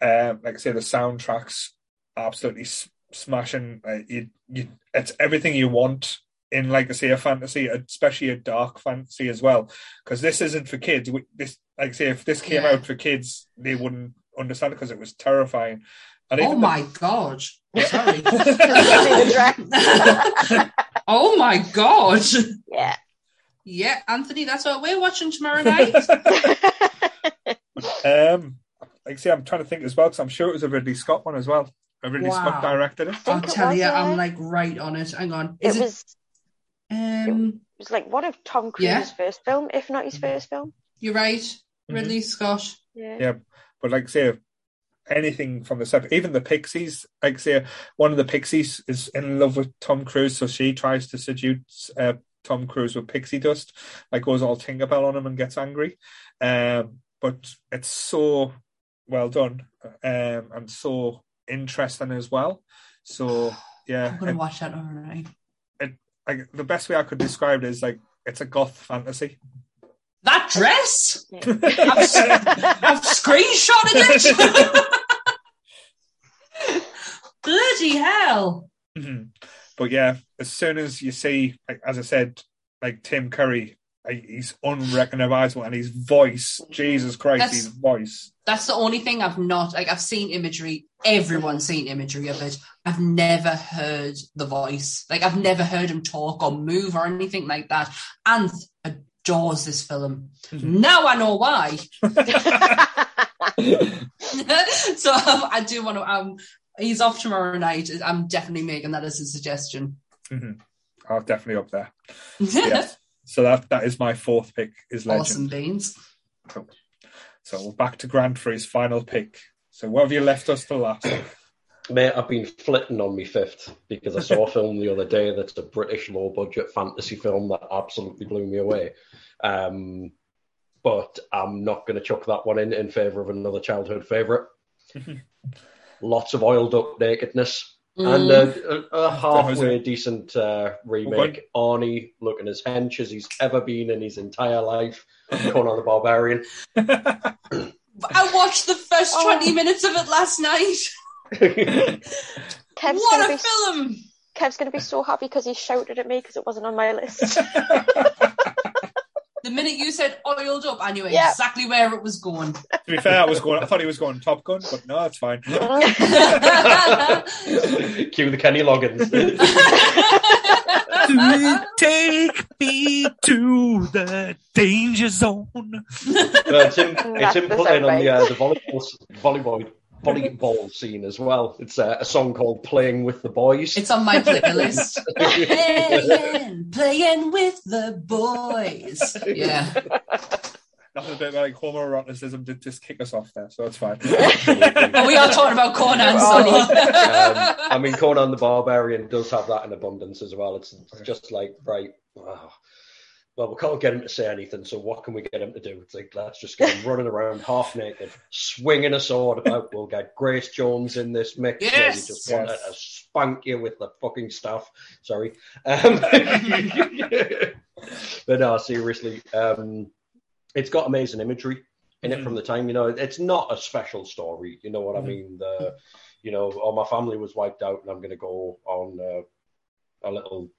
Um, like I say, the soundtracks absolutely s- smashing. Uh, you, you, it's everything you want in, like I say, a fantasy, especially a dark fantasy as well. Because this isn't for kids. We- This, like I say, if this came Yeah. out for kids, they wouldn't understand because it was terrifying. And oh even the- my god! Sorry. the dress. oh my god! yeah. Yeah, Anthony, that's what we're watching tomorrow night. um, like I say, I'm trying to think as well because I'm sure it was a Ridley Scott one as well. A Ridley Wow. Scott directed it. I'll tell you. I'm like right on it. Hang on. It Is it? was um, it was like one of Tom Cruise's Yeah. first film, if not his first film. you're right. Mm-hmm. Ridley Scott. Yeah. Yeah, but like I say, anything from the set, even the Pixies, like I say, one of the Pixies is in love with Tom Cruise, so she tries to seduce uh, Tom Cruise with pixie dust, like goes all Tinkerbell on him and gets angry. Um, but it's so well done um, and so interesting as well. So yeah, I'm gonna it- watch that tomorrow night. like the best way I could describe it is like it's a goth fantasy. That dress. Yeah. I've, I've screenshotted it. Bloody hell! Mhm. But yeah, as soon as you see, like, as I said, like Tim Curry, like, he's unrecognizable, and his voice, Jesus Christ, That's- his voice. That's the only thing I've not like. I've seen imagery. Everyone's seen imagery of it. I've never heard the voice. Like I've never heard him talk or move or anything like that. And adores this film. Mhm. Now I know why. so um, I do want to. Um, he's off tomorrow night. I'm definitely making that as a suggestion. Mhm. Oh, definitely up there. Yes. so that that is my fourth pick. Is Legend. awesome beans. Cool. So we're back to Grant for his final pick. So what have you left us to last? Mate, I've been flitting on me fifth because I saw a film the other day that's a British low budget fantasy film that absolutely blew me away. Um, but I'm not going to chuck that one in in favour of another childhood favourite. Lots of oiled up nakedness and Mm. a, a, a halfway decent uh, remake. Arnie looking as hench as he's ever been in his entire life. Conan the Barbarian. I watched the first Oh. 20 minutes of it last night. Kev's what a be film! Kev's gonna be so happy because he shouted at me because it wasn't on my list. The minute you said oiled up, I knew Yeah. exactly where it was going. To be fair, I was going. I thought he was going Top Gun, but no, it's fine. Cue the Kenny Loggins. Take me to the danger zone. No, it's him, it's That's him playing on the uh, the volleyball volleyball volleyball scene as well. It's uh, a song called "Playing with the Boys." It's on my playlist. playing, playing with the boys. Yeah. Nothing a bit like homoeroticism did just kick us off there, so it's fine. But we are talking about Conan, so. um, I mean, Conan the Barbarian does have that in abundance as well. It's just like, right, wow. Well, we can't get him to say anything, so what can we get him to do? It's like, let's just get him running around half naked, swinging a sword about. We'll get Grace Jones in this mix. where Yes! we just want Yes. to spank you with the fucking stuff. Sorry. Um, but no, seriously, um, it's got amazing imagery in it from the time. You know, it's not a special story. You know what Mhm. I mean? The, you know, all my family was wiped out, and I'm going to go on uh, a little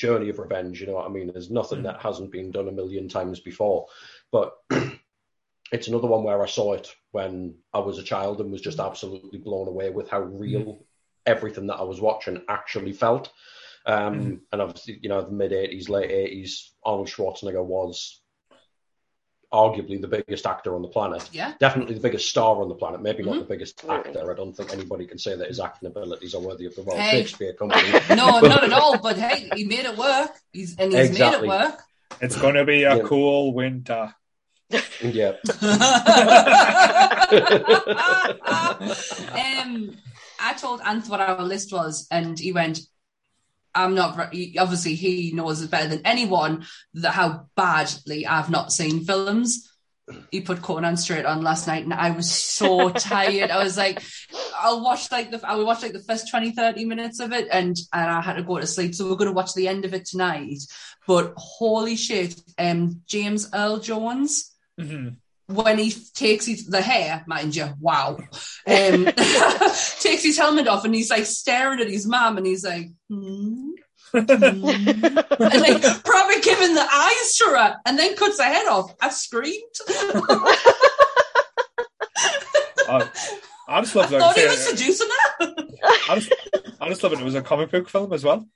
journey of revenge. You know what I mean? There's nothing mm. that hasn't been done a million times before, but it's another one where I saw it when I was a child and was just mm. absolutely blown away with how real mm. everything that I was watching actually felt. Um, And obviously, you know, the mid 80s, late 80s, Arnold Schwarzenegger was arguably the biggest actor on the planet. Yeah. Definitely the biggest star on the planet, maybe not Mhm. the biggest actor. I don't think anybody can say that his acting abilities are worthy of the Royal Hey. Shakespeare Company. No, not at all. But hey, he made it work. He's and he's Exactly. made it work. It's going to be a Yeah. cool winter. yeah. um, I told Anth what our list was, and he went, "I'm not." Obviously, he knows it better than anyone that how badly I've not seen films. He put Conan straight on last night, and I was so tired. I was like, "I'll watch like the I will watch like the first 20, 30 minutes of it, and and I had to go to sleep. So we're going to watch the end of it tonight. But holy shit, um, James Earl Jones Mhm. When he takes his the hair, mind you, wow, um, takes his helmet off and he's like staring at his mum and he's like, hmm, hmm. and like probably giving the eyes to her and then cuts her head off. I screamed. I, I just love I like, thought he say, was seducing her. I just, I just love it. It was a comic book film as well.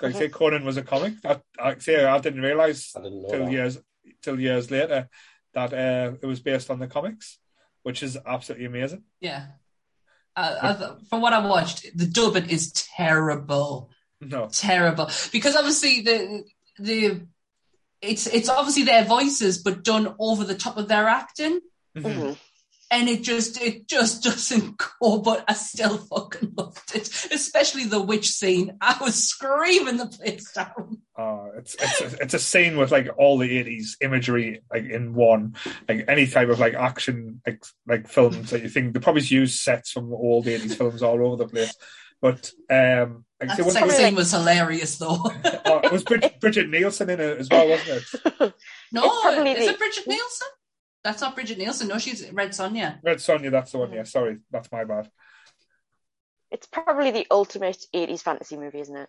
Like I say, Conan was a comic. I, I say I didn't realize I didn't till that. years till years later that uh, it was based on the comics, which is absolutely amazing. Yeah. Uh, I th- from what I watched, the dubbing is terrible. No, terrible because obviously the the it's it's obviously their voices but done over the top of their acting Mhm. And it just it just doesn't go but i still fucking loved it. Especially the witch scene. I was screaming the place down. Uh, it's it's a, it's a scene with like all the eighties imagery like in one, like any type of like action like like films that you think they probably use sets from old eighties films all over the place. But um, like, that so was, sex was, scene was hilarious though. Uh, it was Brid- Brigitte Nielsen in it as well, wasn't it? no It's is the- it brigitte nielsen that's not brigitte nielsen no she's red sonja Red Sonja, that's the one. Yeah, sorry, that's my bad. It's probably the ultimate 80s fantasy movie, isn't it?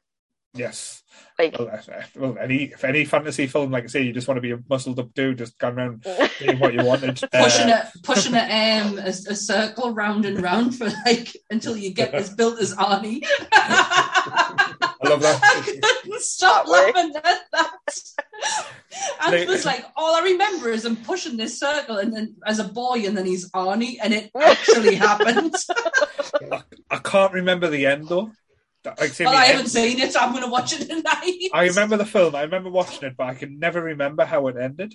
Yes. Like, Well, well, any if any fantasy film, like I say, you just want to be a muscled up dude, just going around doing what you wanted. pushing Uh, it pushing it um a, a circle round and round for like until you get as built as arnie I love that. I couldn't stop laughing at that. And it was like, all I remember is him pushing this circle and then as a boy and then he's Arnie and it actually happened. I, I can't remember the end though. Oh, I well, I haven't seen it, so I'm going to watch it tonight. I remember the film. I remember watching it, but I can never remember how it ended.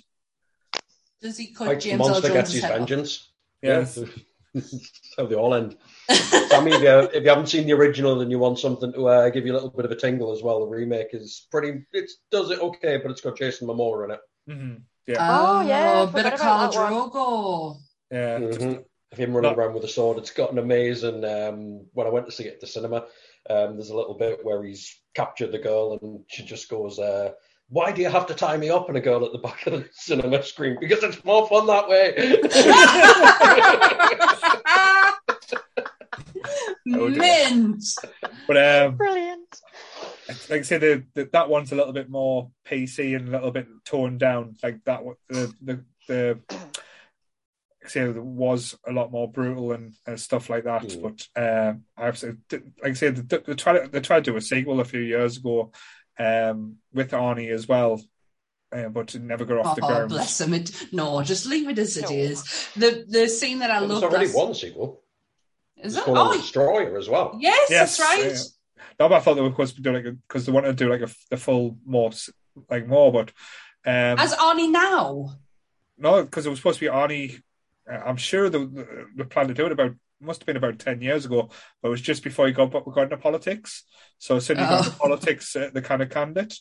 Does he cut Like James monster gets Jones' his head off? vengeance. Yes. Yeah. how they all end. So, I mean, if you, if you haven't seen the original and you want something to uh, give you a little bit of a tingle as well, the remake is pretty. It does it okay, but it's got Jason Momoa in it. hmm Yeah, Oh, yeah, a bit of forgot Khal about that. Drogo. yeah. just- Mhm. Of him running No. around with a sword. It's got an amazing. Um, when I went to see it at the cinema, um, there's a little bit where he's captured the girl and she just goes, uh, "Why do you have to tie me up?" And a girl at the back of the cinema scream, "Because it's more fun that way." Oh. Mint. But um, brilliant. like I say, the, the, that one's a little bit more PC and a little bit toned down. Like that, the the the say was a lot more brutal and, and stuff like that. Mm. But um, I've like I said, they, they tried they tried to do a sequel a few years ago um, with Arnie as well. Uh, but it never got off oh, the ground. Bless him! It, no, just leave it as it no. is. The the scene that I love. There's already last... one sequel. Is it's it? Oh, Destroyer as well. Yes, yes that's right. Yeah. No, but I thought they were supposed to do like because they wanted to do like a the full more like more, but um, as Arnie now. No, because it was supposed to be Arnie uh, I'm sure the, the plan to do it about must have been about 10 years ago, but it was just before he got, got into politics. So as soon as he got into oh. politics, uh, they kind of canned it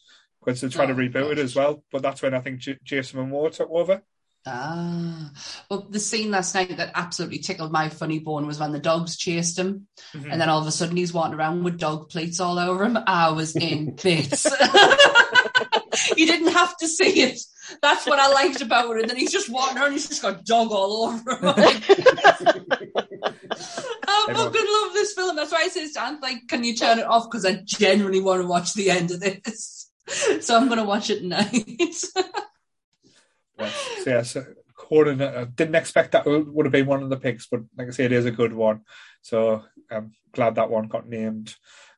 because they're trying oh, to reboot gosh. it as well. But that's when I think J- Jason Momoa took over. Ah, well, the scene last night that absolutely tickled my funny bone was when the dogs chased him, mm-hmm. and then all of a sudden he's walking around with dog plates all over him. I was in bits. you didn't have to see it. That's what I liked about it. And then he's just walking around, he's just got dog all over him. I fucking love this film. That's why I say, Stan, like, can you turn it off? Because I genuinely want to watch the end of this. So I'm going to watch it tonight. yeah, so, yeah, so Conan, uh, didn't expect that would have been one of the picks, but like I say, it is a good one. So I'm glad that one got named.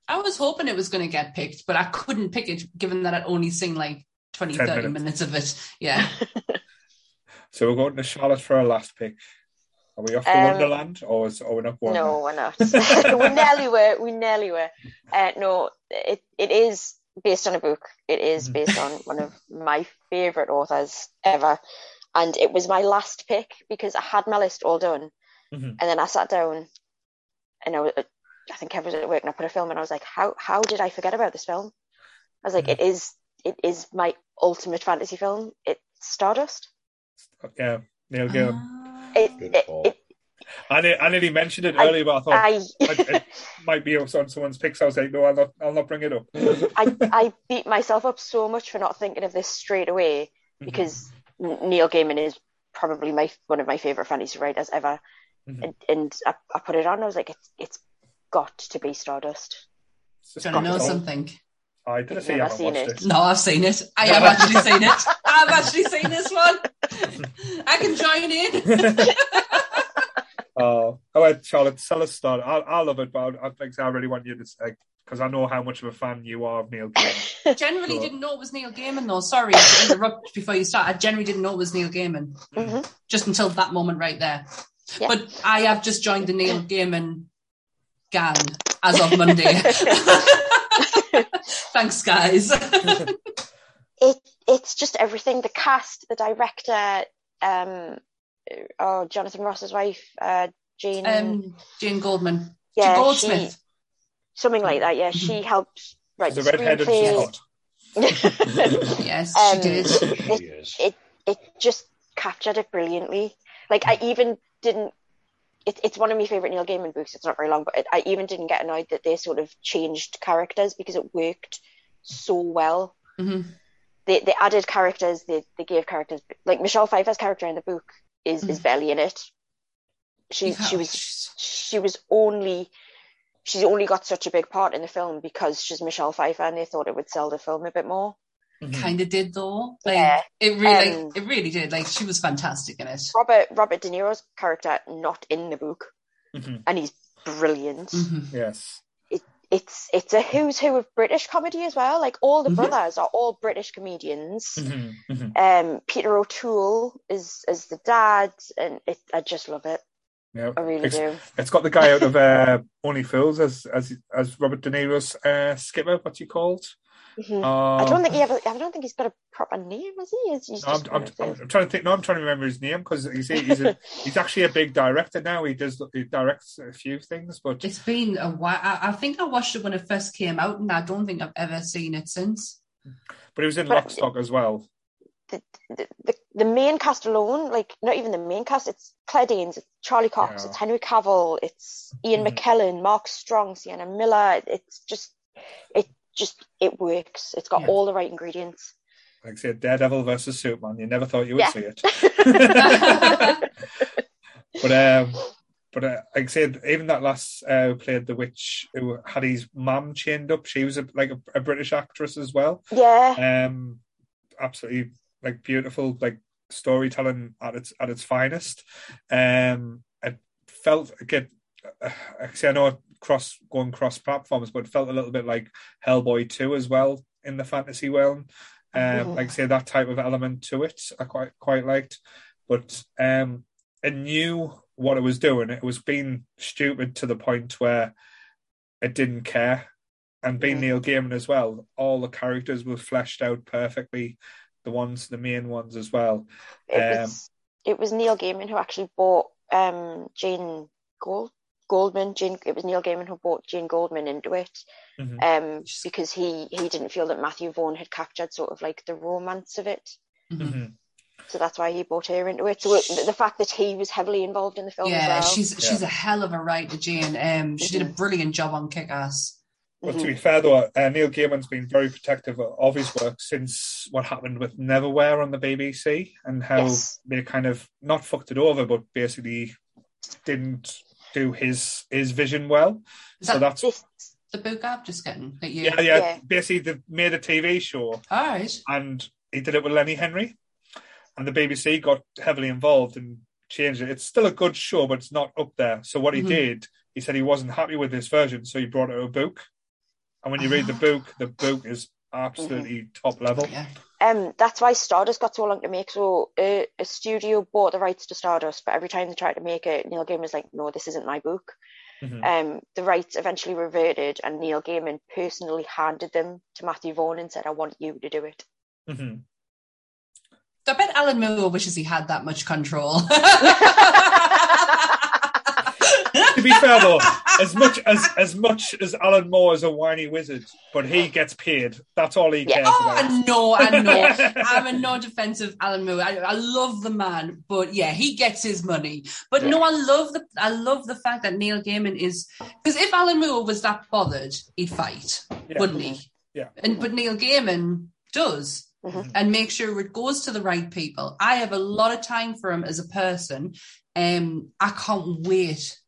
I was hoping it was going to get picked, but I couldn't pick it given that I'd only seen like 20, 30 minutes. minutes of it. Yeah. so we're going to Charlotte for our last pick. Are we off to um, Wonderland, or is are we not going? No, we're not. we nearly were. We nearly were. Uh, no, it it is based on a book. It is mm-hmm. based on one of my favourite authors ever, and it was my last pick because I had my list all done, mm-hmm. and then I sat down, and I was, I think I was at work and I put a film, and I was like, how how did I forget about this film? I was like, mm-hmm. it is it is my ultimate fantasy film. It's Stardust. Yeah, Neil Gaiman. Uh, it, it, it, I, I nearly mentioned it earlier, but I thought I, it might be on someone's pick. So I was like, no, I'll not, I'll not bring it up. I, I beat myself up so much for not thinking of this straight away mm-hmm. because mm-hmm. Neil Gaiman is probably my one of my favorite fantasy writers ever, mm-hmm. and, and I, I, put it on. I was like, it's it's got to be Stardust. Do you want to know something? I did I say you haven't watched it. it? No, I've seen it. I have actually seen it. I've actually seen this one. I can join in. Oh, oh, wait, Charlotte, tell us start. I, I love it, but I, think I really want you to say because I know how much of a fan you are of Neil Gaiman. generally so. didn't know it was Neil Gaiman though. Sorry to interrupt before you start. I generally didn't know it was Neil Gaiman mm-hmm. just until that moment right there. Yeah. But I have just joined the Neil Gaiman gang as of Monday. Thanks, guys. it it's just everything. The cast, the director, um, oh Jonathan Ross's wife, uh, Jane um, Jane Goldman, yeah, Jane Goldsmith, she, something like that. Yeah, she mm-hmm. helped write the, the screenplay. yes, um, she did. It, it it just captured it brilliantly. Like I even didn't it, it's one of my favorite Neil Gaiman books. It's not very long, but it, I even didn't get annoyed that they sort of changed characters because it worked so well. Mm-hmm. They they added characters. They they gave characters like Michelle Pfeiffer's character in the book is is barely in it. She yeah. she was she was only she's only got such a big part in the film because she's Michelle Pfeiffer, and they thought it would sell the film a bit more mm-hmm. kind of did though. Like yeah. it really, um, it really did. Like she was fantastic in it. Robert Robert De Niro's character not in the book, mm-hmm. and he's brilliant. Mm-hmm. Yes. It, it's it's a who's who of British comedy as well. Like all the mm-hmm. brothers are all British comedians. Mm-hmm. Mm-hmm. Um, Peter O'Toole is is the dad, and it, I just love it. Yeah, I really it's, do. It's got the guy out of uh, Only Fools as as as Robert De Niro's uh, skipper. What's he called? Mm-hmm. I don't think he ever. I don't think he's got a proper name, has he? He's, he's no, I'm, I'm, I'm, trying to think. No, I'm trying to remember his name because he's he's, a, he's actually a big director now. He does he directs a few things, but it's been a while. I, I think I watched it when it first came out, and I don't think I've ever seen it since. But he was in but Lockstock as well. The, the, the, the, main cast alone, like not even the main cast, it's Claire Danes, it's Charlie Cox, yeah. it's Henry Cavill, it's Ian mm-hmm. McKellen, Mark Strong, Sienna Miller. It's just it just it works. It's got yeah. all the right ingredients. Like I said, Daredevil versus Superman. You never thought you would yeah. see it. but um, but but uh, like I said, even that last uh, who played the witch who had his mum chained up, she was a, like a, a British actress as well. Yeah. Um, absolutely like beautiful, like storytelling at its at its finest. Um, it felt again. Uh, actually, I know cross going cross platforms, but felt a little bit like Hellboy two as well in the fantasy realm. Um, Mhm. like I say that type of element to it, I quite quite liked. But um, it knew what it was doing. It was being stupid to the point where it didn't care. And being Mhm. Neil Gaiman as well, all the characters were fleshed out perfectly. The ones, the main ones as well. It Um, was it was Neil Gaiman who actually bought um Jane Gold Goldman. Jane it was Neil Gaiman who bought Jane Goldman into it. Mhm. Um because he he didn't feel that Matthew Vaughn had captured sort of like the romance of it. Mhm. Mhm. So that's why he bought her into it. So it, the fact that he was heavily involved in the film Yeah, as well. she's she's a hell of a writer, Jane. Um, she did a Mhm. brilliant job on Kick Ass. But to be fair, though, uh, Neil Gaiman's been very protective of his work since what happened with Neverwhere on the BBC and how Yes. they kind of not fucked it over, but basically didn't do his his vision well. Is so that that's This, the book I'm just getting? That you... yeah, yeah, Yeah. Basically, they made a TV show All right. and he did it with Lenny Henry, and the BBC got heavily involved and changed it. It's still a good show, but it's not up there. So what he Mhm. did, he said he wasn't happy with this version, so he brought it to a book. And when you read the Ah. book, the book is absolutely top level. Yeah. Um, that's why Stardust got so long to make. So uh, a studio bought the rights to Stardust, but every time they tried to make it, Neil Gaiman was like, "No, this isn't my book." Mhm. Um, the rights eventually reverted, and Neil Gaiman personally handed them to Matthew Vaughn and said, "I want you to do it." Mhm. I bet Alan Moore wishes he had that much control. To be fair though, as much as as much as Alan Moore is a whiny wizard, but he gets paid. That's all he Yeah. cares Oh, about. I know, I know. I'm a no defense of Alan Moore. I, I love the man, but yeah, he gets his money. But no, I love the I love the fact that Neil Gaiman is because if Alan Moore was that bothered, he'd fight, Yeah. wouldn't he? Yeah. And but Neil Gaiman does. Mhm. And make sure it goes to the right people. I have a lot of time for him as a person. Um, I can't wait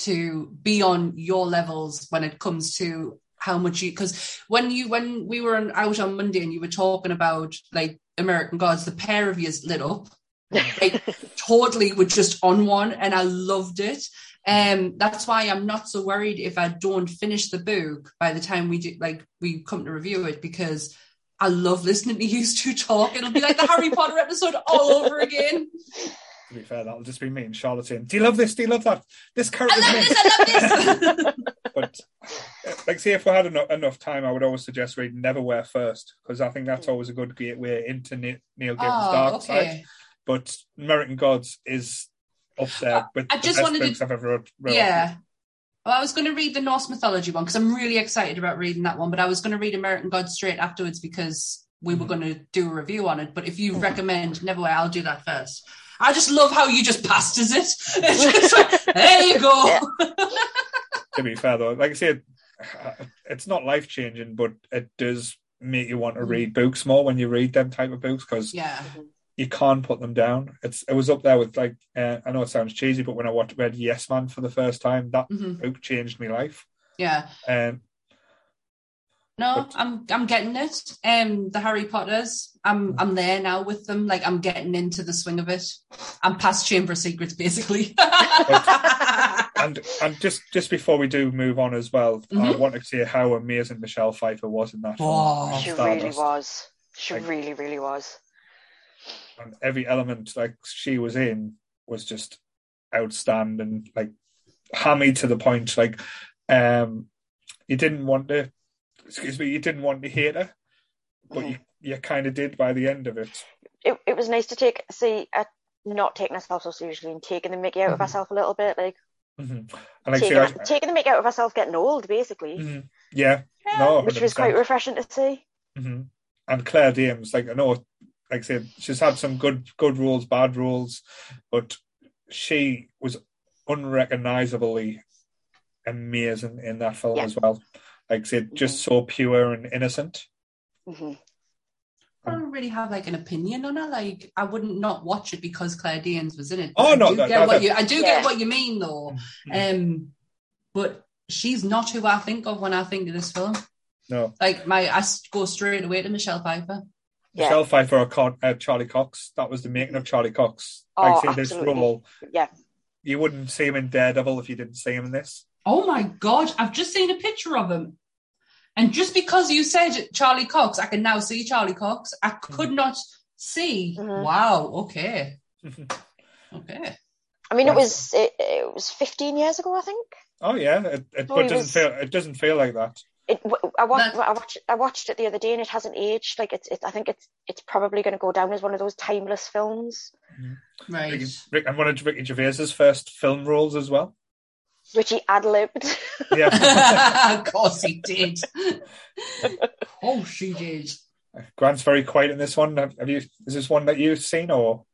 to be on your levels when it comes to how much you because when you when we were on, out on Monday and you were talking about like American Gods, the pair of yous lit up. like totally were just on one and I loved it. Um that's why I'm not so worried if I don't finish the book by the time we do like we come to review it because I love listening to you two talk. It'll be like the Harry Potter episode all over again. To be fair, that'll just be me and Charlotte saying, "Do you love this? Do you love that? This I character's love this, I love this. But uh, like, see, if we had enough, enough time, I would always suggest reading Neverwhere first because I think that's always a good gateway into Ne- Neil Gaiman's oh, dark side. But American Gods is up there with I the just best wanted to- I've ever read. Yeah. Well, I was going to read the Norse mythology one because I'm really excited about reading that one, but I was going to read American Gods straight afterwards because we were Mhm. going to do a review on it. But if you recommend Neverwhere, I'll do that first. I just love how you just passed as it. It's just like, there you go. To be fair, though, like I said, it's not life changing, but it does make you want to Mhm. read books more when you read them type of books because Yeah. you can't put them down. It's it was up there with like uh, I know it sounds cheesy, but when I watched, read Yes Man for the first time, that hmm book changed my life. Yeah. Um, No, I'm I'm getting it. Um, the Harry Potters, I'm I'm there now with them. Like I'm getting into the swing of it. I'm past Chamber of Secrets, basically. and and just just before we do move on as well, I Mhm. want to say how amazing Michelle Pfeiffer was in that film. Oh, she Stardust. really was. She Like- really, really was. and every element like she was in was just outstanding like hammy to the point like um you didn't want to excuse me you didn't want to hate her but you, you kind of did by the end of it It, it was nice to take see uh, not taking herself so seriously and taking the Mickey out of Mhm. herself a little bit, like Mhm. and like taking, taking the Mickey out of herself getting old, basically, Mhm. yeah no which was 100%. quite refreshing to see. hmm And Claire Danes, like I know, like I said, she's had some good good roles, bad roles, but she was unrecognizably amazing in that film Yeah. as well. Like I said, just so pure and innocent. hmm I don't really have like an opinion on it. Like I wouldn't not watch it because Claire Danes was in it. Oh I no, do that, get that, what that, you I do Yeah. get what you mean though. Mm. Um, but she's not who I think of when I think of this film. no. Like my, I go straight away to Michelle Pfeiffer. Yeah. Michelle Pfeiffer or Con- uh, Charlie Cox. That was the making of Charlie Cox. Oh, like say this absolutely. role, Yeah. you wouldn't see him in Daredevil if you didn't see him in this. Oh my god, I've just seen a picture of him. And just because you said Charlie Cox, I can now see Charlie Cox. I could not see. Mhm. Wow, okay. Okay. I mean, it was it, it was 15 years ago, I think. Oh yeah, it, it, but doesn't was- feel it doesn't feel like that. It, w- I watched, I watched, I watched it the other day, and it hasn't aged. Like it's, it's I think it's, it's probably going to go down as one of those timeless films. Right. Ricky, Rick, and one of Ricky Gervais's first film roles as well. Which he ad libbed. Yeah, of course he did. oh, she did. Grant's very quiet in this one. Have, have you? Is this one that you've seen or?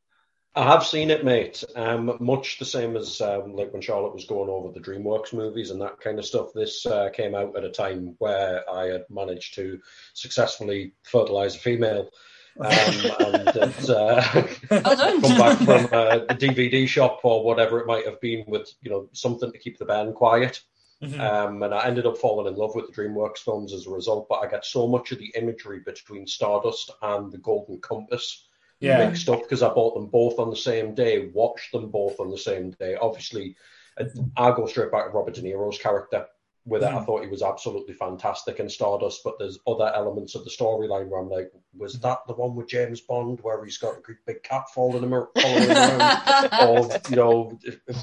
I have seen it, mate. Um, much the same as um, like when Charlotte was going over the DreamWorks movies and that kind of stuff. This uh, came out at a time where I had managed to successfully fertilize a female, um, and had, uh, come back from a, a DVD shop or whatever it might have been with you know something to keep the band quiet. Mhm. Um, and I ended up falling in love with the DreamWorks films as a result. But I got so much of the imagery between Stardust and the Golden Compass yeah, mixed up because I bought them both on the same day, watched them both on the same day. Obviously, uh, I go straight back to Robert De Niro's character. With it, I Mhm. thought he was absolutely fantastic in Stardust, but there's other elements of the storyline where I'm like, was that the one with James Bond where he's got a great big cat following him, ar- following him around? or you know,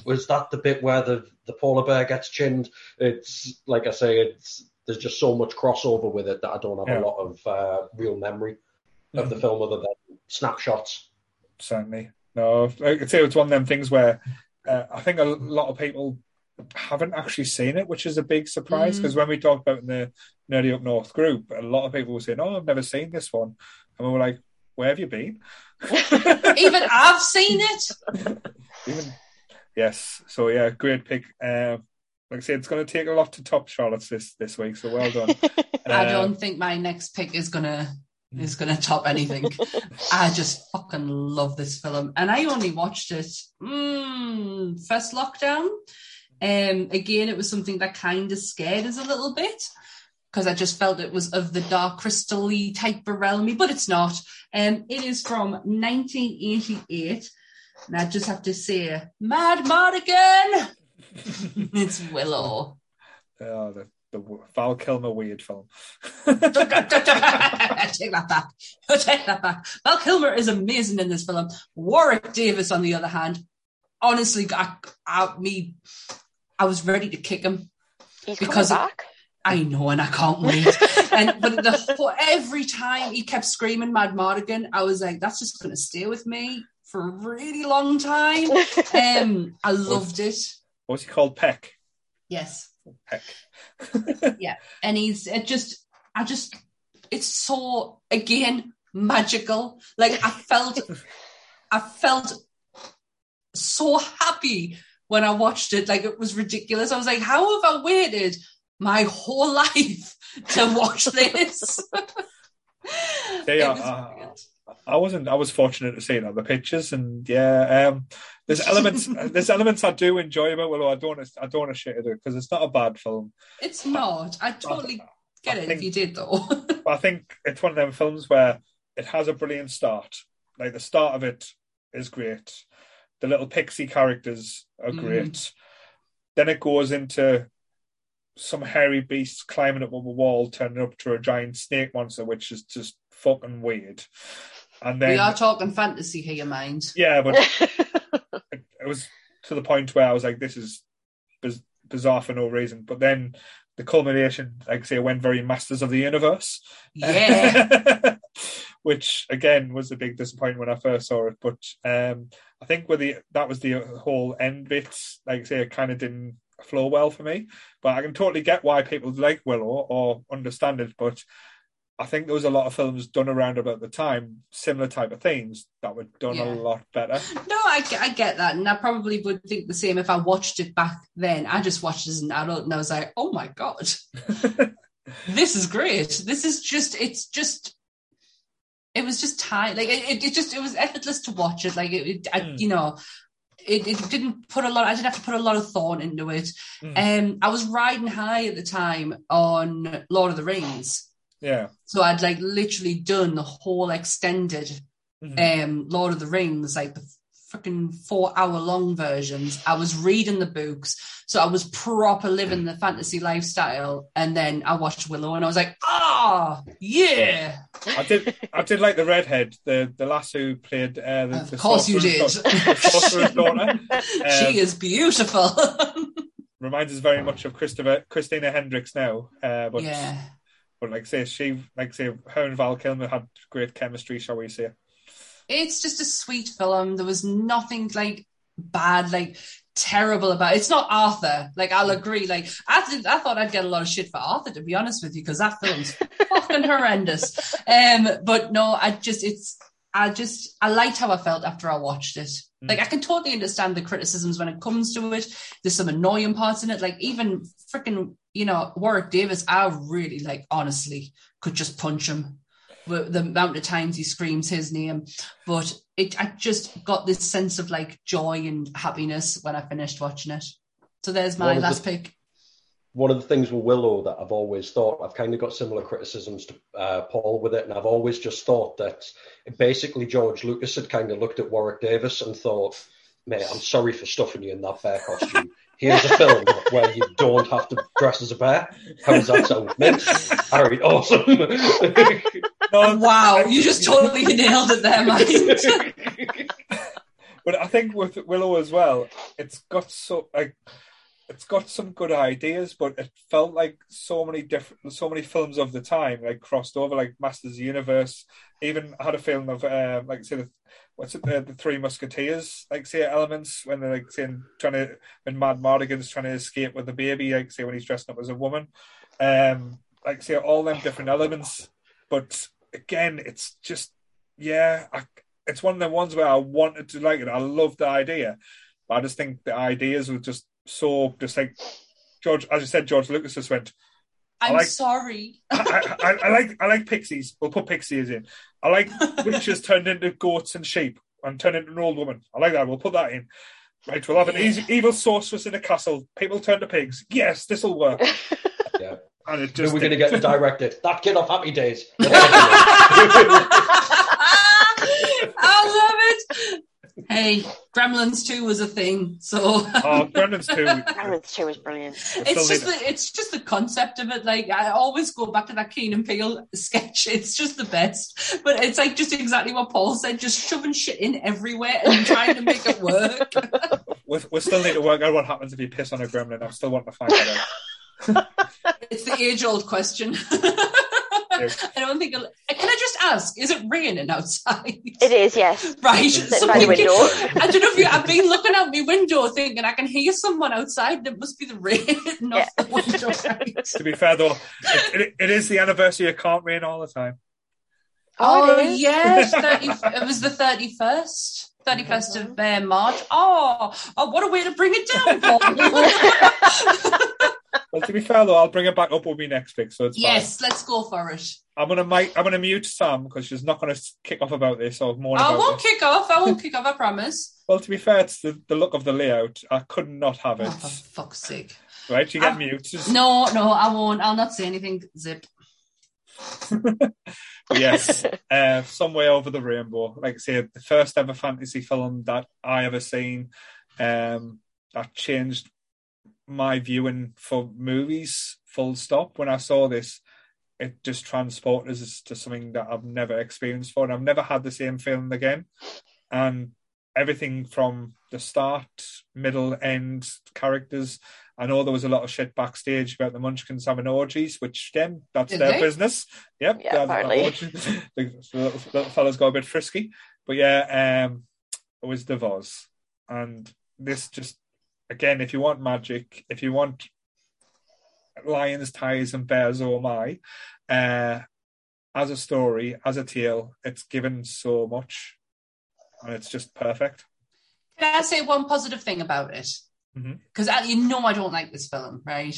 was that the bit where the the polar bear gets chinned? It's like I say, it's there's just so much crossover with it that I don't have Yeah. a lot of uh, real memory of the Mhm. film other than snapshots. certainly. No, like I say, it's one of them things where uh, I think a lot of people haven't actually seen it, which is a big surprise Mm. because when we talked about in the Nerdy Up North group, a lot of people were saying, "Oh, I've never seen this one," and we were like, "Where have you been?" Even I've seen it. Even yes, so yeah, great pick. Uh, like I said, it's going to take a lot to top Charlotte's this this week, so well done. I don't think my next pick is gonna is gonna top anything. I just fucking love this film, and I only watched it mm, first lockdown. Um, again, it was something that kind of scared us a little bit because I just felt it was of the dark crystal-y type of realm, but it's not. Um, it is from 1988, and I just have to say, Madmartigan. it's Willow. Oh, the, the Val Kilmer weird film. Take that back. Take that back. Val Kilmer is amazing in this film. Warwick Davis, on the other hand, honestly, I, I, me, I was ready to kick him. He's Because it- back. I know, and I can't wait. and but the whole- every time he kept screaming "Madmartigan," I was like, "That's just going to stay with me for a really long time." Um, I loved it. What's he called? Peck. Yes. Peck. Yeah, and he's it just i just it's so again magical like i felt i felt so happy when i watched it like it was ridiculous i was like how have i waited my whole life to watch this They are, was uh. I wasn't. I was fortunate to see it on the pictures, and yeah, um, there's elements. there's elements I do enjoy about Willow. I don't. wanna- I don't want to shit it because it's not a bad film. it's not i totally get I it think- if you did though I think it's one of them films where it has a brilliant start. Like the start of it is great. The little pixie characters are Mhm. great. Then it goes into some hairy beasts climbing up on the wall, turning up to a giant snake monster, which is just fucking weird. And then we are talking fantasy here mind yeah, but it, it was to the point where I was like, this is biz- bizarre for no reason. But then the culmination, like I say, went very Masters of the Universe. yeah Which again was a big disappointment when I first saw it. But um, I think with the that was the whole end bits, like I say, it kind of didn't flow well for me. But I can totally get why people like Willow or understand it. But I think there was a lot of films done around about the time, similar type of themes that were done Yeah. a lot better. No, I, I get that. And I probably would think the same if I watched it back then. I just watched it as an adult and I was like, oh my God, this is great. This is just, it's just it was just tight. Like it, it, just it was effortless to watch it. Like it, it I, Mm. you know, it, it didn't put a lot. I didn't have to put a lot of thought into it. Mm. Um, I was riding high at the time on Lord of the Rings, Yeah. so I'd like literally done the whole extended Mhm. um Lord of the Rings, like the freaking four hour long versions. I was reading the books, so I was proper living the fantasy lifestyle. And then I watched Willow, and I was like, ah, yeah. I did. I did like the redhead, the the lass who played uh, the, Of the course you did. sorcerer's da- the sorcerer's daughter. Um, she is beautiful. reminds us very much of Christopher Christina Hendricks now. Uh, but yeah. but like say, she like say, her and Val Kilmer had great chemistry, shall we say? It's just a sweet film. There was nothing like bad, like terrible about it. It's not Arthur. Like I'll agree. Like I, th- I thought I'd get a lot of shit for Arthur to be honest with you because that film's fucking horrendous. Um, but no, I just it's I just I liked how I felt after I watched it. Like I can totally understand the criticisms when it comes to it. There's some annoying parts in it. Like even freaking you know Warwick Davis, I really like honestly could just punch him. The amount of times he screams his name, but it I just got this sense of like joy and happiness when I finished watching it. So there's my of the- last pick. one of the things with Willow that I've always thought I've kind of got similar criticisms to uh, Paul with it, and I've always just thought that basically George Lucas had kind of looked at Warwick Davis and thought, "Mate, I'm sorry for stuffing you in that bear costume. Here's a film where you don't have to dress as a bear. How does that sound, mate? All right, awesome." No, Wow, you just totally nailed it there, mate. but I think with Willow as well, it's got so like it's got some good ideas, but it felt like so many different, so many films of the time like crossed over, like Masters of the Universe. Even had a film of um, like say the what's it, the, the Three Musketeers, like say elements when they're like saying trying to when Madmartigan's trying to escape with the baby, like say when he's dressed up as a woman, um, like say all them different elements. But again, it's just yeah, I, it's one of the ones where I wanted to like it. I love the idea, but I just think the ideas were just so just like George, as you said, George Lucas just went. I'm like- sorry. I, I, I like I like pixies. We'll put pixies in. I like witches turned into goats and sheep and turned into an old woman. I like that. We'll put that in. Right, we'll have an Yeah. easy, evil sorceress in a castle. People turn to pigs. Yes, this will work. yeah, And it Who just we're going to get directed. That kid off Happy Days. I love it. Hey, Gremlins 2 was a thing, so Oh, Gremlins two. Gremlins 2 was brilliant. it's just the it's just the concept of it. Like I always go back to that Key and Peele sketch. It's just the best. But it's like just exactly what Paul said, just shoving shit in everywhere and trying to make it work. we we still need to work out what happens if you piss on a gremlin. I'm still wanting to find that out. it's the age old question. I don't think. It'll... Can I just ask? Is it raining outside? It is, yes. Right. Sitting by the Something- window. I don't know if you. I've been looking out my window thinking I can hear someone outside. It must be the rain, not Yeah. the window. Right? To be fair though, it, it, it is the anniversary. It can't rain all the time. Oh, it is? yes, 30, it was the thirty first. 31st of uh, March. Oh, oh, what a way to bring it down, Paul. Well, to be fair though, I'll bring it back up with me next week, so it's fine. yes, let's go for it. I'm gonna mic- I'm gonna mute Sam because she's not gonna kick off about this or more I about won't this. kick off. I won't kick off. I promise. Well, to be fair, it's the, the look of the layout. I could not have Oh, it. for fuck's sake. Right, you get I- muted. No, no, I won't. I'll not say anything. Zip. Yes, uh, somewhere over the rainbow. Like I say, the first ever fantasy film that I ever seen um, that changed my viewing for movies. Full stop. When I saw this, it just transported us to something that I've never experienced before, and I've never had the same feeling again. And everything from the start, middle, end characters. I know there was a lot of shit backstage about the Munchkins having orgies, which again, that's Did their they? business. Yep, Yeah, the little, little fella's got a bit frisky, but yeah, um, it was the Voz, and this just again, if you want magic, if you want lions, tigers, and bears, oh my, uh, as a story, as a tale, it's given so much, and it's just perfect. Can I say one positive thing about it? Mhm. Because you know I don't like this film, right?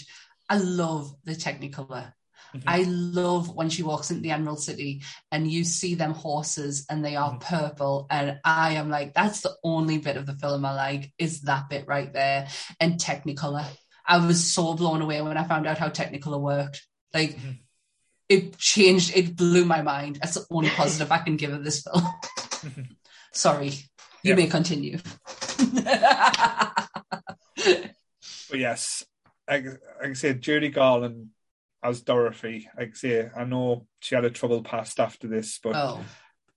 I love the Technicolor. Mm-hmm. I love when she walks into the Emerald City and you see them horses and they are mm-hmm. purple. And I am like, that's the only bit of the film I like is that bit right there. And Technicolor. I was so blown away when I found out how Technicolor worked. Like, mm-hmm. it changed, it blew my mind. That's the only positive I can give of this film. Sorry, you yep. may continue. but yes, like, like I said, Judy Garland as Dorothy. Like I say, I know she had a troubled past after this, but oh.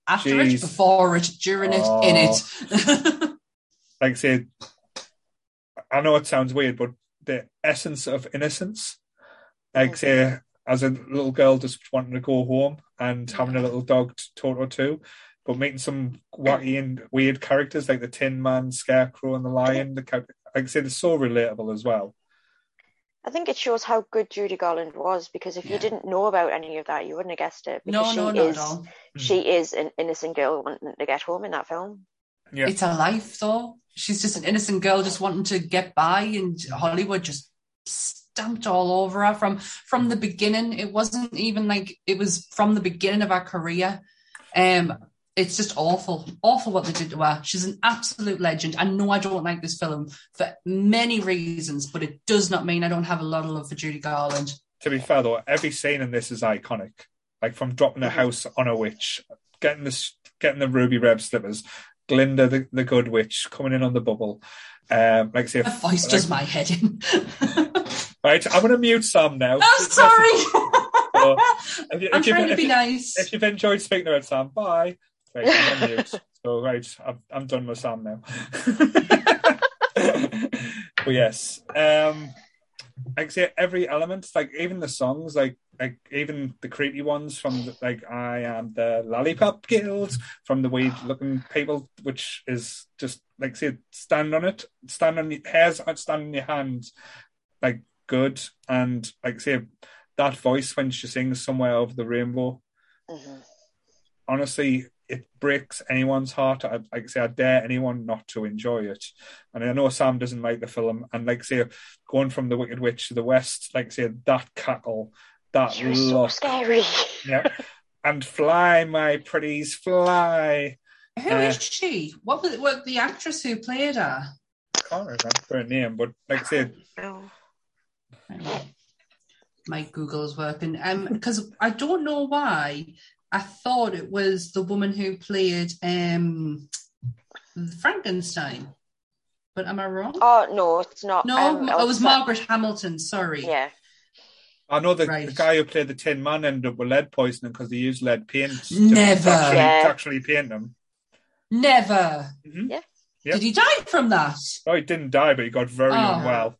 after geez. it, before it, during it, oh. in it. Oh. like I say, I know it sounds weird, but the essence of innocence, like oh. say, as a little girl just wanting to go home and having a little dog Toto too, but meeting some wacky and weird characters like the Tin Man, Scarecrow, and the Lion. The like I say, they're so relatable as well. I think it shows how good Judy Garland was because if yeah. you didn't know about any of that, you wouldn't have guessed it. Because no, no, is, not at all. She mm. is an innocent girl wanting to get home in that film. Yeah. It's a life, though. She's just an innocent girl just wanting to get by, and Hollywood just stamped all over her from from the beginning. It wasn't even like it was from the beginning of her career. Um, it's just awful, awful what they did to her. She's an absolute legend. I know I don't like this film for many reasons, but it does not mean I don't have a lot of love for Judy Garland. To be fair though, every scene in this is iconic. Like from dropping a mm-hmm. house on a witch, getting the getting the ruby red slippers, Glinda the, the good witch coming in on the bubble. Um, like say, a voice like, does my head in. right, I'm going to mute Sam now. Oh, sorry. So, if you, I'm trying to be if, nice. If you've enjoyed speaking about Sam, bye. Right, I'm on mute. So right, I'm, I'm done with Sam now. but yes, um, like say every element, like even the songs, like like even the creepy ones from the, like I am the Lollipop Guild from the weird looking people, which is just like say stand on it, stand on your hairs, stand on your hands, like good, and like say that voice when she sings somewhere over the rainbow. Mm-hmm. Honestly, it breaks anyone's heart. I, like I say, I dare anyone not to enjoy it. And I know Sam doesn't like the film. And like I say, going from the Wicked Witch to the West, like I say, that cackle, that You're look, so scary. yeah, and fly, my pretties, fly. Who uh, is she? What was what the actress who played her? I can't remember her name, but like I said, my Google's working. Um, because I don't know why I thought it was the woman who played um, Frankenstein. But am I wrong? Oh no, it's not. No, um, it was Margaret Hamilton. Sorry. Yeah. I know the, right. the guy who played the Tin Man ended up with lead poisoning because they used lead paint. Never. To actually, yeah. to actually paint them. Never. Mm-hmm. Yeah. Did he die from that? Oh, he didn't die, but he got very oh. unwell.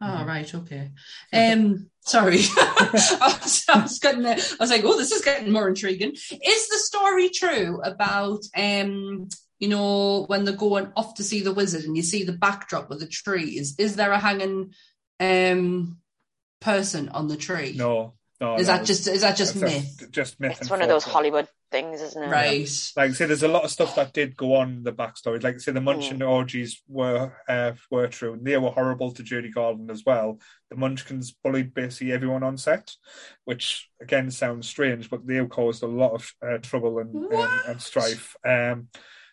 Oh, right, okay. Um, sorry, I, was, I, was getting, I was like, oh, this is getting more intriguing. Is the story true about, um, you know, when they're going off to see the wizard and you see the backdrop with the trees? Is there a hanging um, person on the tree? No, no. Is no, that just is that just myth? Just myth. It's one of those Hollywood things, isn't it? Right. Like say, there's a lot of stuff that did go on in the backstory. Like say, the Munchkin mm. orgies were uh, were true, and they were horrible to Judy Garland as well. The Munchkins bullied basically everyone on set, which again sounds strange, but they caused a lot of uh, trouble and, and, and strife. Um,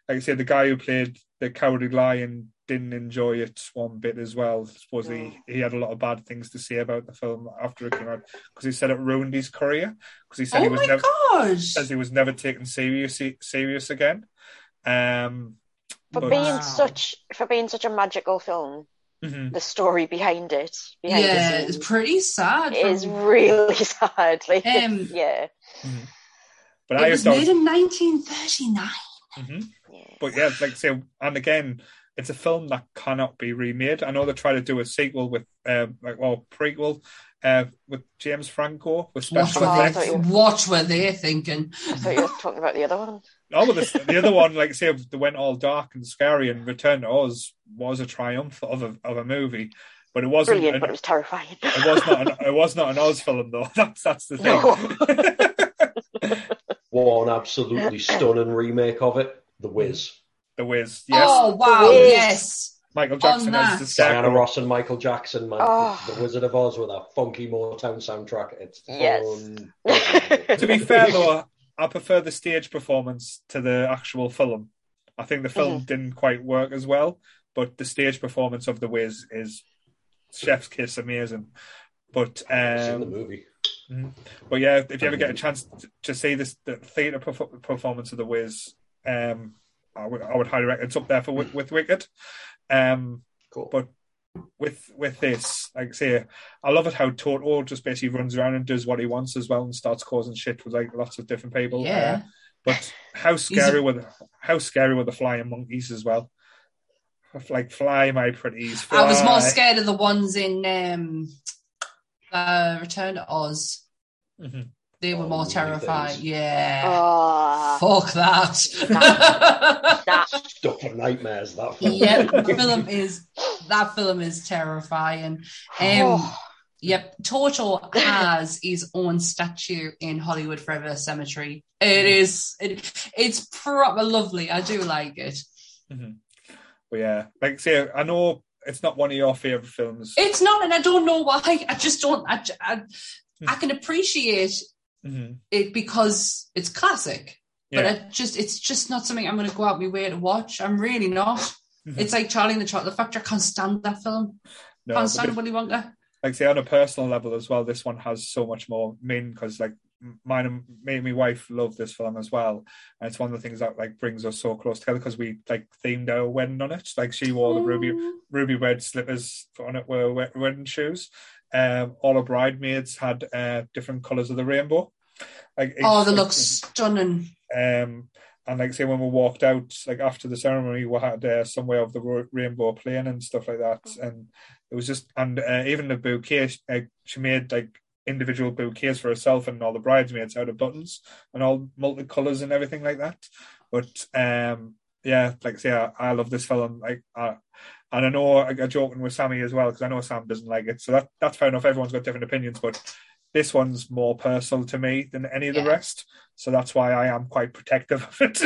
like I said, the guy who played the Cowardly Lion didn't enjoy it one bit as well. I suppose he, he had a lot of bad things to say about the film after it came out because he said it ruined his career because he said oh he was never gosh. says he was never taken serious serious again. Um, for but, being wow. such for being such a magical film, mm-hmm. the story behind it, behind yeah, it's pretty sad. It is really sad. Like, um, yeah. Mm-hmm. But it I was made in 1939. Mm-hmm. Yeah. But yeah, like say, and again, it's a film that cannot be remade. I know they try to do a sequel with, um, like, well, prequel uh, with James Franco with special what effects. Were they, what were they thinking? I thought you were talking about the other one. No, well, the, the other one, like say, they went all dark and scary, and Return to Oz was a triumph of a of a movie, but it wasn't. Brilliant, an, but it was terrifying. It was not. An, it was not an Oz film, though. That's that's the thing. No. One absolutely stunning remake of it, The Wiz. The Wiz. Yes. Oh wow! Yes. Michael Jackson as the Diana Scarecrow. Ross and Michael Jackson, man. Oh. The Wizard of Oz with that funky Motown soundtrack. It's Yes. To be fair though, I prefer the stage performance to the actual film. I think the film didn't quite work as well, but the stage performance of The Wiz is chef's kiss amazing. But I've seen the um, movie. but yeah, if you ever get a chance to, to see this the theatre perf- performance of The Wiz, um, I would I would highly recommend. It's up there for with, with Wicked. Um, Cool. but with with this, like I say, I love it how Toto just basically runs around and does what he wants as well and starts causing shit with like lots of different people. Yeah. Uh, but how scary were the, how scary were the flying monkeys as well? Like fly, my pretties. Fly. I was more scared of the ones in um, uh, Return to Oz. Mhm. They were Oh, more terrified. things. Yeah. Oh, Fuck that. that Stuff for nightmares. That film. yep, that film is that film is terrifying. Um, Oh. Yep, Toto has his own statue in Hollywood Forever Cemetery. It mm. is it, it's proper lovely. I do like it. Mm-hmm. But yeah, like I say, I know it's not one of your favorite films. It's not, and I don't know why. I just don't. I I, I hmm. can appreciate Mhm. it because it's classic, but Yeah. I just it's just not something I'm going to go out my way to watch. I'm really not. Mhm. It's like Charlie and the Chocolate Factory. I can't stand that film. No, can't stand Willy Wonka. like say on a personal level as well, this one has so much more meaning because like mine and me and my wife love this film as well, and it's one of the things that like brings us so close together because we like themed our wedding on it. Like she wore the ruby ruby red slippers on it were wedding shoes. Um, all our bridesmaids had uh, different colours of the rainbow. Like Oh, they look stunning. Um, and like say when we walked out, like after the ceremony, we had uh, somewhere of the rainbow playing and stuff like that, and it was just and uh, even the bouquet, uh, she made like individual bouquets for herself and all the bridesmaids out of buttons and all multicolours and everything like that. But um, yeah, like I say, I, I love this film. Like, uh, and I know I got joking with Sammy as well because I know Sam doesn't like it, so that that's fair enough. Everyone's got different opinions, but this one's more personal to me than any of the rest. So that's why I am quite protective of it.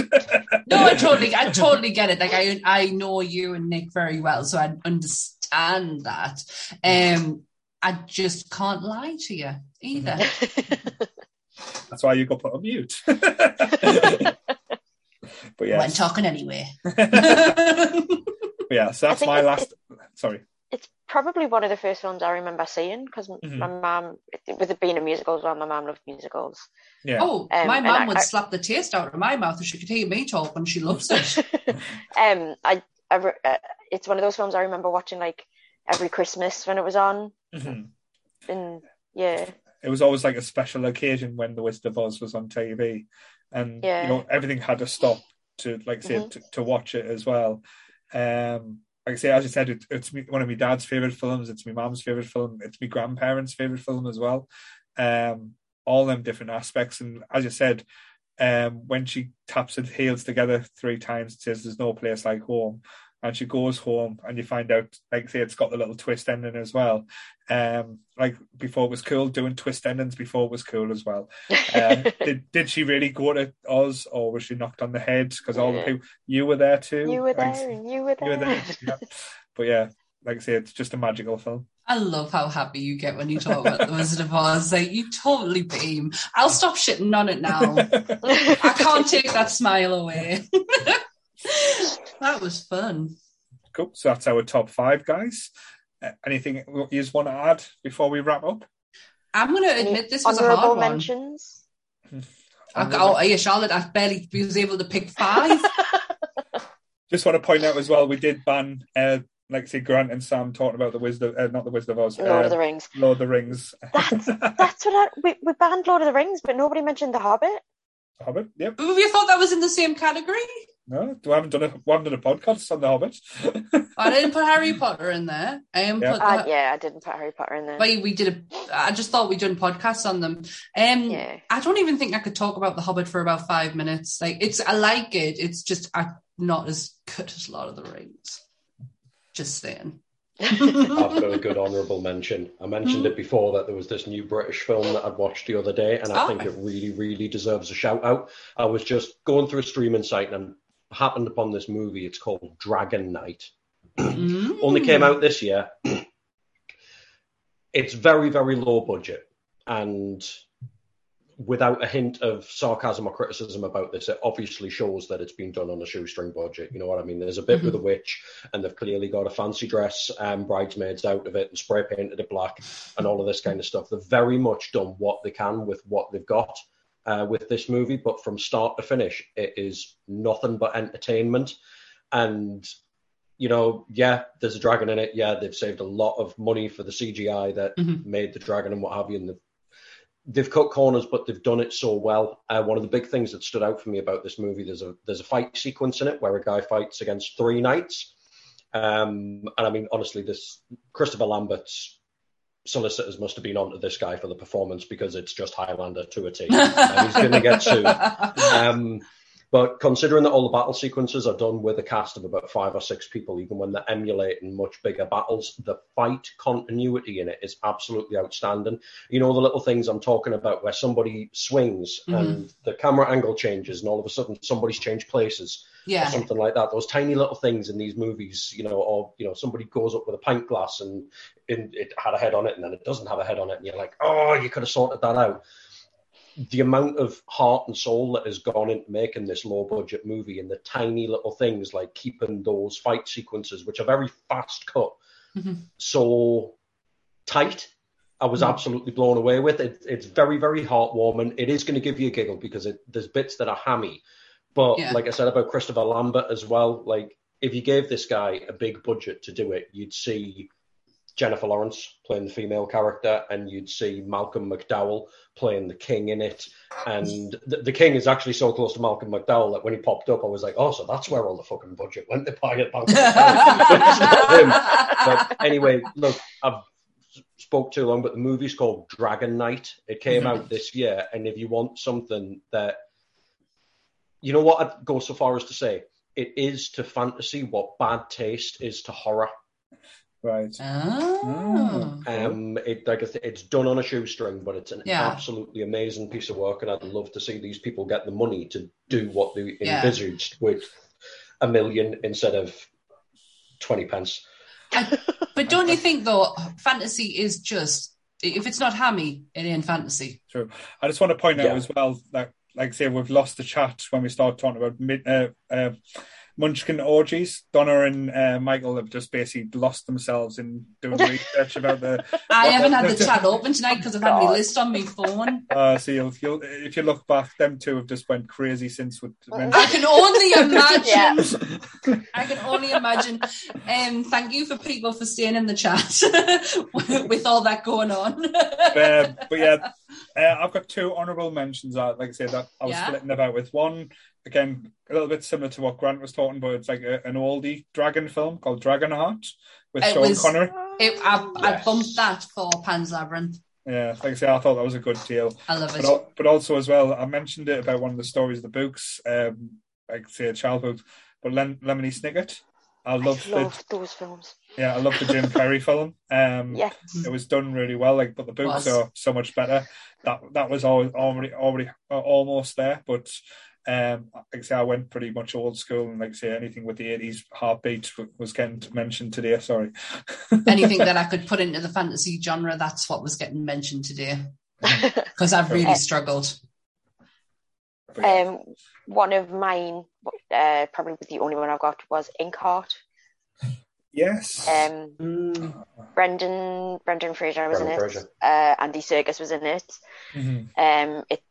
No, I totally, I totally get it. Like I, I know you and Nick very well, so I understand that. Um, I just can't lie to you either. That's why you got put on mute. but Yeah. yeah, We're talking anyway. yeah. So that's my last. Sorry. It's probably one of the first films I remember seeing because Mhm. my mum, with it being a musical as well, my mum loved musicals. Yeah. oh, Um, my and mum would I- slap the taste out of my mouth if she could hear me talk, and she loves it. um, I, I re- uh, it's one of those films I remember watching like every Christmas when it was on, Mhm. and yeah, It was always like a special occasion when the Wizard of Oz was on TV, and Yeah. you know everything had to stop to like say Mhm. to, to watch it as well. Um, like I say, as I said, it, it's me, one of my dad's favorite films. It's my mom's favorite film. It's my grandparents' favorite film as well. Um, all them different aspects, and as you said, um, when she taps her heels together three times, says "There's no place like home," and she goes home, and you find out, like say, it's got the little twist ending as well. Um, like before it was cool doing twist endings before it was cool as well. Um, did did she really go to Oz, or was she knocked on the head? Because all the people you were there too. you were Like, there and you were you were there. there. yeah. But yeah, like I say, it's just a magical film. I love how happy you get when you talk about the Wizard of Oz. Like you totally beam. I'll stop shitting on it now. I can't take that smile away. that was fun. Cool. So that's our top five, guys. Uh, anything you just want to add before we wrap up? I'm going to admit this was a Honorable hard one. mentions. I, oh, yeah, Charlotte, I barely was able to pick five. Just want to point out as well, we did ban, uh, like say, Grant and Sam talking about the Wizard, uh, not the Wizard of Oz, Lord uh, of the Rings. Lord of the Rings. That's that's what I, we we banned Lord of the Rings, but nobody mentioned The Hobbit. The Hobbit. Yep. you thought that was in the same category? No, we haven't done a we haven't done a podcast on the Hobbit. I didn't put Harry Potter in there. Um, Yeah. put Uh, the- yeah, I didn't put Harry Potter in there. Why we did a. I just thought we'd done podcasts on them. Um, Yeah. I don't even think I could talk about The Hobbit for about five minutes. Like it's, I like it. It's just I'm not as good as Lord of the Rings. Just saying. I've got a good honourable mention. I mentioned it before that there was this new British film that I'd watched the other day, and I Oh. think it really, really deserves a shout out. I was just going through a streaming site and happened upon this movie. It's called Dragon Knight. Mm. only came out this year. it's very, very low budget. And without a hint of sarcasm or criticism about this, it obviously shows that it's been done on a shoestring budget. You know what I mean? There's a bit Mhm. with a witch, and they've clearly got a fancy dress and bridesmaids out of it and spray painted it black and all of this kind of stuff. They've very much done what they can with what they've got uh, with this movie, but from start to finish, it is nothing but entertainment. And you know, yeah, there's a dragon in it. Yeah, they've saved a lot of money for the CGI that Mhm. made the dragon and what have you. And they've, they've cut corners, but they've done it so well. Uh, one of the big things that stood out for me about this movie, there's a there's a fight sequence in it where a guy fights against three knights. Um, and I mean, honestly, this Christopher Lambert's solicitors must have been onto this guy for the performance because it's just Highlander to a T. and he's going to get sued. Um, but considering that all the battle sequences are done with a cast of about five or six people, even when they're emulating much bigger battles, the fight continuity in it is absolutely outstanding. You know, the little things I'm talking about where somebody swings and the camera angle changes, and all of a sudden somebody's changed places or yeah. something like that. Those tiny little things in these movies, you know, or you know, somebody goes up with a pint glass and in, it had a head on it, and then it doesn't have a head on it, and you're like, oh, you could have sorted that out. The amount of heart and soul that has gone into making this low budget movie, and the tiny little things like keeping those fight sequences, which are very fast cut, Mhm. so tight. I was Mhm. absolutely blown away with it. It's very, very heartwarming. It is going to give you a giggle because it, there's bits that are hammy, but Yeah. like I said about Christopher Lambert as well, like if you gave this guy a big budget to do it, you'd see Jennifer Lawrence playing the female character, and you'd see Malcolm McDowell playing the king in it. And the, the king is actually so close to Malcolm McDowell that when he popped up, I was like, oh, so that's where all the fucking budget went to buy it. But it's not him. But anyway, look, I've spoke too long, but the movie's called Dragon Knight. It came mm-hmm. out this year, and if you want something that, you know what, I'd go so far as to say it is to fantasy what bad taste is to horror. Right. Oh. Um, it like th- it's done on a shoestring, but it's an Yeah. absolutely amazing piece of work, and I'd love to see these people get the money to do what they Yeah. envisaged with a million instead of twenty pence. But don't you think though, fantasy is just if it's not hammy, it ain't fantasy. True. I just want to point out Yeah. as well that, like I say, we've lost the chat when we start talking about mid, uh, uh, Munchkin orgies. Donna and uh, Michael have just basically lost themselves in doing research about the. I haven't had the chat open tonight because I've had my list on my phone. Uh, so you'll, you'll, if you look back, them two have just went crazy since we I can only imagine. I can only imagine. Um, thank you for people for staying in the chat with all that going on. um, but yeah, uh, I've got two honourable mentions. Uh, like I said, that I was Yeah. splitting about with one again, a little bit similar to what Grant was talking about. It's like a, an oldie dragon film called Dragonheart with It Sean was- Connery. It, I, I bumped that for Pan's Labyrinth. Yeah, like I say, I thought that was a good deal. I love it. But, al- but also as well, I mentioned it about one of the stories of the books, um, like say a child book, but Lem- Lemony Snicket. I love I the those films. yeah, I love the Jim Carrey film. Um, Yes. it was done really well. Like, but the books are so much better. That that was always already already uh, almost there, but um, like I say, I went pretty much old school, and like I say, anything with the eighties heartbeat was getting mentioned today. Sorry. Anything that I could put into the fantasy genre, that's what was getting mentioned today. Because I've really struggled. But yeah. Um, one of mine, uh, probably the only one I've got, was Inkheart. yes. Um, Mm. Brendan Brendan Fraser was Brendan in it. Fraser. Uh, Andy Serkis was in it. Mhm. Um, it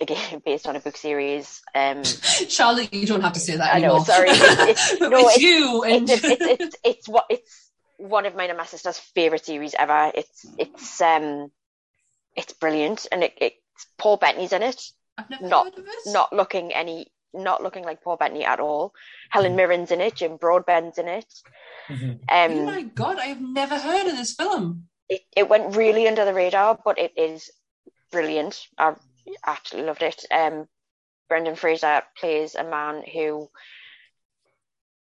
again based on a book series. Um, Charlotte, you don't have to say that I know, anymore. sorry. It's- it's- no, it's, it's- you. And it's, it's, it's, it's what it's one of mine and my sister's favorite series ever. It's it's um it's brilliant, and it, it's Paul Bettany's in it. I've never not- heard of it. Not looking any, not looking like Paul Bettany at all. Helen Mirren's in it. Jim Broadbent's in it. Mhm. oh Um, my god, I have never heard of this film. it, it went really under the radar, but it is brilliant. I absolutely loved it. Um, Brendan Fraser plays a man who,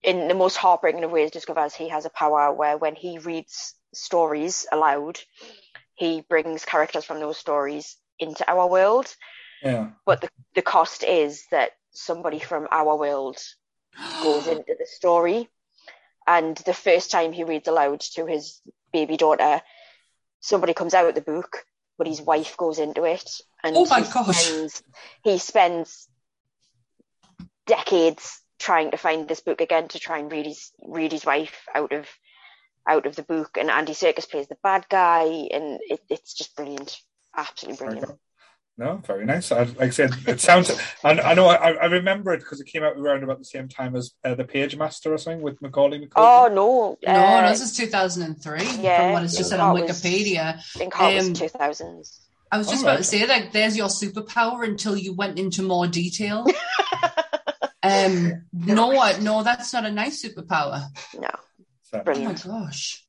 in the most heartbreaking of ways, discovers he has a power where when he reads stories aloud, he brings characters from those stories into our world. Yeah. But the, the cost is that somebody from our world goes into the story and the first time he reads aloud to his baby daughter, somebody comes out of the book, but his wife goes into it, and Oh my he gosh. spends, he spends decades trying to find this book again to try and read his read his wife out of out of the book, and Andy Serkis plays the bad guy, and it, it's just brilliant, absolutely brilliant. No, very nice. I, like I said, it sounds. I, I know. I, I remember it because it came out around about the same time as uh, the Page Master or something with Macaulay Culkin. Oh no, No, uh, no, this is 2003 yeah, from what it's just said on That was- Wikipedia. I think Heart um, was two thousands. I was just All about right. to say that there's your superpower until you went into more detail. um, no, I- no, that's not a nice superpower. No, So, Oh my gosh.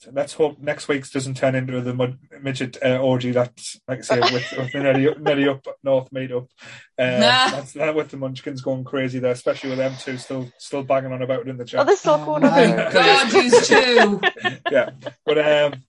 So let's hope next week's doesn't turn into the mud, midget uh, orgy that, like I say, with, with the Nelly, up- Nelly up north made up. Uh, Nah. that's that with the Munchkins going crazy there, especially with them two still still banging on about it in the chat. Oh, chat. they're still Oh going my on. god, these two. yeah, but um,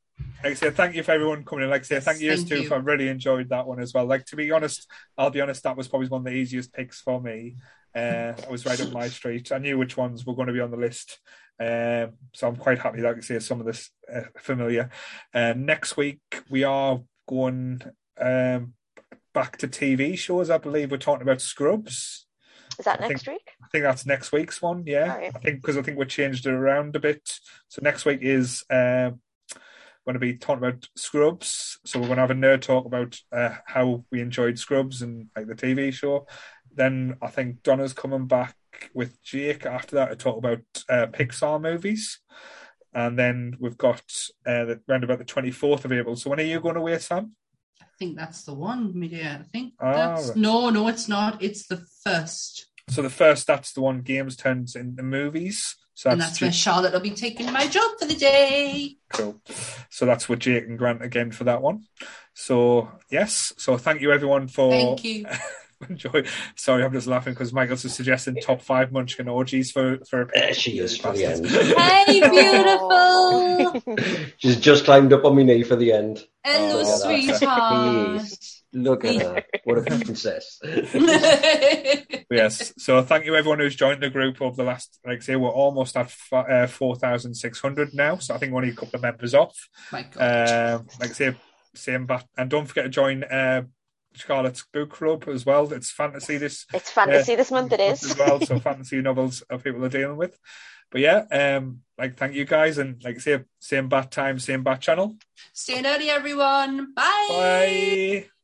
like I say, thank you for everyone coming in. Like I say, thank you Thank too. you. For, I really enjoyed that one as well. Like to be honest, I'll be honest, that was probably one of the easiest picks for me. Uh, I was right up my street. I knew which ones were going to be on the list. Um, so I'm quite happy that I can say some of this uh, familiar. Uh, next week we are going um, back to TV shows. I believe we're talking about Scrubs. Is that I next week? I think that's next week's one. Yeah, Alright. I think because I think we changed it around a bit. So next week is um, going to be talking about Scrubs. So we're going to have a nerd talk about uh, how we enjoyed Scrubs and like the TV show. Then I think Donna's coming back with Jake after that to talk about uh, Pixar movies. And then we've got uh, the, round about the 24th of April. So when are you going away, Sam? I think that's the one, media. I think Ah, that's right. no, no, it's not. It's the first, So the first, that's the one games turns into movies. So and that's that's where Charlotte will be taking my job for the day. Cool. So that's with Jake and Grant again for that one. So yes. So thank you everyone for Thank you. enjoy. Sorry, I'm just laughing because Michael's just suggesting top five Munchkin orgies for for. There she is for the end. Hey, beautiful. She's just climbed up on my knee for the end. Hello, Oh, that's- sweetheart. Look at her. What a princess. yes. So thank you everyone who's joined the group over the last. Like I say, we're almost at uh, four thousand six hundred now. So I think we're only a couple of members off. My God. Um, like I say, same but and don't forget to join uh, Scarlet's book club as well. It's fantasy this It's fantasy this month. It as is. well. So fantasy novels are people are dealing with. But yeah, um, like thank you guys, and like I say, same bat time, same bat channel. Stay nerdy, everyone. Bye. Bye.